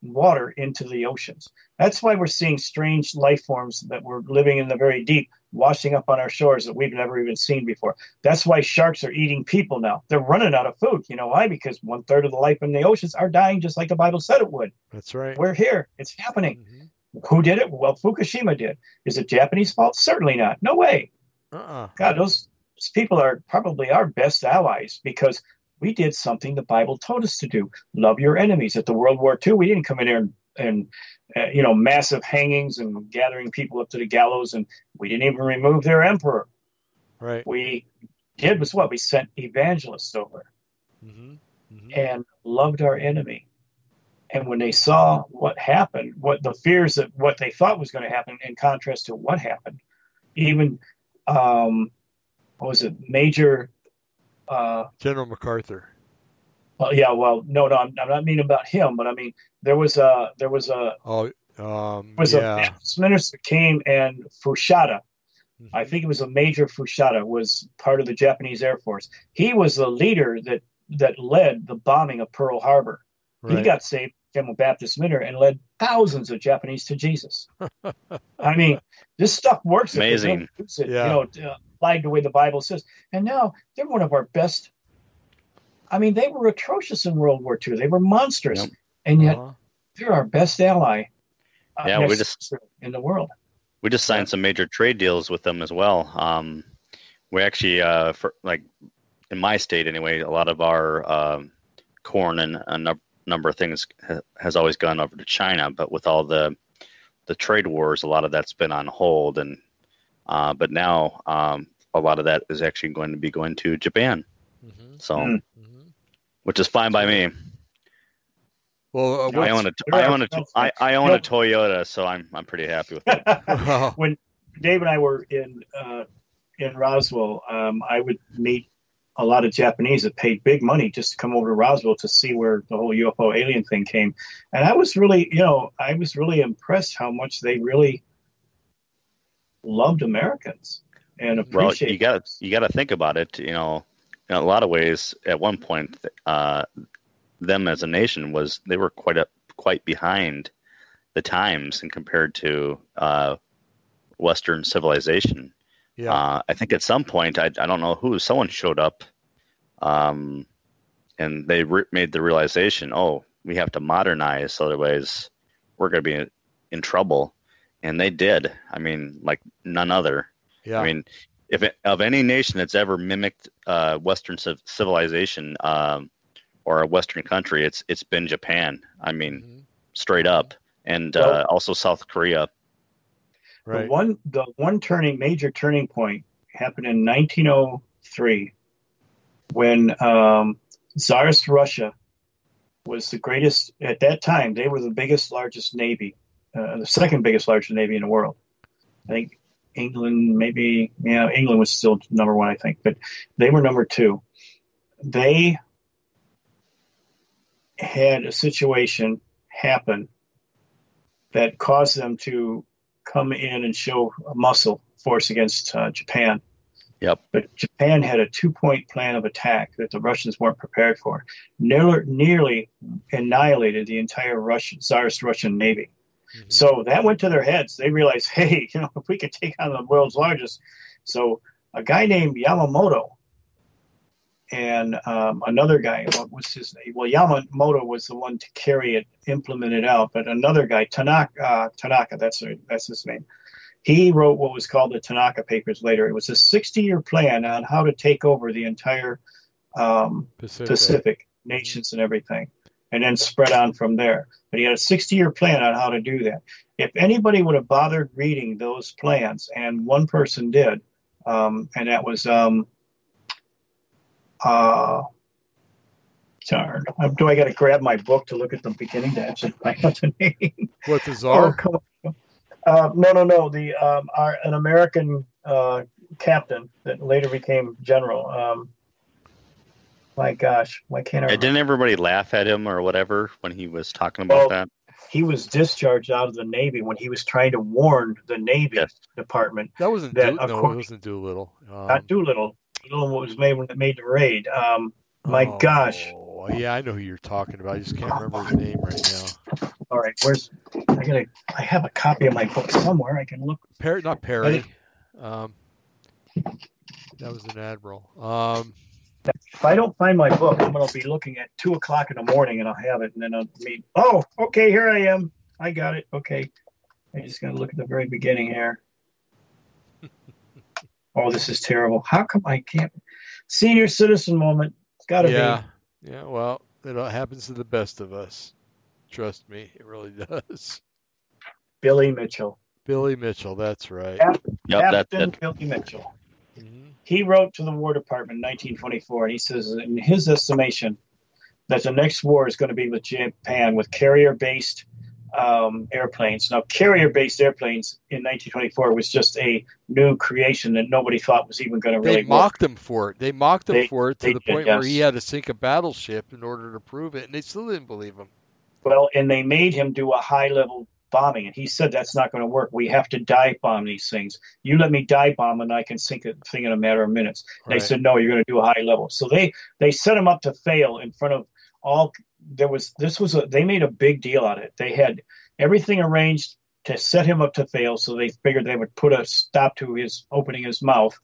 water into the oceans. That's why we're seeing strange life forms that were living in the very deep washing up on our shores that we've never even seen before. That's why sharks are eating people now. They're running out of food. You know why? Because one third of the life in the oceans are dying just like the Bible said it would. That's right. We're here. It's happening. Mm-hmm. Who did it? Well, Fukushima did. Is it Japanese fault? Certainly not. No way. Uh-uh. God, those people are probably our best allies because we did something the Bible told us to do. Love your enemies. At the World War II, we didn't come in here and, and uh, you know, massive hangings and gathering people up to the gallows, and we didn't even remove their emperor. Right. We did was what we sent evangelists over, mm-hmm. Mm-hmm. and loved our enemy. And when they saw what happened, what the fears that what they thought was going to happen, in contrast to what happened, even um, what was it, Major uh, General MacArthur. Well, yeah, well, no, no, I'm, I'm, not meaning about him, but I mean there was a there was a oh um, was yeah. a minister came and Fuchida, mm-hmm. I think it was a Major Fuchida was part of the Japanese Air Force. He was the leader that that led the bombing of Pearl Harbor. Right. He got saved, became a Baptist minister, and led thousands of Japanese to Jesus. I mean, this stuff works. Amazing. It, yeah. You know, uh, applied the way the Bible says. And now they're one of our best. I mean, they were atrocious in World War II. They were monstrous, yep. and yet uh-huh. they're our best ally. Uh, yeah, we just in the world. We just signed some major trade deals with them as well. Um, we actually, uh, for like in my state anyway, a lot of our um, corn and a n- number of things ha- has always gone over to China, but with all the the trade wars, a lot of that's been on hold, and uh, but now um, a lot of that is actually going to be going to Japan. Mm-hmm. So, mm-hmm. which is fine by me. Well, uh, I own a I own a I, I own a Toyota, so I'm I'm pretty happy with it. when Dave and I were in uh, in Roswell, um, I would meet a lot of Japanese that paid big money just to come over to Roswell to see where the whole UFO alien thing came, and I was really, you know, I was really impressed how much they really loved Americans and appreciate. Well, you got you got to think about it. You know, in a lot of ways, at one point, uh, them as a nation was they were quite a, quite behind the times and compared to uh, Western civilization. Yeah. Uh, I think at some point, I, I don't know who, someone showed up, um, and they re- made the realization, oh, we have to modernize, otherwise we're going to be in, in trouble. And they did. I mean, like none other. Yeah. I mean, if it, of any nation that's ever mimicked uh, Western civilization um, or a Western country, it's it's been Japan. I mean, mm-hmm. straight up, and well, uh, also South Korea. Right. The one the one turning major turning point happened in 1903 when um, Tsarist Russia was the greatest at that time. They were the biggest, largest navy, uh, the second biggest, largest navy in the world. I think England, maybe, yeah, England was still number one, I think, but they were number two. They had a situation happen that caused them to come in and show a muscle force against uh, Japan. Yep. But Japan had a two point plan of attack that the Russians weren't prepared for. Nearly, nearly annihilated the entire Russian, Tsarist Russian Navy. Mm-hmm. So that went to their heads. They realized, hey, you know, if we could take on the world's largest. So a guy named Yamamoto and um, another guy, what was his name? Well, Yamamoto was the one to carry it, implement it out, but another guy, Tanaka, uh, Tanaka, that's that's his name. He wrote what was called the Tanaka Papers later. It was a 60-year plan on how to take over the entire um, Pacific. Pacific nations and everything and then spread on from there. But he had a 60 year plan on how to do that. If anybody would have bothered reading those plans, and one person did, um, and that was, um, uh, darn, do I got to grab my book to look at the beginning to actually find out the name? What the czar? Oh, uh, no, no, no. The um, our, an American uh, captain that later became general. Um, my gosh, why can't I? Yeah, didn't everybody laugh at him or whatever when he was talking about well, that? He was discharged out of the Navy when he was trying to warn the Navy yes. Department. That wasn't that, Do- no, it wasn't Doolittle. Um, not Doolittle. Doolittle was made when it made the raid. Um, my oh. gosh, Oh, yeah, I know who you're talking about. I just can't remember his name right now. All right, where's I gotta? I have a copy of my book somewhere. I can look. Perry, not Perry. Um, that was an admiral. Um, If I don't find my book, I'm gonna be looking at two o'clock in the morning, and I'll have it, and then I'll meet. Oh, okay, here I am. I got it. Okay, I just gotta look at the very beginning here. Oh, this is terrible. How come I can't? Senior citizen moment. It's gotta be, yeah, yeah. Well, it happens to the best of us. Trust me, it really does. Billy Mitchell. Billy Mitchell, that's right. Cap- Yep, that, Captain that, Billy Mitchell. Mhm. he wrote to the War Department in 1924, and he says, in his estimation, that the next war is going to be with Japan with carrier-based um, airplanes. Now, carrier-based airplanes in 1924 was just a new creation that nobody thought was even going to They really work. mocked him for it. They mocked him They- for it to the did, point where he had to sink a battleship in order to prove it, and they still didn't believe him. Well, and they made him do a high-level bombing, and he said that's not going to work. We have to dive bomb these things. You let me dive bomb, and I can sink a thing in a matter of minutes. They said no, you're going to do a high level. So they they set him up to fail in front of all. There was this was a they made a big deal out of it. They had everything arranged to set him up to fail. So they figured they would put a stop to his opening his mouth,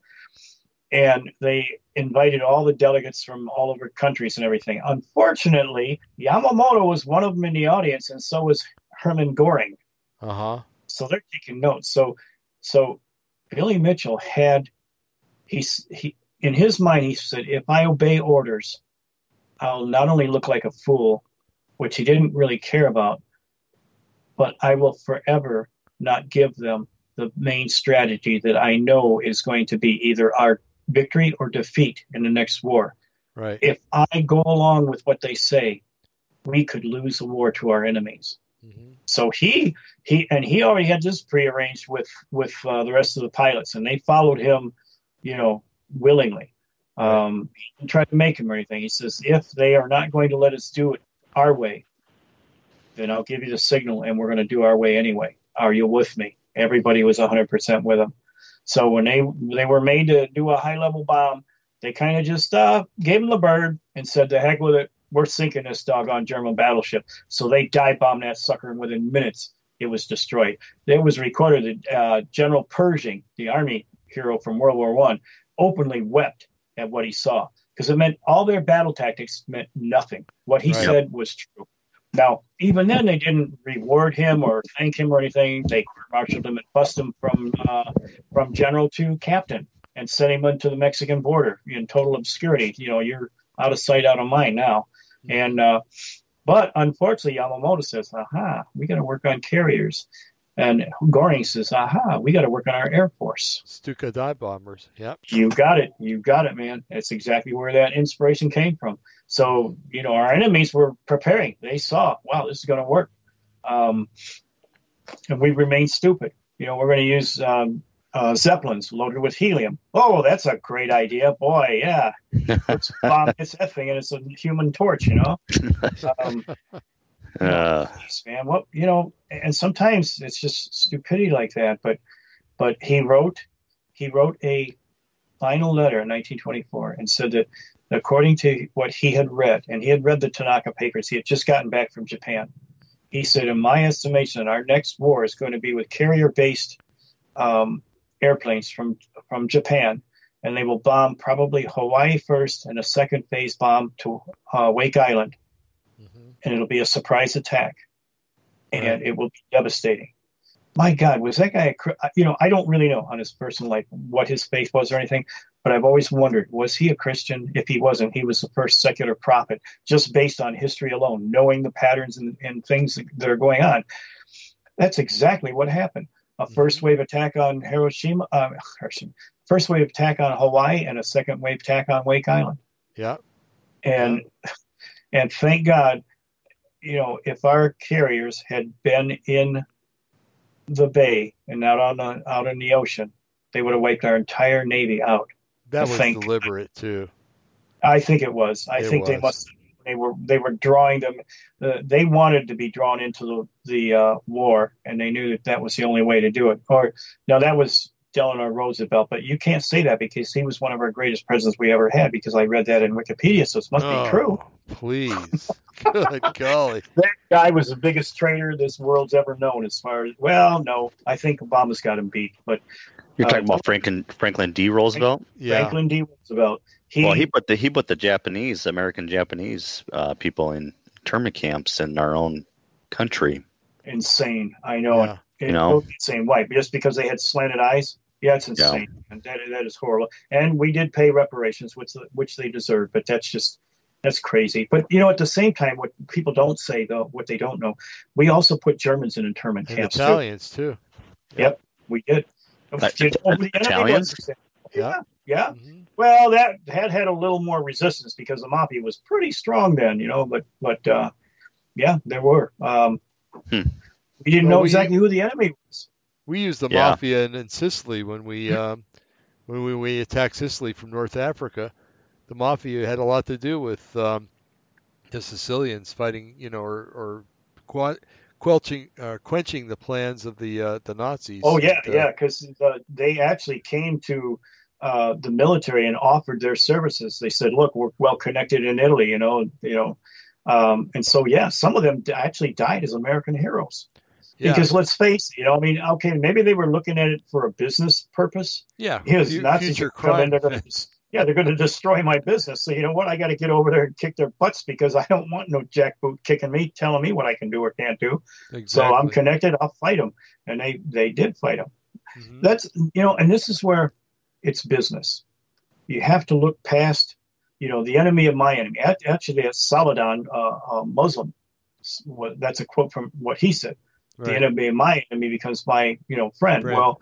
and they invited all the delegates from all over countries and everything. Unfortunately, Yamamoto was one of them in the audience, and so was Herman Goring Uh huh. so they're taking notes. So, so Billy Mitchell had he's he in his mind he said, if I obey orders, I'll not only look like a fool, which he didn't really care about, but I will forever not give them the main strategy that I know is going to be either our victory or defeat in the next war. Right. If I go along with what they say, we could lose the war to our enemies. hmm So he he and he already had this prearranged with with uh, the rest of the pilots, and they followed him, you know, willingly. Um, try to make him or anything. He says, if they are not going to let us do it our way, then I'll give you the signal, and we're going to do our way anyway. Are you with me? Everybody was 100% with him. So when they they were made to do a high level bomb, they kind of just uh, gave him the bird and said, "The heck with it, we're sinking this doggone German battleship." So they dive bombed that sucker, and within minutes, it was destroyed. It was recorded that uh, General Pershing, the Army hero from World War One, openly wept at what he saw because it meant all their battle tactics meant nothing. What he Right. said was true. Now, even then, they didn't reward him or thank him or anything. They marshaled him and bust him from uh, from general to captain and sent him into the Mexican border in total obscurity. You know, you're out of sight, out of mind now. And uh, but unfortunately, Yamamoto says, "Aha, we got to work on carriers," and Goring says, "Aha, we got to work on our air force." Stuka dive bombers. Yep. You got it. You got it, man. That's exactly where that inspiration came from. So, you know, our enemies were preparing. They saw, wow, this is going to work. Um, and we remained stupid. You know, we're going to use um, uh, zeppelins loaded with helium. Oh, that's a great idea. Boy, yeah. Let's bomb thing and it's a human torch, you know? Um, uh, man. What you know, and sometimes it's just stupidity like that. But but he wrote he wrote a final letter in 1924 and said that according to what he had read, and he had read the Tanaka papers, he had just gotten back from Japan. He said, in my estimation, our next war is going to be with carrier-based um, airplanes from from Japan, and they will bomb probably Hawaii first, and a second phase bomb to uh, Wake Island and it'll be a surprise attack, and Right. it will be devastating. My God, was that guy? A, you know, I don't really know on his personal life what his faith was or anything, but I've always wondered: was he a Christian? If he wasn't, he was the first secular prophet, just based on history alone, knowing the patterns and, and things that are going on. That's exactly what happened. A first wave attack on Hiroshima, uh, Hiroshima, first wave attack on Hawaii, and a second wave attack on Wake Island Yeah. and and thank God, you know, if our carriers had been in the bay and not on the out in the ocean, they would have wiped our entire navy out. That was think- deliberate too. I think it was. I It think they must. They were they were drawing them. Uh, they wanted to be drawn into the the uh, war, and they knew that that was the only way to do it. Or now that was Delano Roosevelt, but you can't say that because he was one of our greatest presidents we ever had. Because I read that in Wikipedia, so it must oh, be true. Please. Good golly. That guy was the biggest traitor this world's ever known. As far as well, no, I think Obama's got him beat. But you're talking uh, about Franklin Franklin D. Roosevelt. Yeah. Franklin D. Roosevelt. He, well, he put the he put the Japanese, American Japanese uh, people in internment camps in our own country. Insane. I know. Yeah. It, you know, insane. Why? Just because they had slanted eyes? Yeah, it's insane. Yeah. And that that is horrible. And we did pay reparations, which which they deserve, but that's just that's crazy. But you know, at the same time, what people don't say though, what they don't know, we also put Germans in internment and camps. Italians too. too. Yep. yep, we did. Italians. Yeah, yeah. Mm-hmm. Well, that had had a little more resistance because the mafia was pretty strong then, you know. But but uh, yeah, there were. Um, hmm. We didn't well, know exactly we, who the enemy was. We used the yeah. mafia in, in, Sicily when we um, when we, we attacked Sicily from North Africa. The mafia had a lot to do with um, the Sicilians fighting, you know, or, or quelching, uh, quenching the plans of the uh, the Nazis. Oh yeah, and, uh, yeah, because uh, they actually came to uh, the military and offered their services. They said, "Look, we're well connected in Italy, you know, you know." Um, and so, yeah, some of them actually died as American heroes. Yeah. Because let's face it, you know, I mean, okay, maybe they were looking at it for a business purpose. Yeah, because Nazis future crime. They're gonna, yeah, they're going to destroy my business. So you know what? I got to get over there and kick their butts because I don't want no jackboot kicking me, telling me what I can do or can't do. Exactly. So I'm connected. I'll fight them, and they they did fight them. Mm-hmm. That's you know, and this is where it's business. You have to look past, you know, the enemy of my enemy. Actually, it's Saladin, uh, a Muslim. That's a quote from what he said. Right. The enemy of my enemy becomes my, you know, friend. Right. Well,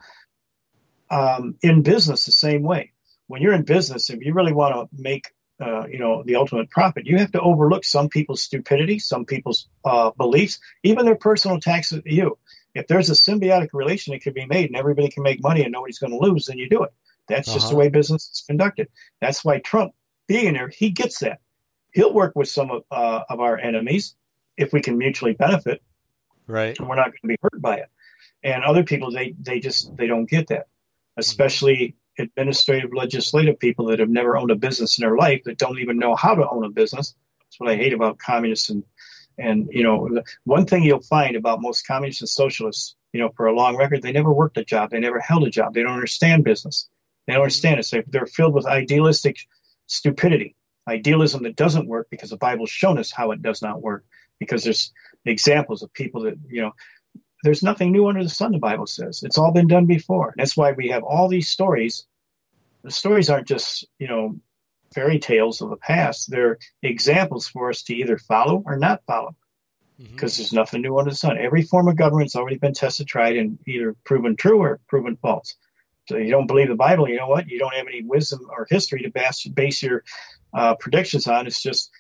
um, in business, the same way. When you're in business, if you really want to make, uh, you know, the ultimate profit, you have to overlook some people's stupidity, some people's uh, beliefs, even their personal attacks at you. If there's a symbiotic relation that can be made and everybody can make money and nobody's going to lose, then you do it. That's uh-huh. just the uh-huh. way business is conducted. That's why Trump, being there, he gets that. He'll work with some of, uh, of our enemies if we can mutually benefit. Right. And we're not going to be hurt by it. And other people, they they just they don't get that, especially administrative, legislative people that have never owned a business in their life that don't even know how to own a business. That's what I hate about communists and and you know one thing you'll find about most communists and socialists, you know, for a long record, they never worked a job, they never held a job, they don't understand business. They don't understand it. they're filled with idealistic stupidity, idealism that doesn't work because the Bible's shown us how it does not work. Because there's examples of people that, you know, there's nothing new under the sun, the Bible says. It's all been done before. That's why we have all these stories. The stories aren't just, you know, fairy tales of the past. They're examples for us to either follow or not follow. Because mm-hmm. there's nothing new under the sun. Every form of government's already been tested, tried, and either proven true or proven false. So you don't believe the Bible, you know what? You don't have any wisdom or history to base, base your uh, predictions on. It's just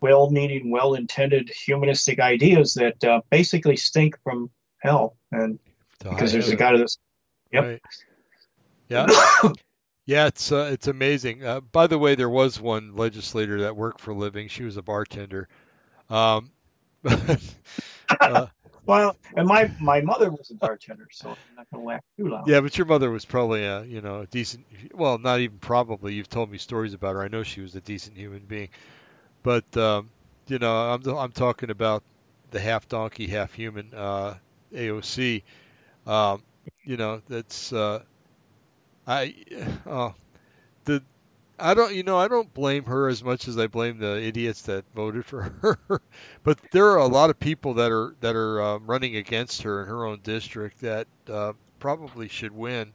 well-meaning, well-intended humanistic ideas that uh, basically stink from hell, and because there's a guy this. Yep. Right. Yeah. yeah, it's uh, it's amazing. Uh, by the way, there was one legislator that worked for a living. She was a bartender. Um, uh, well, and my my mother was a bartender, so I'm not going to laugh too loud. Yeah, but your mother was probably a you know a decent. Well, not even probably. You've told me stories about her. I know she was a decent human being, but um, you know I'm I'm talking about the half donkey, half human uh, AOC. Um, you know that's uh, I uh, the I don't, you know, I don't blame her as much as I blame the idiots that voted for her. but there are a lot of people that are that are um, running against her in her own district that uh, probably should win.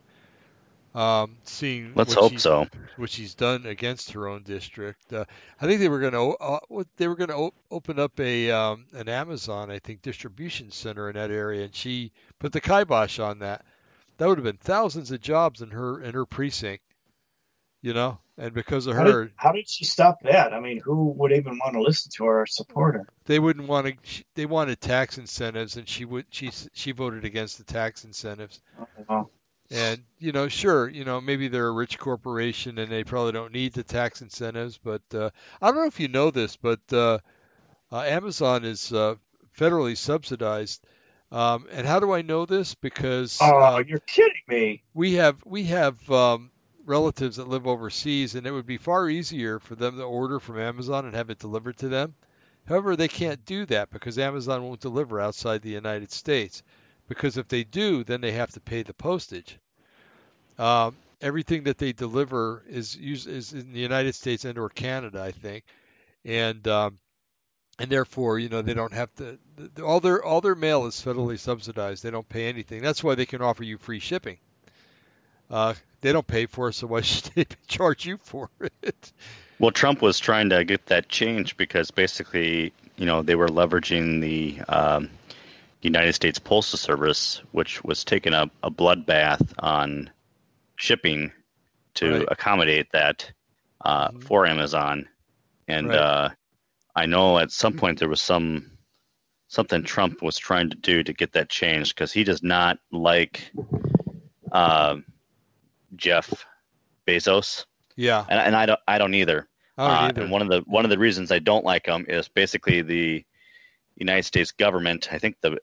Um, seeing let's hope so. What she's done against her own district, uh, I think they were going to uh, they were going to open up a um, an Amazon, I think, distribution center in that area, and she put the kibosh on that. That would have been thousands of jobs in her in her precinct you know, and because of how her, did, how did she stop that? I mean, who would even want to listen to her or support her? They wouldn't want to. They wanted tax incentives, and she would. She she voted against the tax incentives. Oh, And you know, sure, you know, maybe they're a rich corporation and they probably don't need the tax incentives. But uh, I don't know if you know this, but uh, uh, Amazon is uh, federally subsidized. Um, and how do I know this? Because oh, you're kidding me. We have we have um, relatives that live overseas, and it would be far easier for them to order from Amazon and have it delivered to them. However, they can't do that because Amazon won't deliver outside the United States. Because if they do, then they have to pay the postage. Um, everything that they deliver is is in the United States and or Canada, I think, and um, and therefore, you know, they don't have to. All their all their mail is federally subsidized. They don't pay anything. That's why they can offer you free shipping. Uh, they don't pay for it, so why should they charge you for it? Well, Trump was trying to get that change because basically, you know, they were leveraging the um, United States Postal Service, which was taking a, a bloodbath on shipping to right. accommodate that uh, mm-hmm. for Amazon. And right. uh, I know at some point there was some something Trump was trying to do to get that changed because he does not like uh, Jeff Bezos. Yeah, and, and I don't I don't either. Don't uh, either. And one of the one of the reasons I don't like him is basically the United States government. I think the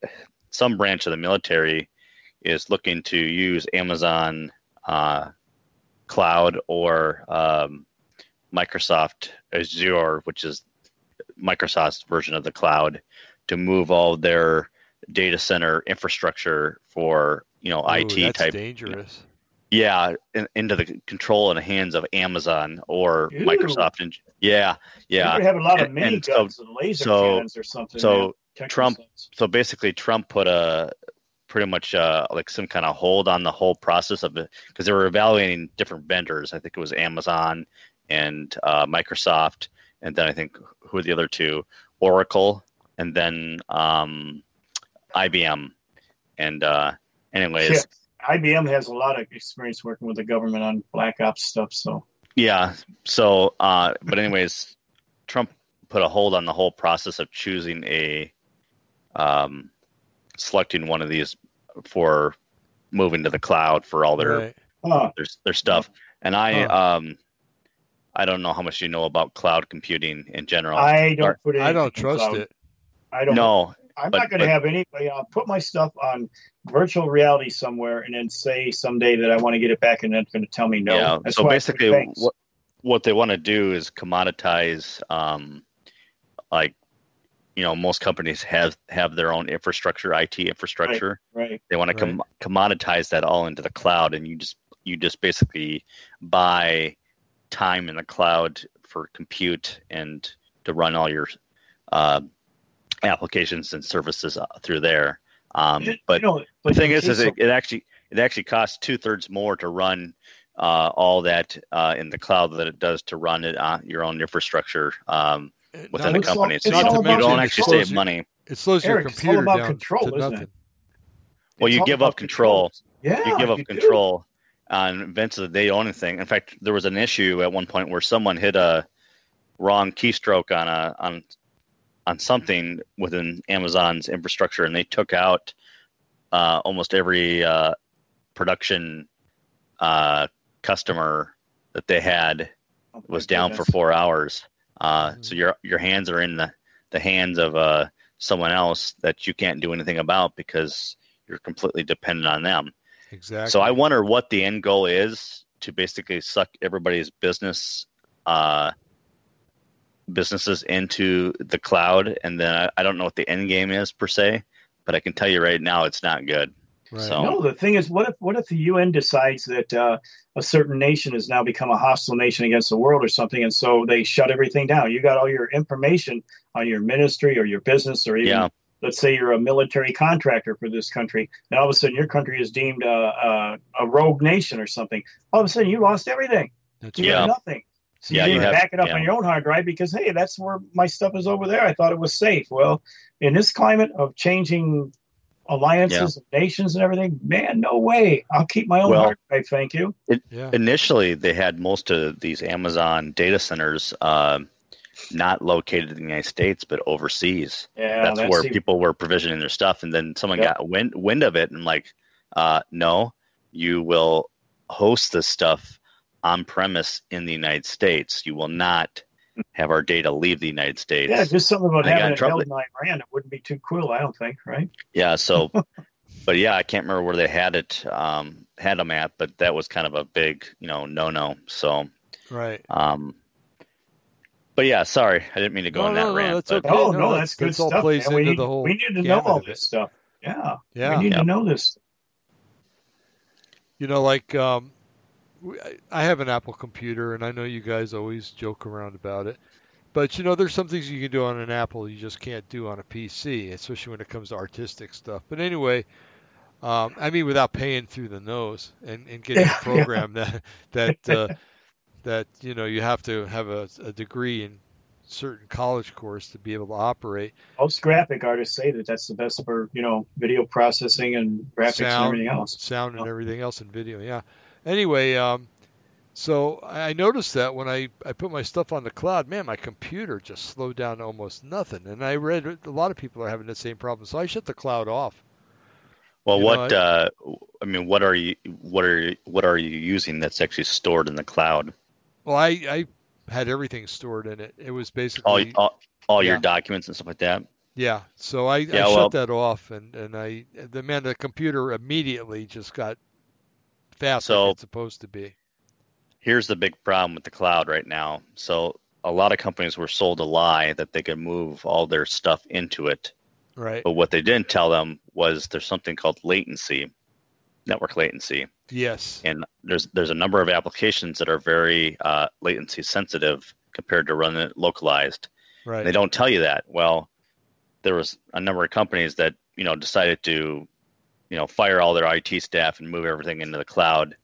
some branch of the military is looking to use Amazon uh, Cloud or um, Microsoft Azure, which is Microsoft's version of the cloud, to move all their data center infrastructure for you know Ooh, IT type. Dangerous. Yeah, in, into the control and hands of Amazon or Ew. Microsoft. And yeah, yeah. You have a lot of mini guns so, and laser so, cannons or something. So Trump. So basically, Trump put a pretty much uh, like some kind of hold on the whole process of it because they were evaluating different vendors. I think it was Amazon and uh, Microsoft, and then I think who are the other two? Oracle, and then um, IBM. And uh, anyways, yeah, IBM has a lot of experience working with the government on black ops stuff. So yeah, so uh, but anyways, Trump put a hold on the whole process of choosing a um, selecting one of these for moving to the cloud for all their right. their, their stuff. And I huh. um I don't know how much you know about cloud computing in general. I don't put it. I don't trust cloud. it. I don't. No, I'm but, not going to have anybody. I'll put my stuff on virtual reality somewhere, and then say someday that I want to get it back, and then it's going to tell me no. Yeah. That's so basically, what what they want to do is commoditize, um, like you know most companies have have their own infrastructure it infrastructure right, right they want to com- commoditize that all into the cloud and you just you just basically buy time in the cloud for compute and to run all your uh, applications and services uh, through there um, but, you know, but the thing is, is it, it, actually it actually costs two thirds more to run uh, all that uh, in the cloud than it does to run it on your own infrastructure um, within no, the company. so you, you don't actually save your, money. It slows Eric, your computer down control, to nothing. Well, you give up control. control. Yeah, you give up you control do. on eventually they own anything. In fact, there was an issue at one point where someone hit a wrong keystroke on a on on something within Amazon's infrastructure, and they took out uh, almost every uh, production uh, customer that they had oh, was down goodness. for four hours. Uh, mm-hmm. So your your hands are in the the hands of uh, someone else that you can't do anything about because you're completely dependent on them. Exactly. So I wonder what the end goal is to basically suck everybody's business uh, businesses into the cloud, and then I, I, don't know what the end game is per se, but I can tell you right now it's not good. Right. So, no, the thing is, what if what if the UN decides that uh, a certain nation has now become a hostile nation against the world or something, and so they shut everything down? You got all your information on your ministry or your business, or even yeah. let's say you're a military contractor for this country, and all of a sudden your country is deemed a, a, a rogue nation or something. All of a sudden you lost everything. That's you yeah. nothing. So yeah, you, you have, back it up yeah. on your own hard drive because hey, that's where my stuff is over there. I thought it was safe. Well, in this climate of changing alliances yeah. nations and everything. Man, no way. I'll keep my own well, hard drive. Thank you. It, yeah. Initially, they had most of these Amazon data centers uh, not located in the United States, but overseas. Yeah, that's, that's where people were provisioning their stuff, and then someone yep. got wind wind of it and like, uh, no, you will host this stuff on premise in the United States. You will not have our data leave the United States. Yeah, just something about having it held in Iran. It wouldn't be too cool, I don't think, right? Yeah. So, but yeah, I can't remember where they had it um, had them at, but that was kind of a big, you know, no no. So, right. Um, but yeah, sorry, I didn't mean to go no, on that no, rant. no, that's but, okay. Oh no, no, that's- that's good that's all stuff. plays man. we, need, the whole we need to know all this stuff. Yeah, Yeah. we need Yeah. to know this. You know, like um, we- I- I have an Apple computer, and I know you guys always joke around about it. But you know, there's some things you can do on an Apple you just can't do on a PC, especially when it comes to artistic stuff. But anyway, um, I mean, without paying through the nose and, and getting Yeah, a program that that uh, that you know you have to have a, a degree in certain college course to be able to operate. Most graphic artists say that that's the best for you know video processing and graphics and everything else. sound and Oh. everything else in video. Yeah. Anyway, um, so I noticed that when I, I put my stuff on the cloud, man, my computer just slowed down to almost nothing. And I read a lot of people are having the same problem, so I shut the cloud off. well, you know, what? I- uh, I mean, what are you? What are you, what are you using that's actually stored in the cloud? Well, I, I had everything stored in it. It was basically all, all your Yeah. documents and stuff like that. yeah. So I, Yeah, I well- shut that off, and and I the man the computer immediately just got fast So- it's supposed to be. Here's the big problem with the cloud right now. So a lot of companies were sold a lie that they could move all their stuff into it. Right. But what they didn't tell them was there's something called latency, network latency, Yes. and there's there's a number of applications that are very uh, latency sensitive compared to running it localized. Right. They don't tell you that. Well, there was a number of companies that you know decided to, you know, fire all their IT staff and move everything into the cloud,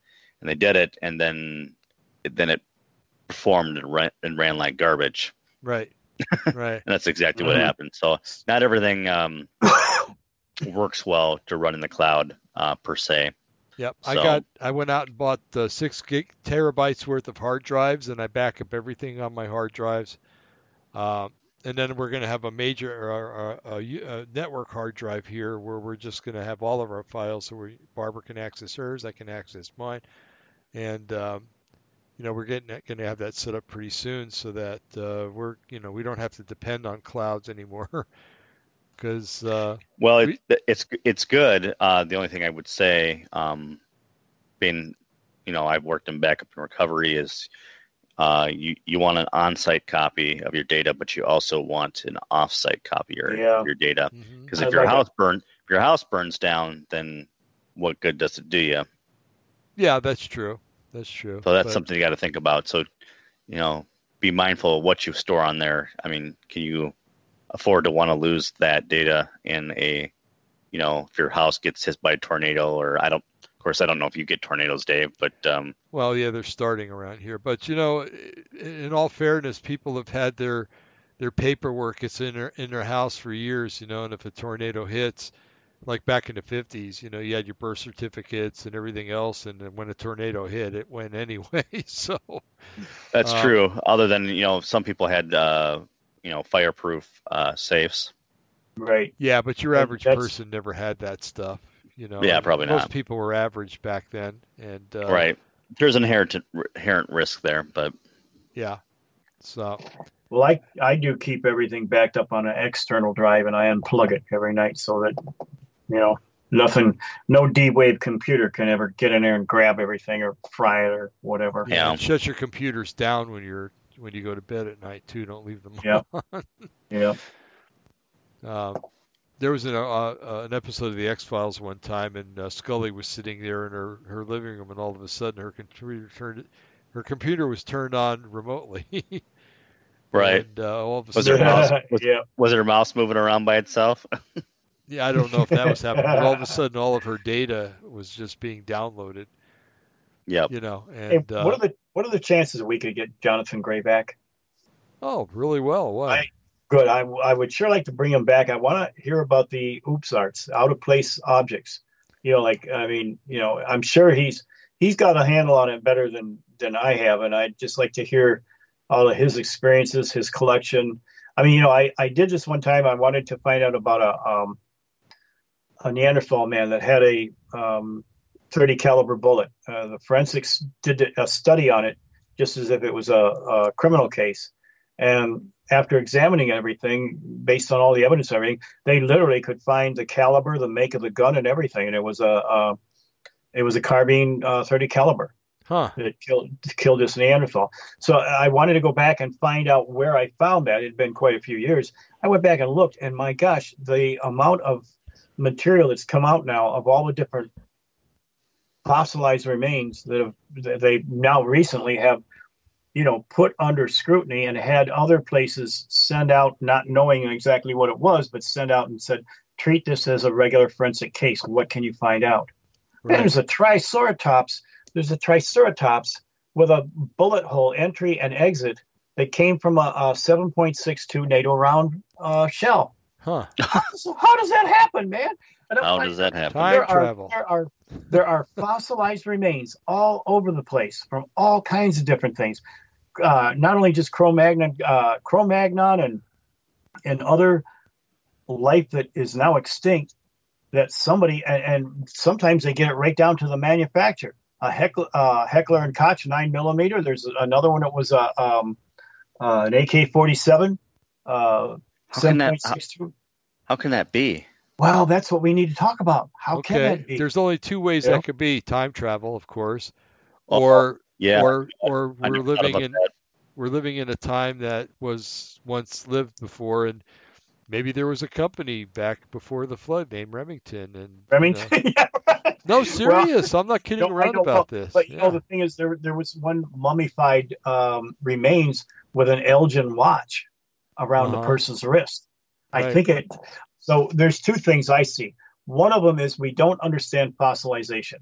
and they did it, and then then it performed and ran, and ran like garbage, Right. Right. and that's exactly what Mhm. happened. So not everything um, works well to run in the cloud uh, per se. Yep, I got. I went out and bought the six gig terabytes worth of hard drives, and I back up everything on my hard drives. Um, and then we're going to have a major network hard drive here, where we're just going to have all of our files, so we, Barbara can access hers, I can access mine, and um, you know we're getting going to have that set up pretty soon, so that uh, we're you know we don't have to depend on clouds anymore, because uh, Well, We- it's it's good. Uh, the only thing I would say, um, being, you know, I've worked in backup and recovery, is uh, you you want an on-site copy of your data, but you also want an off-site copy of your, Yeah. your data. mhm. Because I if your like it. house burn, if your house burns down, then what good does it do you? yeah, that's true. That's true. So that's But- something you got to think about. So, you know, be mindful of what you store on there. I mean, can you afford to want to lose that data in a, you know, if your house gets hit by a tornado or I don't, of course, I don't know if you get tornadoes, Dave, but um, Well, yeah, they're starting around here, but you know, in all fairness, people have had their their paperwork. It's in their in their house for years, you know, and if a tornado hits, like back in the 50s, you know, you had your birth certificates and everything else, and when a tornado hit, it went anyway. so, that's Uh, true. Other than, you know, some people had, uh, you know, fireproof uh, safes. Right. yeah, but your average that's- person never had that stuff, you know. Yeah, probably Most not. people were average back then, and uh, right. There's an inherent, inherent risk there, but Yeah, so Well, I I do keep everything backed up on an external drive, and I unplug it every night so that you know nothing, no D wave computer can ever get in there and grab everything or fry it or whatever. Yeah. and shut your computers down when you're when you go to bed at night too. Don't leave them Yeah. on. Yeah. Um, there was an, uh, uh, an episode of the X Files one time, and uh, Scully was sitting there in her, her living room, and all of a sudden her computer turned her computer was turned on remotely. right. And uh, all of a Was there sudden, a mouse? Was- yeah. Was her mouse moving around by itself? yeah, I don't know if that was happening, but all of a sudden all of her data was just being downloaded. yep. You know, Hey, and uh, what are the what are the chances that we could get Jonathan Gray back? oh, really well. What? Good. I, I would sure like to bring him back. I want to hear about the OOPArts, out of place objects. You know, like I mean, you know, I'm sure he's he's got a handle on it better than than I have, and I'd just like to hear all of his experiences, his collection. I mean, you know, I I did this one time. I wanted to find out about a um a Neanderthal man that had a um 30 caliber bullet. Uh, the forensics did a study on it, just as if it was a, a criminal case. And after examining everything, based on all the evidence, and everything, they literally could find the caliber, the make of the gun, and everything. And it was a, a It was a carbine uh, 30 caliber Huh. that killed killed this Neanderthal. So I wanted to go back and find out where I found that. It had been quite a few years. I went back and looked, and my gosh, the amount of material that's come out now of all the different fossilized remains that have that they now recently have you know put under scrutiny and had other places send out not knowing exactly what it was but send out and said treat this as a regular forensic case what can you find out Right. there's a triceratops there's a triceratops with a bullet hole entry and exit that came from a, a 7.62 NATO round uh, shell Huh. so how does that happen man I How find- does that happen? Time are, travel. There are there are fossilized remains all over the place from all kinds of different things. Uh, not only just Cro-Magnon, uh, Cro-Magnon and and other life that is now extinct. That somebody and, and sometimes they get it right down to the manufacturer. A Heckler, uh, Heckler and Koch nine millimeter. There's another one that was a um, uh, an AK forty seven. Uh, How can that? 7.62. How can that be? Well, that's what we need to talk about. How can okay. that be? There's only two ways Yeah. that could be: time travel, of course, Oh, or Yeah. or or I we're living in that. we're living in a time that was once lived before, and maybe there was a company back before the flood named Remington. And you know- Remington. yeah, right. no, serious. I'm not kidding around don't about know. this. But you Yeah. know, the thing is, there there was one mummified um, remains with an Elgin watch around the Uh-huh. person's wrist. I think it. So there's two things I see. One of them is we don't understand fossilization.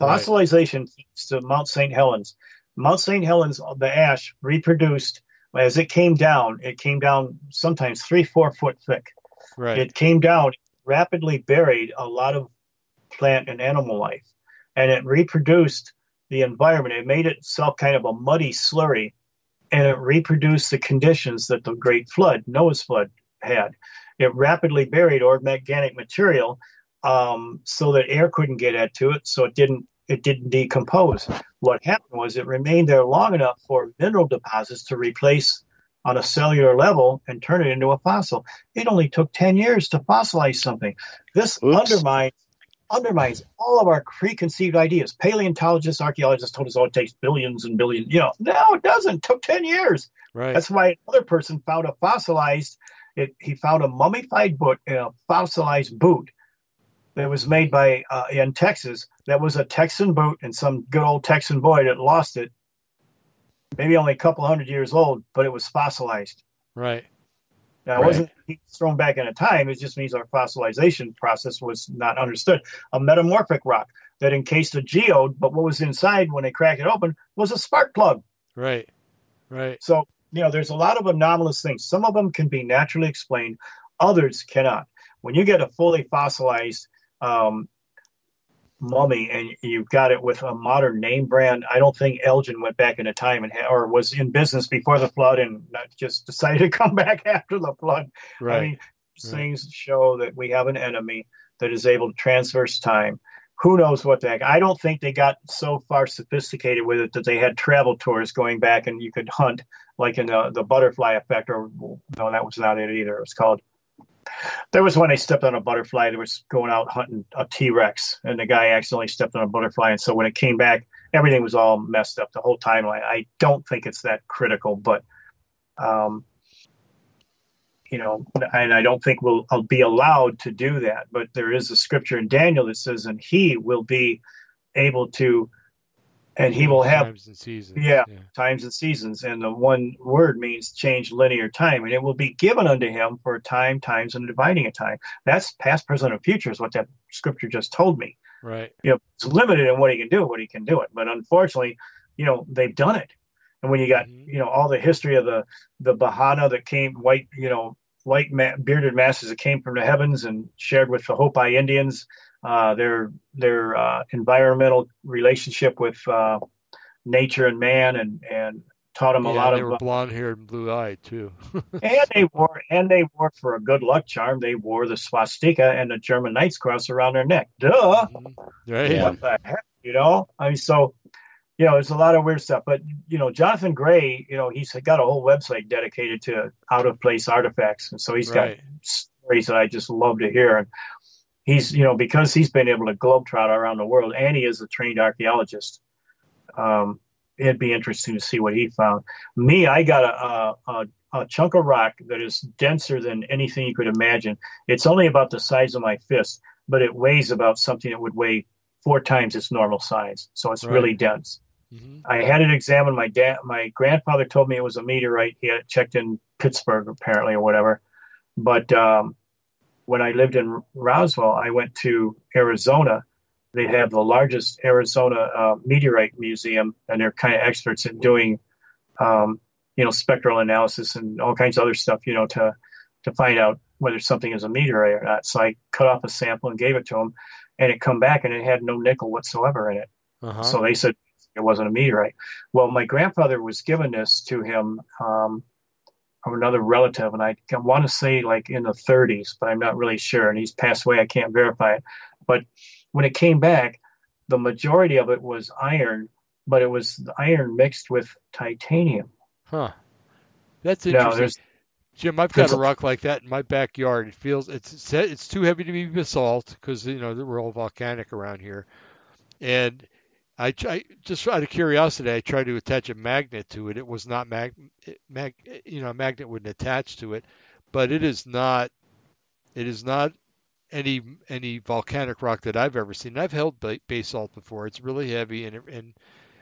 Fossilization is to Mount St. Helens. Mount St. Helens, the ash reproduced as it came down. It came down sometimes three, four foot thick. right. It came down, rapidly buried a lot of plant and animal life, and it reproduced the environment. It made itself kind of a muddy slurry, and it reproduced the conditions that the Great Flood, Noah's Flood, had. It rapidly buried organic material um, so that air couldn't get into it, so it didn't it didn't decompose. What happened was it remained there long enough for mineral deposits to replace on a cellular level and turn it into a fossil. It only took 10 years to fossilize something. This Oops. undermines undermines all of our preconceived ideas. Paleontologists, archaeologists told us, oh, it takes billions and billions. You know, no, it doesn't. It took 10 years. right. That's why another person found a fossilized, it, he found a mummified boot, a fossilized boot that was made by uh, in Texas. That was a Texan boot, and some good old Texan boy that lost it, maybe only a couple hundred years old, but it was fossilized. right. Now, Right. it wasn't thrown back in a time. It just means our fossilization process was not understood. A metamorphic rock that encased a geode, but what was inside when they cracked it open was a spark plug. Right. Right. So, you know, there's a lot of anomalous things. Some of them can be naturally explained, others cannot. When you get a fully fossilized um, mummy and you've got it with a modern name brand, I don't think Elgin went back in a time and or was in business before the flood and not just decided to come back after the flood. Right. I mean, Right. things show that we have an enemy that is able to transverse time. Who knows what the heck? I don't think they got so far sophisticated with it that they had travel tours going back and you could hunt like in the, the butterfly effect. Or no, that was not it either. It was called. There was when I stepped on a butterfly. They was going out hunting a T Rex, and the guy accidentally stepped on a butterfly, and so when it came back, everything was all messed up. The whole timeline. I don't think it's that critical, but um, you know, and I don't think we'll I'll be allowed to do that. But there is a scripture in Daniel that says, and he will be able to, and he will have times and seasons. Yeah. times and seasons. And the one word means change linear time, and it will be given unto him for time, times, and dividing a time. That's past, present, and future is what that scripture just told me. Right. You know, it's limited in what he can do, what he can do it. But unfortunately, you know, they've done it. And when you got, Mhm. you know, all the history of the the Pahana that came, white, you know, white ma- bearded masses that came from the heavens and shared with the Hopi Indians, uh, their their uh, environmental relationship with uh, nature and man, and and taught them a yeah, lot they of were blonde haired and blue eyed too. and they wore and they wore for a good luck charm. They wore the swastika and the German Knight's Cross around their neck. Duh. Mhm. Right. What the heck? You know? I mean, so you know, there's a lot of weird stuff. But you know, Jonathan Gray, you know, he's got a whole website dedicated to out of place artifacts, and so he's Right. got stories that I just love to hear. And he's you know because he's been able to globetrot around the world, and he is a trained archaeologist. Um, it'd be interesting to see what he found. Me, I got a, a, a chunk of rock that is denser than anything you could imagine. It's only about the size of my fist, but it weighs about something that would weigh four times its normal size. So it's right. really dense. Mm-hmm. I had it examined. My dad, my grandfather told me it was a meteorite. He had it checked in Pittsburgh, apparently, or whatever. But um, when I lived in Roswell, I went to Arizona. They have the largest Arizona uh, meteorite museum, and they're kind of experts in doing, um, you know, spectral analysis and all kinds of other stuff, you know, to to find out whether something is a meteorite or not. So I cut off a sample and gave it to them, and it come back and it had no nickel whatsoever in it. Uh-huh. So they said it wasn't a meteorite. Well, my grandfather was given this to him um, from another relative, and I want to say like in the 30s, but I'm not really sure. And he's passed away. I can't verify it. But when it came back, the majority of it was iron, but it was iron mixed with titanium. Huh. That's interesting. Now, Jim, I've got a rock like that in my backyard. It feels it's it's too heavy to be basalt because you know we're all volcanic around here, and I, I just out of curiosity, I tried to attach a magnet to it. It was not mag, mag you know, a magnet wouldn't attach to it, but it is not, it is not any any volcanic rock that I've ever seen. I've held basalt before. It's really heavy and it, and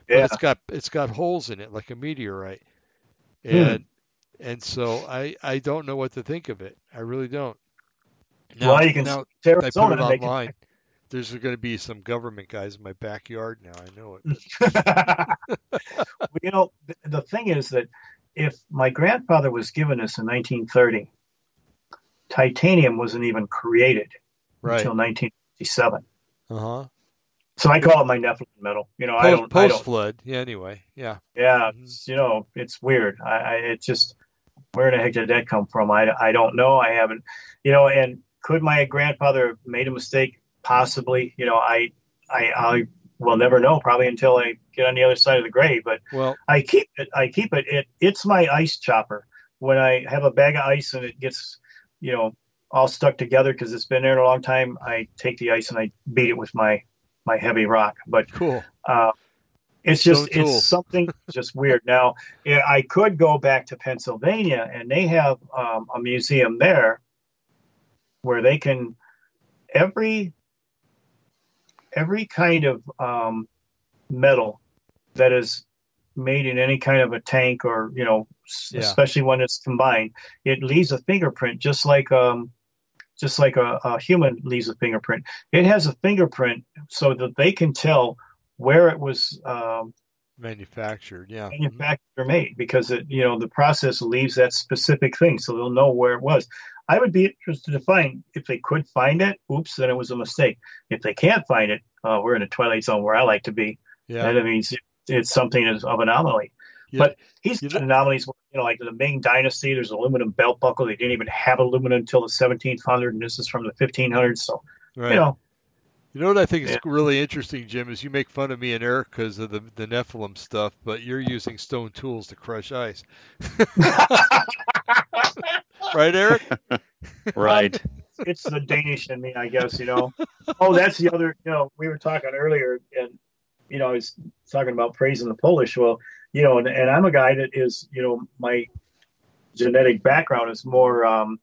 yeah. it's got it's got holes in it like a meteorite, hmm. and hmm. and so I I don't know what to think of it. I really don't. Now, well, you can now, Arizona I put it online there's going to be some government guys in my backyard now. I know it. well, you know, the, thing is that if my grandfather was given us in 1930, titanium wasn't even created right. until 1957. Uh huh. So I call it my Nephilim metal. You know, post, I don't post flood. Yeah. Anyway. Yeah. Yeah. Mm-hmm. you know, it's weird. I, I it just where the heck did that come from? I, I don't know. I haven't. You know, and could my grandfather have made a mistake? Possibly. You know, I, I, I will never know probably until I get on the other side of the grave. But well, I keep it. I keep it. It it's my ice chopper. When I have a bag of ice and it gets, you know, all stuck together because it's been there a long time, I take the ice and I beat it with my my heavy rock. But cool. Uh, it's just so it's something just weird. Now I could go back to Pennsylvania and they have um, a museum there where they can every every kind of um, metal that is made in any kind of a tank or you know yeah. especially when it's combined it leaves a fingerprint just like um just like a, a, human leaves a fingerprint. It has a fingerprint so that they can tell where it was um, manufactured yeah. Manufactured or made because it you know the process leaves that specific thing so they'll know where it was I would be interested to find if they could find it. Oops, then it was a mistake. If they can't find it, uh, we're in a twilight zone where I like to be. Yeah, that means it's something of anomaly. Yeah. But he's got anomalies. You know, like the Ming Dynasty. There's aluminum belt buckle. They didn't even have aluminum until the 1700s, and this is from the 1500s. So right. you know. You know what I think is really interesting, Jim, is you make fun of me and Eric because of the the Nephilim stuff, but you're using stone tools to crush ice. right, Eric? right. it's the Danish in me, I guess. You know. Oh, that's the other. You know, we were talking earlier, and you know, I was talking about praising the Polish. Well, you know, and, and I'm a guy that is, you know, my genetic background is more um,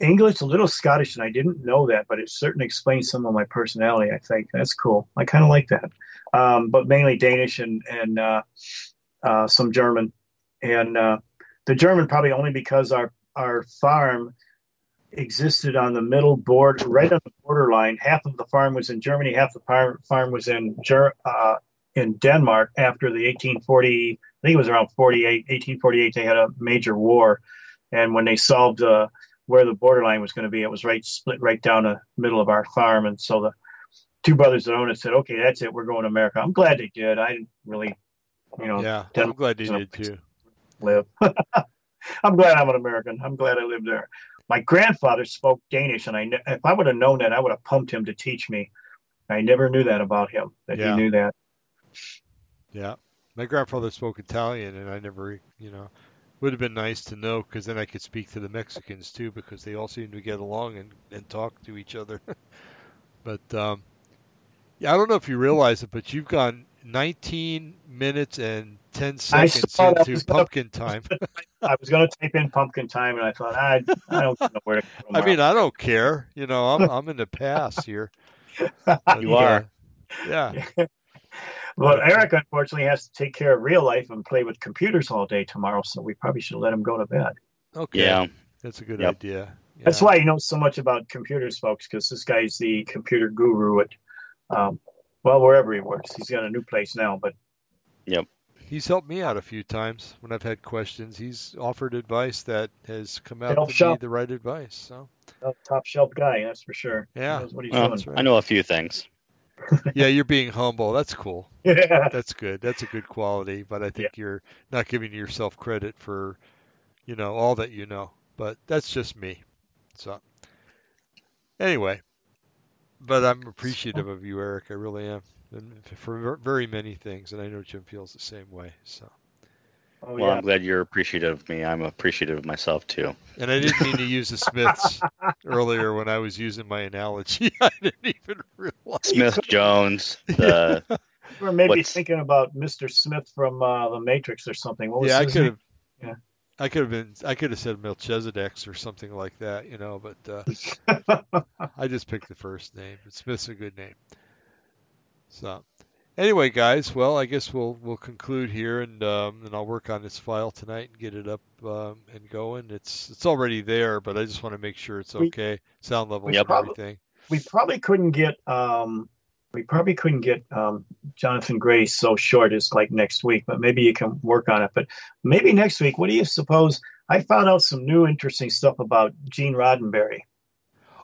English, a little Scottish, and I didn't know that, but it certainly explains some of my personality. I think that's cool. I kind of like that, um, but mainly Danish and and uh, uh, some German, and uh, the German probably only because our our farm existed on the middle board, right on the borderline. Half of the farm was in Germany, half the farm, farm was in uh, in Denmark. After the 1840, I think it was around 48, 1848, they had a major war, and when they solved uh, where the borderline was going to be, it was right split right down the middle of our farm, and so the two brothers that owned it said, "Okay, that's it. We're going to America." I'm glad they did. I didn't really, you know. Yeah, I'm glad they did too. Live. I'm glad I'm an American. I'm glad I lived there. My grandfather spoke Danish, and I if I would have known that, I would have pumped him to teach me. I never knew that about him. That yeah. he knew that. Yeah, my grandfather spoke Italian, and I never, you know, would have been nice to know because then I could speak to the Mexicans too because they all seem to get along and, and talk to each other. but um, yeah, I don't know if you realize it, but you've gone 19 minutes and 10 seconds into pumpkin time. I was going to type in pumpkin time, and I thought I, I don't know where to go. I mean, I don't care. You know, I'm I'm in the past here. But, you are. Uh, yeah. Well, Eric unfortunately has to take care of real life and play with computers all day tomorrow, so we probably should let him go to bed. Okay. Yeah. That's a good yep. idea. Yeah. That's why he knows so much about computers, folks, because this guy's the computer guru at, um, well, wherever he works. He's got a new place now, but. Yep. He's helped me out a few times when I've had questions. He's offered advice that has come out to shelf. be the right advice. So. top shelf guy, that's for sure. Yeah. what Well, right. I know a few things. yeah, you're being humble. That's cool. Yeah. That's good. That's a good quality. But I think yeah. you're not giving yourself credit for, you know, all that you know. But that's just me. So, anyway, but I'm appreciative of you, Eric. I really am, and for very many things. And I know Jim feels the same way. So. Oh, well, yeah. I'm glad you're appreciative of me. I'm appreciative of myself too. And I didn't mean to use the Smiths earlier when I was using my analogy. I didn't even realize. Smith Jones. The, or maybe what's... thinking about Mr. Smith from uh, the Matrix or something. yeah, I could have. Yeah. I could have been. I could have said Melchizedek or something like that, you know. But uh, I just picked the first name. Smith's a good name. So, anyway, guys, well, I guess we'll we'll conclude here, and um, and I'll work on this file tonight and get it up um, and going. It's it's already there, but I just want to make sure it's okay, we, sound level and everything. We probably couldn't get um, we probably couldn't get um, Jonathan Gray so short as like next week, but maybe you can work on it. But maybe next week. What do you suppose? I found out some new interesting stuff about Gene Roddenberry.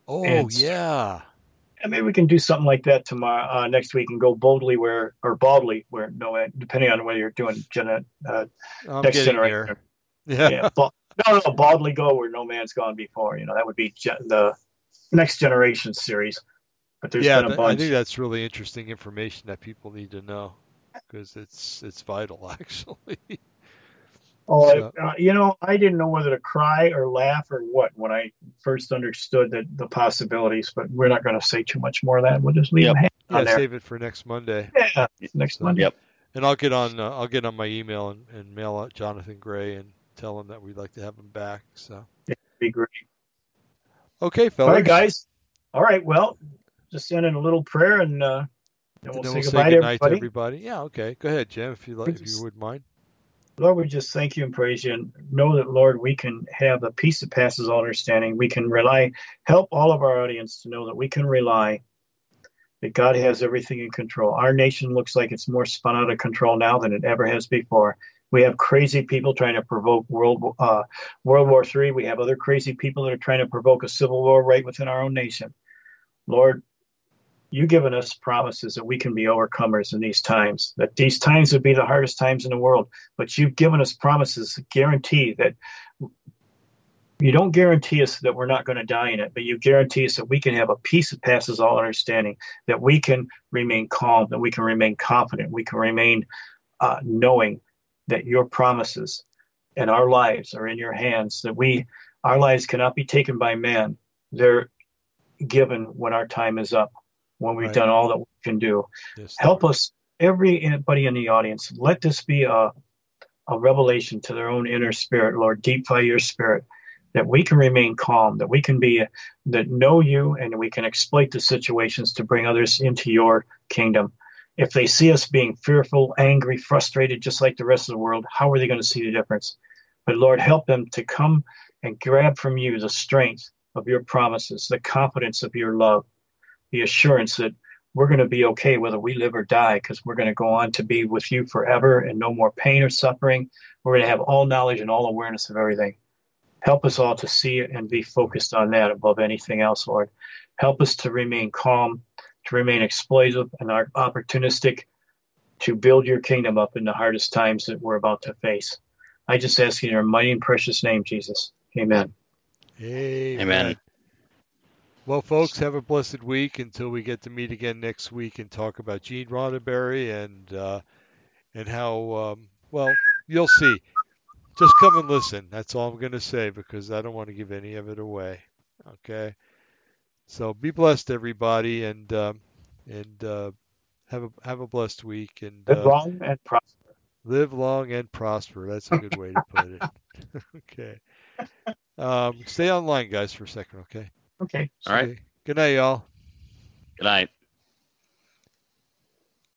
Oh and, yeah and maybe we can do something like that tomorrow, uh, next week, and go boldly where or baldly where no, man depending on whether you're doing gen- uh, next generation. Yeah, yeah no, no, baldly go where no man's gone before. You know that would be gen- the next generation series. But there's yeah, been a bunch. I think that's really interesting information that people need to know because it's it's vital actually. Oh, so. uh, you know, I didn't know whether to cry or laugh or what when I first understood that the possibilities. But we're not going to say too much more of that. We'll just leave yep. them yeah, there. save it for next Monday. Yeah, next so, Monday. Yep. And I'll get on. Uh, I'll get on my email and, and mail out Jonathan Gray and tell him that we'd like to have him back. So it'd be great. Okay, fellas. All right, guys. All right. Well, just send in a little prayer and. uh and we'll, say, goodbye say to everybody. to everybody. Yeah, okay. Go ahead, Jim, if you like, if you would mind. Lord, we just thank you and praise you and know that, Lord, we can have a peace that passes all understanding. We can rely, help all of our audience to know that we can rely that God has everything in control. Our nation looks like it's more spun out of control now than it ever has before. We have crazy people trying to provoke World uh, World War III. We have other crazy people that are trying to provoke a civil war right within our own nation. Lord, you've given us promises that we can be overcomers in these times, that these times would be the hardest times in the world. But you've given us promises that guarantee that you don't guarantee us that we're not going to die in it, but you guarantee us that we can have a peace that passes all understanding, that we can remain calm, that we can remain confident, we can remain uh, knowing that your promises and our lives are in your hands, that we our lives cannot be taken by man. They're given when our time is up when we've right. done all that we can do. Yes, Help us, everybody in the audience. Let this be a, a revelation to their own inner spirit, Lord. Deep by your spirit, that we can remain calm, that we can be, that know you, and we can exploit the situations to bring others into your kingdom. If they see us being fearful, angry, frustrated, just like the rest of the world, how are they going to see the difference? But Lord, help them to come and grab from you the strength of your promises, the confidence of your love, the assurance that we're going to be okay whether we live or die because we're going to go on to be with you forever and no more pain or suffering. We're going to have all knowledge and all awareness of everything. Help us all to see and be focused on that above anything else, Lord. Help us to remain calm, to remain explosive and opportunistic, to build your kingdom up in the hardest times that we're about to face. I just ask you in your mighty and precious name, Jesus. Amen. Amen. Amen. Well, folks, have a blessed week until we get to meet again next week and talk about Gene Roddenberry and uh, and how um, well you'll see. just come and listen. That's all I'm going to say because I don't want to give any of it away. Okay. So be blessed, everybody, and um, and uh, have a have a blessed week and Live uh, long and prosper. live long and prosper. That's a good way to put it. okay. Um, stay online, guys, for a second. Okay. Okay. All right. Okay. Good night, y'all. Good night.